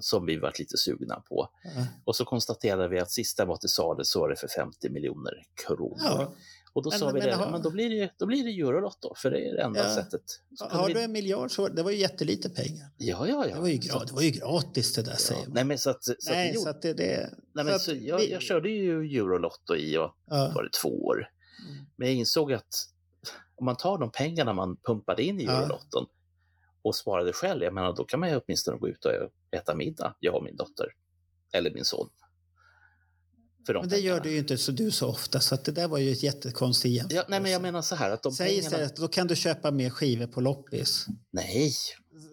som vi varit lite sugna på. Ja. Och så konstaterade vi att sista var till salu så var det för 50 miljoner kronor. Ja. Och då Men- sa vi men det, har- men då blir det, då blir det Eurolotto, för det är det enda Ja. sättet. Så Har vi... du en miljard så det var ju jättelite pengar. Ja, ja, ja. Det var ju, Så- gra- det var ju gratis det där ja. säger man. Nej, men så att, så att Nej, gjorde- så att det... det Nej, så men att så jag, vi- jag körde ju Eurolotto i ja, ja. var det två år. Mm. Men jag insåg att om man tar de pengarna man pumpade in i Ja. Och sparade själv, jag menar då kan man ju åtminstone gå ut och äta middag, jag och min dotter. Eller min son. För de Men det gör pengarna. du ju inte så du så ofta, så att det där var ju ett jättekonstigt Ja, jämförelse. nej, men jag menar så här att de Säg pengarna... istället, då kan du köpa mer skivor på loppis. Nej,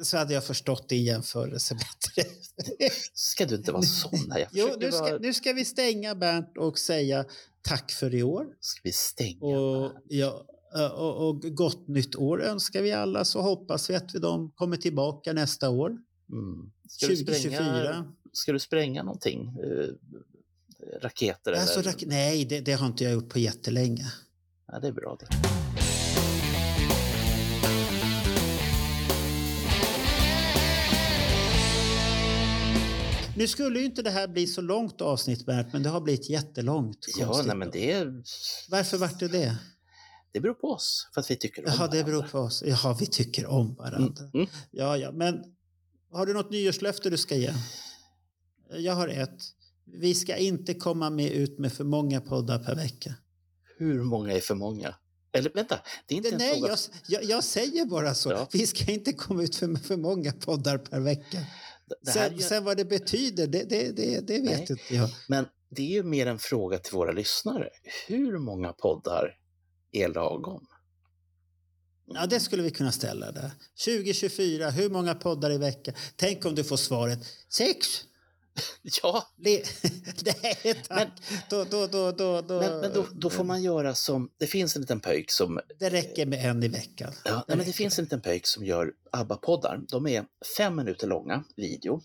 Så hade jag förstått din jämförelse bättre. ska du inte vara sån här. Jo, nu ska, vara... nu ska vi stänga Bernt och säga tack för i år. Ska vi stänga? Och, ja, och, och gott nytt år önskar vi alla så hoppas vi att vi de kommer tillbaka nästa år. Mm. Ska, du spränga, 2024. ska du spränga någonting? Eh, raketer Alltså, eller? rak- nej, det, det har inte jag gjort på jättelänge. Ja, det är bra det. Nu skulle ju inte det här bli så långt avsnitt Bernt, men det har blivit jättelångt. Ja, nej, men det, Varför vart det det? Det beror på oss, för att vi tycker om Jaha, det beror varandra. på oss. Jaha, vi tycker om varandra. Mm, mm. Ja, ja, men har du något nyårslöfte du ska ge? Jag har ett. Vi ska inte komma med ut med för många poddar per vecka. Hur många är för många? Eller vänta, det är inte Det, en nej, fråga. jag, jag, säger bara så. Ja. Vi ska inte komma ut för, för många poddar per vecka. Sen, ju, sen vad det betyder, det, det, det, det vet Nej. inte jag. Men det är ju mer en fråga till våra lyssnare. Hur många poddar är lagom? Ja, det skulle vi kunna ställa där. 2024, hur många poddar i veckan? Tänk om du får svaret sex. Ja, Le- Nej, tack. Men- då, då, då, då, då, men, men då, då får man göra som... Det finns en liten pöjk som... Det räcker med en i veckan. Ja, nej, men det finns en liten pöjk som gör ABBA-poddar. De är fem minuter långa, video.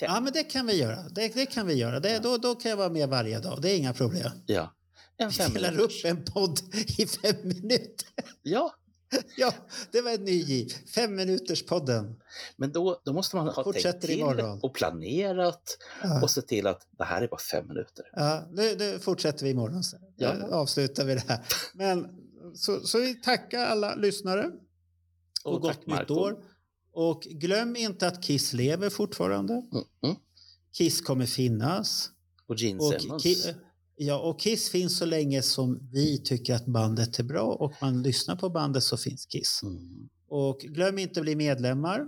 Fem. Ja, men det kan vi göra. Det, det kan vi göra. Det, då, då kan jag vara med varje dag. Det är inga problem. Ja. En fem minuters. upp en podd i fem minuter. Ja, Ja, det var en ny giv. Fem minuters podden. men då, då måste man ha Fortsätter tänkt till imorgon. och planerat Ja. och se till att det här är bara fem minuter. Ja, nu, nu fortsätter vi imorgon. Sen. Ja. Nu avslutar vi det här. Men, så, så vi tackar alla lyssnare och, Och gott nytt år. Och glöm inte att Kiss lever fortfarande. Mm, mm. Kiss kommer finnas. Och Gene Simmons. Ja, och Kiss finns så länge som vi tycker att bandet är bra och man lyssnar på bandet så finns Kiss. Mm. Och glöm inte att bli medlemmar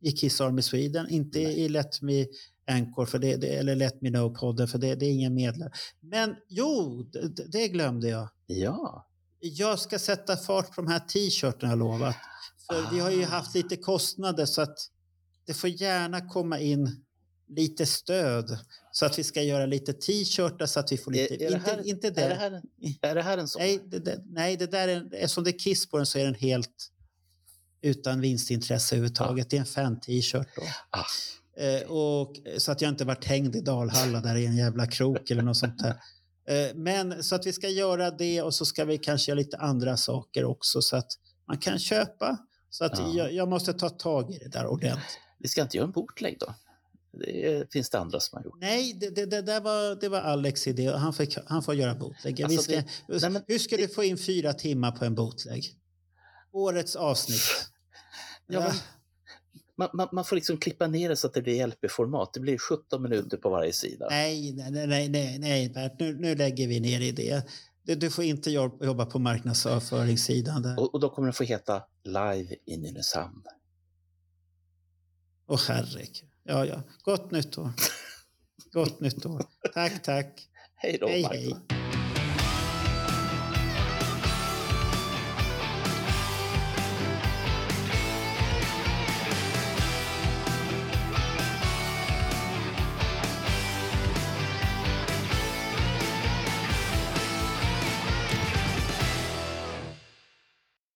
i Kiss Army Sweden, inte Nej. i Let Me Anchor för det, det, eller Let Me Know-podden för det, det är ingen medlem. Men jo, det, det glömde jag. Ja, Jag ska sätta fart på de här t-shirtarna jag lovat. För vi har ju Ah. haft lite kostnader så att det får gärna komma in lite stöd så att vi ska göra lite t-shirtar så att vi får lite... Är- är det inte, här- inte är det det. här, är det här en sån? Nej, det, det, nej, det där är, eftersom det är Kiss på den så är den helt utan vinstintresse överhuvudtaget. Det är en fan-t-shirt. Ah. Eh, och, så att jag inte varit hängd i Dalhalla där i en jävla krok eller något sånt där. Eh, men så att vi ska göra det och så ska vi kanske göra lite andra saker också så att man kan köpa. Så att Ja. jag, jag måste ta tag i det där ordentligt. Vi ska inte göra en bootleg då? Det finns det andra som har gjort. Nej, det, det, det där var, det var Alex idé och han får, han får göra bootleg. Alltså, ska, det- nej, hur ska du få in fyra timmar på en bootleg? Årets avsnitt. Ja, men- Man, man, man får liksom klippa ner det så att det blir LP-format. Det blir 17 minuter på varje sida. Nej, nej, nej, nej, nej Bert, nu, nu lägger vi ner i det. Du, du får inte jobb- jobba på marknadsföringssidan. Och, och då kommer den få heta Live i Nynäshamn. Åh herregud. Ja, ja. Gott nytt år. Gott nytt år. Tack, tack. Hej då, Hej, Marco. hej.